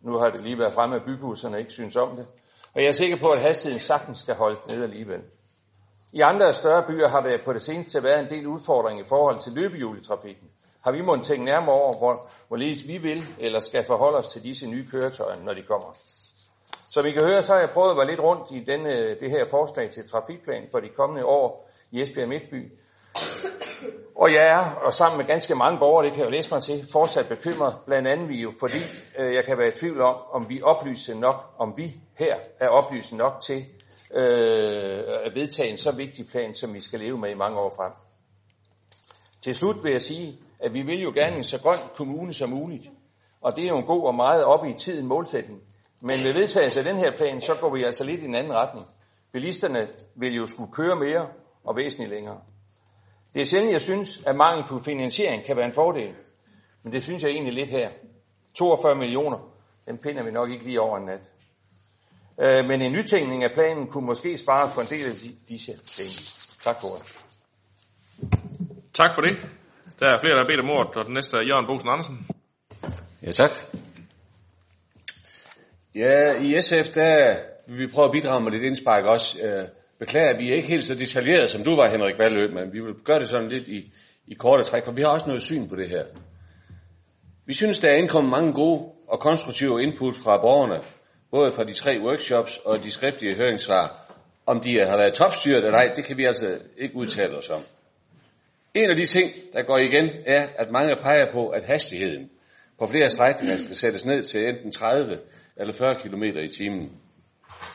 Nu har det lige været fremme, at bybusserne ikke synes om det. Og jeg er sikker på, at hastigheden sagtens skal holdes ned alligevel. I andre større byer har der på det seneste været en del udfordringer i forhold til løbehjuletrafikken. Har vi måttet tænke nærmere over, hvor, hvorledes vi vil eller skal forholde os til disse nye køretøjer, når de kommer. Som I kan høre, så har jeg prøvet at være lidt rundt i denne, det her forslag til trafikplan for de kommende år i Esbjerg Midtby. Og jeg er, og sammen med ganske mange borgere, det kan jeg jo læse mig til, fortsat bekymret, blandt andet vi jo, fordi øh, jeg kan være i tvivl om, om vi oplyser nok, om vi her er oplyst nok til øh, at vedtage en så vigtig plan, som vi skal leve med i mange år frem. Til slut vil jeg sige, at vi vil jo gerne en så grøn kommune som muligt. Og det er jo en god og meget op i tiden målsætning. Men med vedtagelse af den her plan, så går vi altså lidt i en anden retning. Bilisterne vil jo skulle køre mere og væsentligt længere. Det er sjældent, jeg synes, at mangel på finansiering kan være en fordel. Men det synes jeg egentlig lidt her. 42 millioner, dem finder vi nok ikke lige over en nat. Øh, men en nytænkning af planen kunne måske spare for en del af disse penge. Tak for det. Tak for det. Der er flere, der har bedt om ordet, og den næste er Jørgen Bosen Andersen. Ja, tak. Ja, i SF, der vil vi prøve at bidrage med lidt indspark også. Øh, beklager, at vi er ikke helt så detaljeret, som du var, Henrik Valø, men vi vil gøre det sådan lidt i, i korte træk, for vi har også noget syn på det her. Vi synes, der er indkommet mange gode og konstruktive input fra borgerne, både fra de tre workshops og de skriftlige høringssvar. Om de har været topstyret eller ej, det kan vi altså ikke udtale os om. En af de ting, der går igen, er, at mange peger på, at hastigheden på flere strækninger skal sættes ned til enten 30 eller 40 km i timen.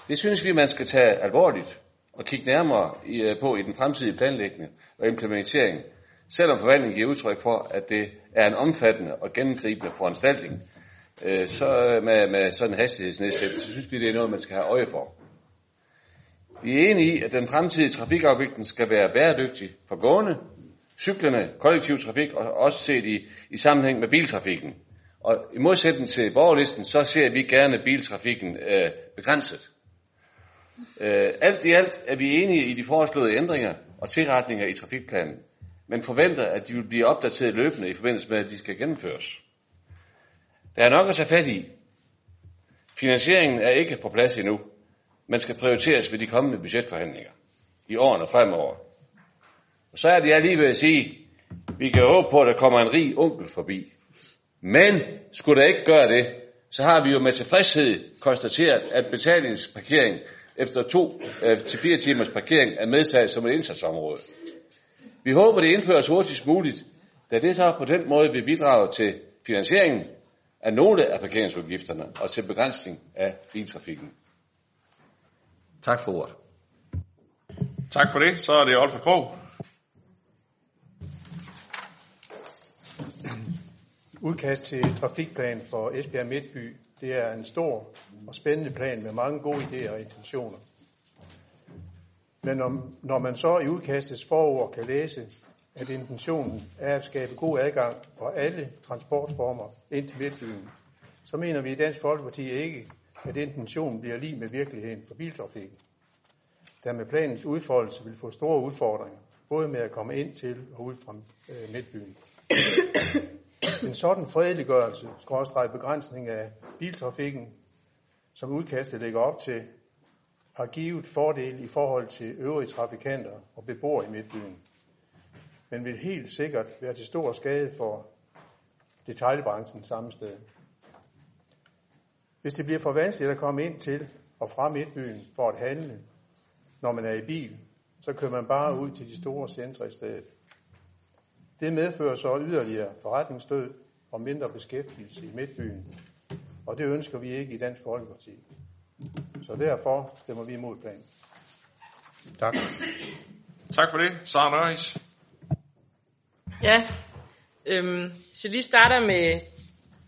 Det synes vi, man skal tage alvorligt og kigge nærmere øh, på i den fremtidige planlægning og implementering, selvom forvaltningen giver udtryk for, at det er en omfattende og gennemgribende foranstaltning, øh, så øh, med, med sådan en hastighedsnedsættelse, så synes vi, det er noget, man skal have øje for. Vi er enige i, at den fremtidige trafikafvikling skal være bæredygtig for gående, cyklerne, kollektiv trafik og også set i, i sammenhæng med biltrafikken. Og i modsætning til borgerlisten, så ser vi gerne biltrafikken øh, begrænset. Øh, alt i alt er vi enige i de foreslåede ændringer og tilretninger i trafikplanen, men forventer, at de vil blive opdateret løbende i forbindelse med, at de skal gennemføres. Der er nok at tage fat i. Finansieringen er ikke på plads endnu, men skal prioriteres ved de kommende budgetforhandlinger i årene fremover. Og så er det jeg lige ved at sige, vi kan håbe på, at der kommer en rig onkel forbi. Men skulle der ikke gøre det, så har vi jo med tilfredshed konstateret, at betalingsparkering efter to øh, til fire timers parkering er medtaget som et indsatsområde. Vi håber, det indføres hurtigst muligt, da det så på den måde vil bidrage til finansieringen af nogle af parkeringsudgifterne og til begrænsning af biltrafikken. Tak for ordet. Tak for det. Så er det Olfer Krog. Udkast til trafikplan for Esbjerg Midtby, det er en stor og spændende plan med mange gode idéer og intentioner. Men når, når man så i udkastets forord kan læse, at intentionen er at skabe god adgang for alle transportformer ind til midtbyen, så mener vi i Dansk Folkeparti ikke, at intentionen bliver lige med virkeligheden for biltrafikken, der med planens udfoldelse vil få store udfordringer, både med at komme ind til og ud fra øh, midtbyen. En sådan fredeliggørelse, skråstrej begrænsning af biltrafikken, som udkastet lægger op til, har givet fordel i forhold til øvrige trafikanter og beboere i midtbyen, men vil helt sikkert være til stor skade for detaljbranchen samme sted. Hvis det bliver for vanskeligt at komme ind til og fra midtbyen for at handle, når man er i bil, så kører man bare ud til de store centre i stedet. Det medfører så yderligere forretningsdød og mindre beskæftigelse i midtbyen, og det ønsker vi ikke i Dansk Folkeparti. Så derfor stemmer vi imod planen. Tak. Tak for det. Sara Nøjes. Ja, øhm, så lige starter med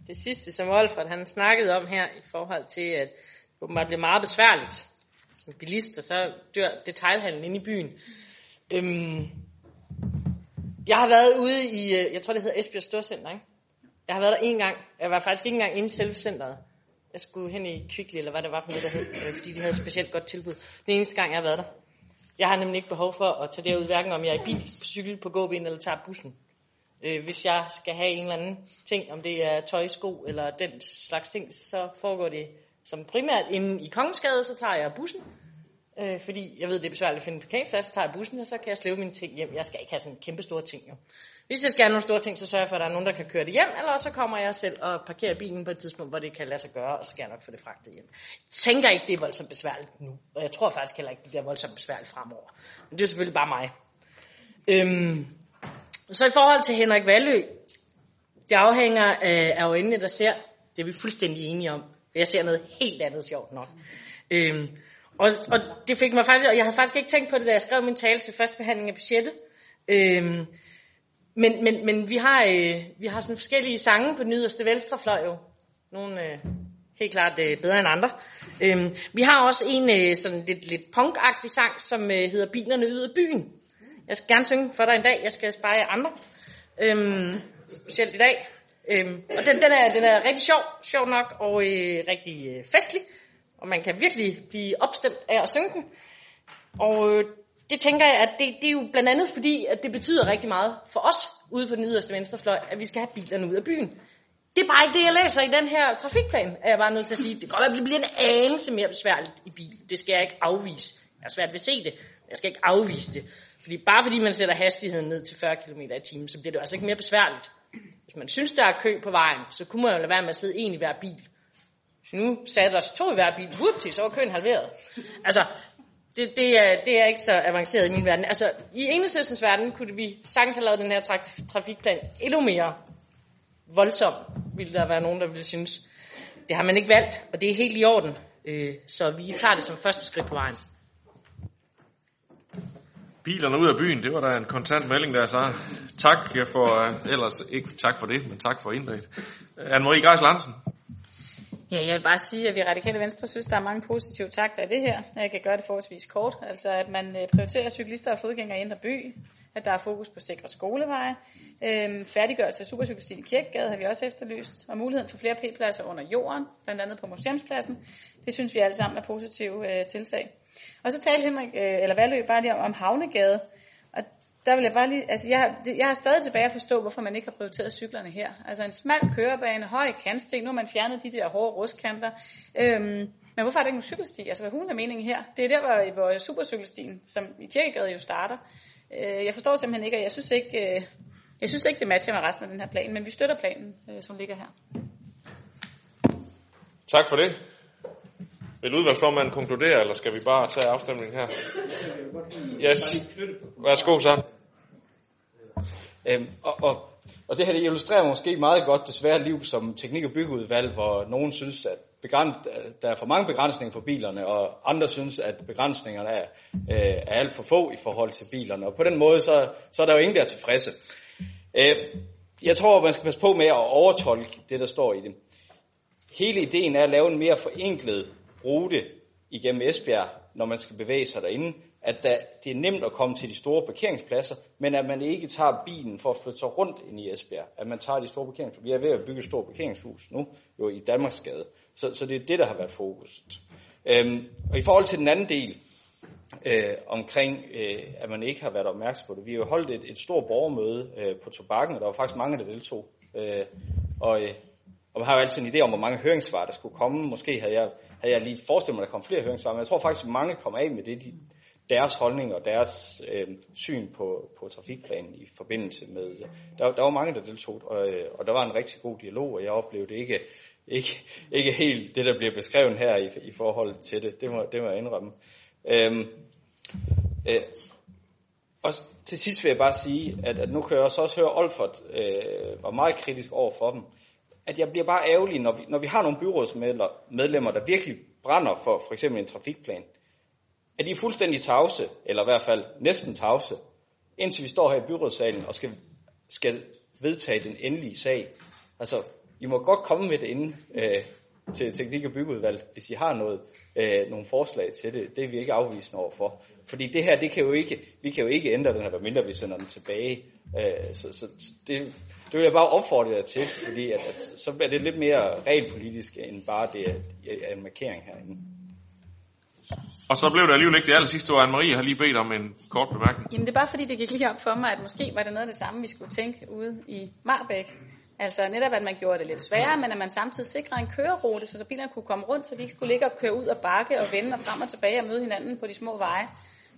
det sidste, som Olfert han snakkede om her, i forhold til, at det åbenbart bliver meget besværligt som bilist, og så dør detaljhandlen inde i byen. Øhm, jeg har været ude i, øh, jeg tror det hedder Esbjerg Storcenter, ikke? Jeg har været der en gang. Jeg var faktisk ikke engang inde i selve centret. Jeg skulle hen i Kvickly, eller hvad det var for noget, der hed, øh, fordi de havde et specielt godt tilbud. Den eneste gang, jeg har været der. Jeg har nemlig ikke behov for at tage derud, hverken om jeg er i bil, på cykel, på gåben eller tager bussen. Øh, hvis jeg skal have en eller anden ting, om det er tøj, sko eller den slags ting, så foregår det som primært inde i Kongensgade, så tager jeg bussen. Øh, fordi jeg ved, det er besværligt at finde en parkeringsplads, så tager jeg bussen, og så kan jeg slæve mine ting hjem. Jeg skal ikke have sådan kæmpe store ting, jo. Hvis jeg skal have nogle store ting, så sørger jeg for, at der er nogen, der kan køre det hjem, eller så kommer jeg selv og parkerer bilen på et tidspunkt, hvor det kan lade sig gøre, og så skal jeg nok få det fragtet hjem. Jeg tænker ikke, det er voldsomt besværligt nu, og jeg tror faktisk heller ikke, det bliver voldsomt besværligt fremover. Men det er selvfølgelig bare mig. Øhm, så i forhold til Henrik Valø, det afhænger af, af øjnene, der ser. Det er vi fuldstændig enige om. Jeg ser noget helt andet sjovt nok. Øhm, og, og det fik mig faktisk, og jeg havde faktisk ikke tænkt på det, da jeg skrev min tale til første behandling af budgettet. Øhm, men, men, men vi har, øh, vi har sådan forskellige sange på den yderste venstrefløj jo. Nogle øh, helt klart øh, bedre end andre. Øhm, vi har også en øh, sådan lidt, lidt punkagtig sang, som øh, hedder Bilerne ud af byen. Jeg skal gerne synge for dig en dag. Jeg skal spare jer andre. Øhm, specielt i dag. Øhm, og den, den, er, den er rigtig sjov, sjov nok, og øh, rigtig øh, festlig. Og man kan virkelig blive opstemt af at synge den. Og øh, det tænker jeg, at det, det er jo blandt andet fordi, at det betyder rigtig meget for os ude på den yderste venstrefløj, at vi skal have bilerne ud af byen. Det er bare ikke det, jeg læser i den her trafikplan, er jeg bare nødt til at sige. Det kan godt være, at det bliver en anelse mere besværligt i bil. Det skal jeg ikke afvise. Jeg er svært ved at se det. Jeg skal ikke afvise det. Fordi bare fordi man sætter hastigheden ned til 40 km i timen, så bliver det altså ikke mere besværligt. Hvis man synes, der er kø på vejen, så kunne man jo lade være med at sidde en i hver bil. Så nu satte os to i hver bil, whoopty, så var køen halveret. Altså, det, det, er, det er ikke så avanceret i min verden. Altså, i enhedslistens verden kunne vi sagtens have lavet den her traf- trafikplan endnu mere voldsom, ville der være nogen, der ville synes. Det har man ikke valgt, og det er helt i orden. Øh, så vi tager det som første skridt på vejen. Bilerne ud af byen, det var da en kontant melding, der så tak for, øh, ellers ikke tak for det, men tak for indlægget. Anne-Marie Geis Larsen. Ja, jeg vil bare sige, at vi Radikale Venstre synes, der er mange positive takter i det her. Jeg kan gøre det forholdsvis kort. Altså, at man øh, prioriterer cyklister og fodgængere i Indre By. At der er fokus på sikre skoleveje. Øhm, færdiggørelse af supercykelstien i Kirkegade har vi også efterlyst. Og muligheden for flere p-pladser under jorden, blandt andet på museumspladsen. Det synes vi alle sammen er positive øh, tiltag. Og så talte Henrik, øh, eller Valø bare lige om, om Havnegade. Der vil jeg bare lige, altså jeg, jeg har stadig tilbage at forstå, hvorfor man ikke har prioriteret cyklerne her. Altså en smal kørebane, høj kantsten, nu har man fjernet de der hårde rustkanter. Øhm, men hvorfor er der ikke nogen cykelsti? Altså hvad hun er meningen her? Det er der, hvor, hvor supercykelstien, som i Kirkegade jo starter. Øh, jeg forstår simpelthen ikke, og jeg synes ikke, øh, jeg synes ikke, det matcher med resten af den her plan, men vi støtter planen, øh, som ligger her. Tak for det. Vil udvalgsformanden konkludere, eller skal vi bare tage afstemningen her? Yes. Værsgo så. Øhm, og, og, og det her det illustrerer måske meget godt det svære liv som teknik- og byggeudvalg, hvor nogen synes, at begræns, der er for mange begrænsninger for bilerne, og andre synes, at begrænsningerne er, øh, er alt for få i forhold til bilerne. Og på den måde, så, så er der jo ingen, der er tilfredse. Øh, jeg tror, man skal passe på med at overtolke det, der står i det. hele ideen er at lave en mere forenklet rute igennem Esbjerg, når man skal bevæge sig derinde, at der, det er nemt at komme til de store parkeringspladser, men at man ikke tager bilen for at flytte sig rundt ind i Esbjerg. At man tager de store parkeringspladser. Vi er ved at bygge et stort parkeringshus nu, jo i Danmarksgade. Så, så det er det, der har været fokuset. Øhm, og i forhold til den anden del, øh, omkring, øh, at man ikke har været opmærksom på det. Vi har jo holdt et, et stort borgermøde øh, på Tobakken, og der var faktisk mange, der deltog. Øh, og, øh, og man har jo altid en idé om, hvor mange høringssvar der skulle komme. Måske havde jeg, havde jeg lige forestillet mig, at der kom flere høringssvar, men jeg tror faktisk, at mange kom af med det, de, deres holdning og deres øh, syn på, på trafikplanen i forbindelse med... Der, der var mange, der deltog, og, øh, og der var en rigtig god dialog, og jeg oplevede ikke, ikke, ikke helt det, der bliver beskrevet her i, i forhold til det. Det må, det må jeg indrømme. Øhm, øh, og til sidst vil jeg bare sige, at, at nu kan jeg også, også høre, at Olfert øh, var meget kritisk over for dem. At jeg bliver bare ærgerlig, når vi, når vi har nogle byrådsmedlemmer, der virkelig brænder for for eksempel en trafikplan, at de er fuldstændig tavse, eller i hvert fald næsten tavse, indtil vi står her i byrådssalen og skal, skal vedtage den endelige sag. Altså, I må godt komme med det inden øh, til teknik- og byggeudvalg, hvis I har noget, øh, nogle forslag til det. Det er vi ikke afvisende overfor. Fordi det her, det kan jo ikke, vi kan jo ikke ændre den her, mindre vi sender den tilbage. Øh, så så det, det vil jeg bare opfordre jer til, fordi at, at, så bliver det lidt mere regelpolitisk, end bare det er en markering herinde. Og så blev det alligevel ikke det aller sidste år. Anne-Marie har lige bedt om en kort bemærkning. Jamen det er bare fordi, det gik lige op for mig, at måske var det noget af det samme, vi skulle tænke ude i Marbæk. Altså netop, at man gjorde det lidt sværere, men at man samtidig sikrer en kørerute, så, så bilerne kunne komme rundt, så de ikke skulle ligge og køre ud og bakke og vende og frem og tilbage og møde hinanden på de små veje.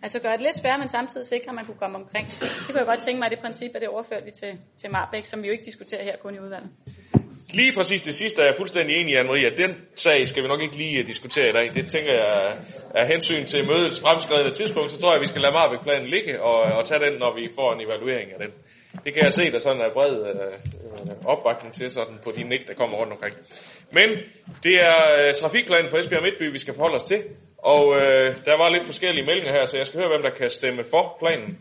Altså gøre det lidt sværere, men samtidig sikre, at man kunne komme omkring. Det kunne jeg godt tænke mig, at det princip, at det overført vi til, til Marbæk, som vi jo ikke diskuterer her kun i udvalget. Lige præcis det sidste er jeg fuldstændig enig i, Anne-Marie, at den sag skal vi nok ikke lige eh, diskutere i dag. Det tænker jeg er hensyn til mødets fremskredende tidspunkt, så tror jeg, at vi skal lade Marbæk-planen ligge og, og tage den, når vi får en evaluering af den. Det kan jeg se, der sådan er bred øh, øh opbakning til sådan på de nik, der kommer rundt omkring. Men det er øh, trafikplanen for Esbjerg Midtby, vi skal forholde os til. Og øh, der var lidt forskellige meldinger her, så jeg skal høre, hvem der kan stemme for planen.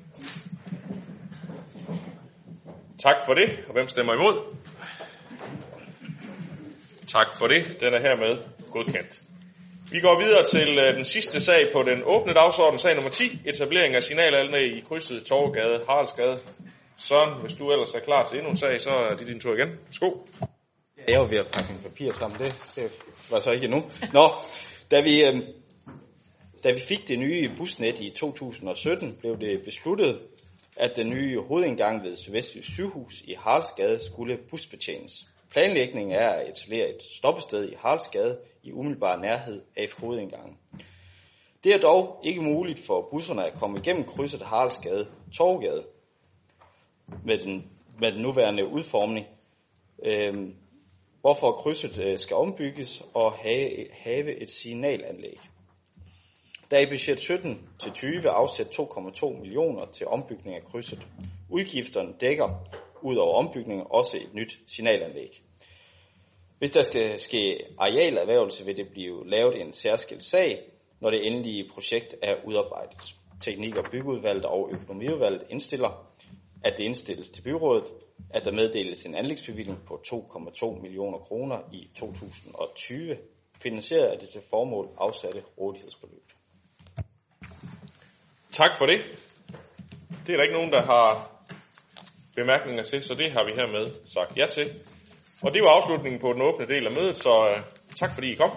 Tak for det. Og hvem stemmer imod? Tak for det. Den er hermed godkendt. Vi går videre til øh, den sidste sag på den åbne dagsorden, sag nummer 10, etablering af signalanlæg i krydset Torvegade, Haraldsgade. Søren, hvis du ellers er klar til endnu en sag, så er det din tur igen. Værsgo. Jeg var ved at pakke en papir sammen. Det, det var så ikke endnu. Nå, da vi, øh, da vi fik det nye busnet i 2017, blev det besluttet, at den nye hovedindgang ved Sydvestjysk sygehus i Haraldsgade skulle busbetjenes. Planlægningen er at etablere et stoppested i Haraldsgade i umiddelbar nærhed af hovedindgangen. Det er dog ikke muligt for busserne at komme igennem krydset Haraldsgade Torvgade med den, med den nuværende udformning, øh, hvorfor krydset øh, skal ombygges og have, have et signalanlæg. Der er i budget 17 til 20 afsat 2,2 millioner til ombygning af krydset. Udgifterne dækker ud over ombygningen også et nyt signalanlæg. Hvis der skal ske arealerhvervelse, vil det blive lavet en særskilt sag, når det endelige projekt er udarbejdet. Teknik- og byggeudvalget og økonomiudvalget indstiller, at det indstilles til byrådet, at der meddeles en anlægsbevilling på 2,2 millioner kroner i 2020, finansieret af det til formål afsatte rådighedsbeløb. Tak for det. Det er der ikke nogen, der har bemærkninger til, så det har vi hermed sagt ja til. Og det var afslutningen på den åbne del af mødet, så øh, tak fordi I kom.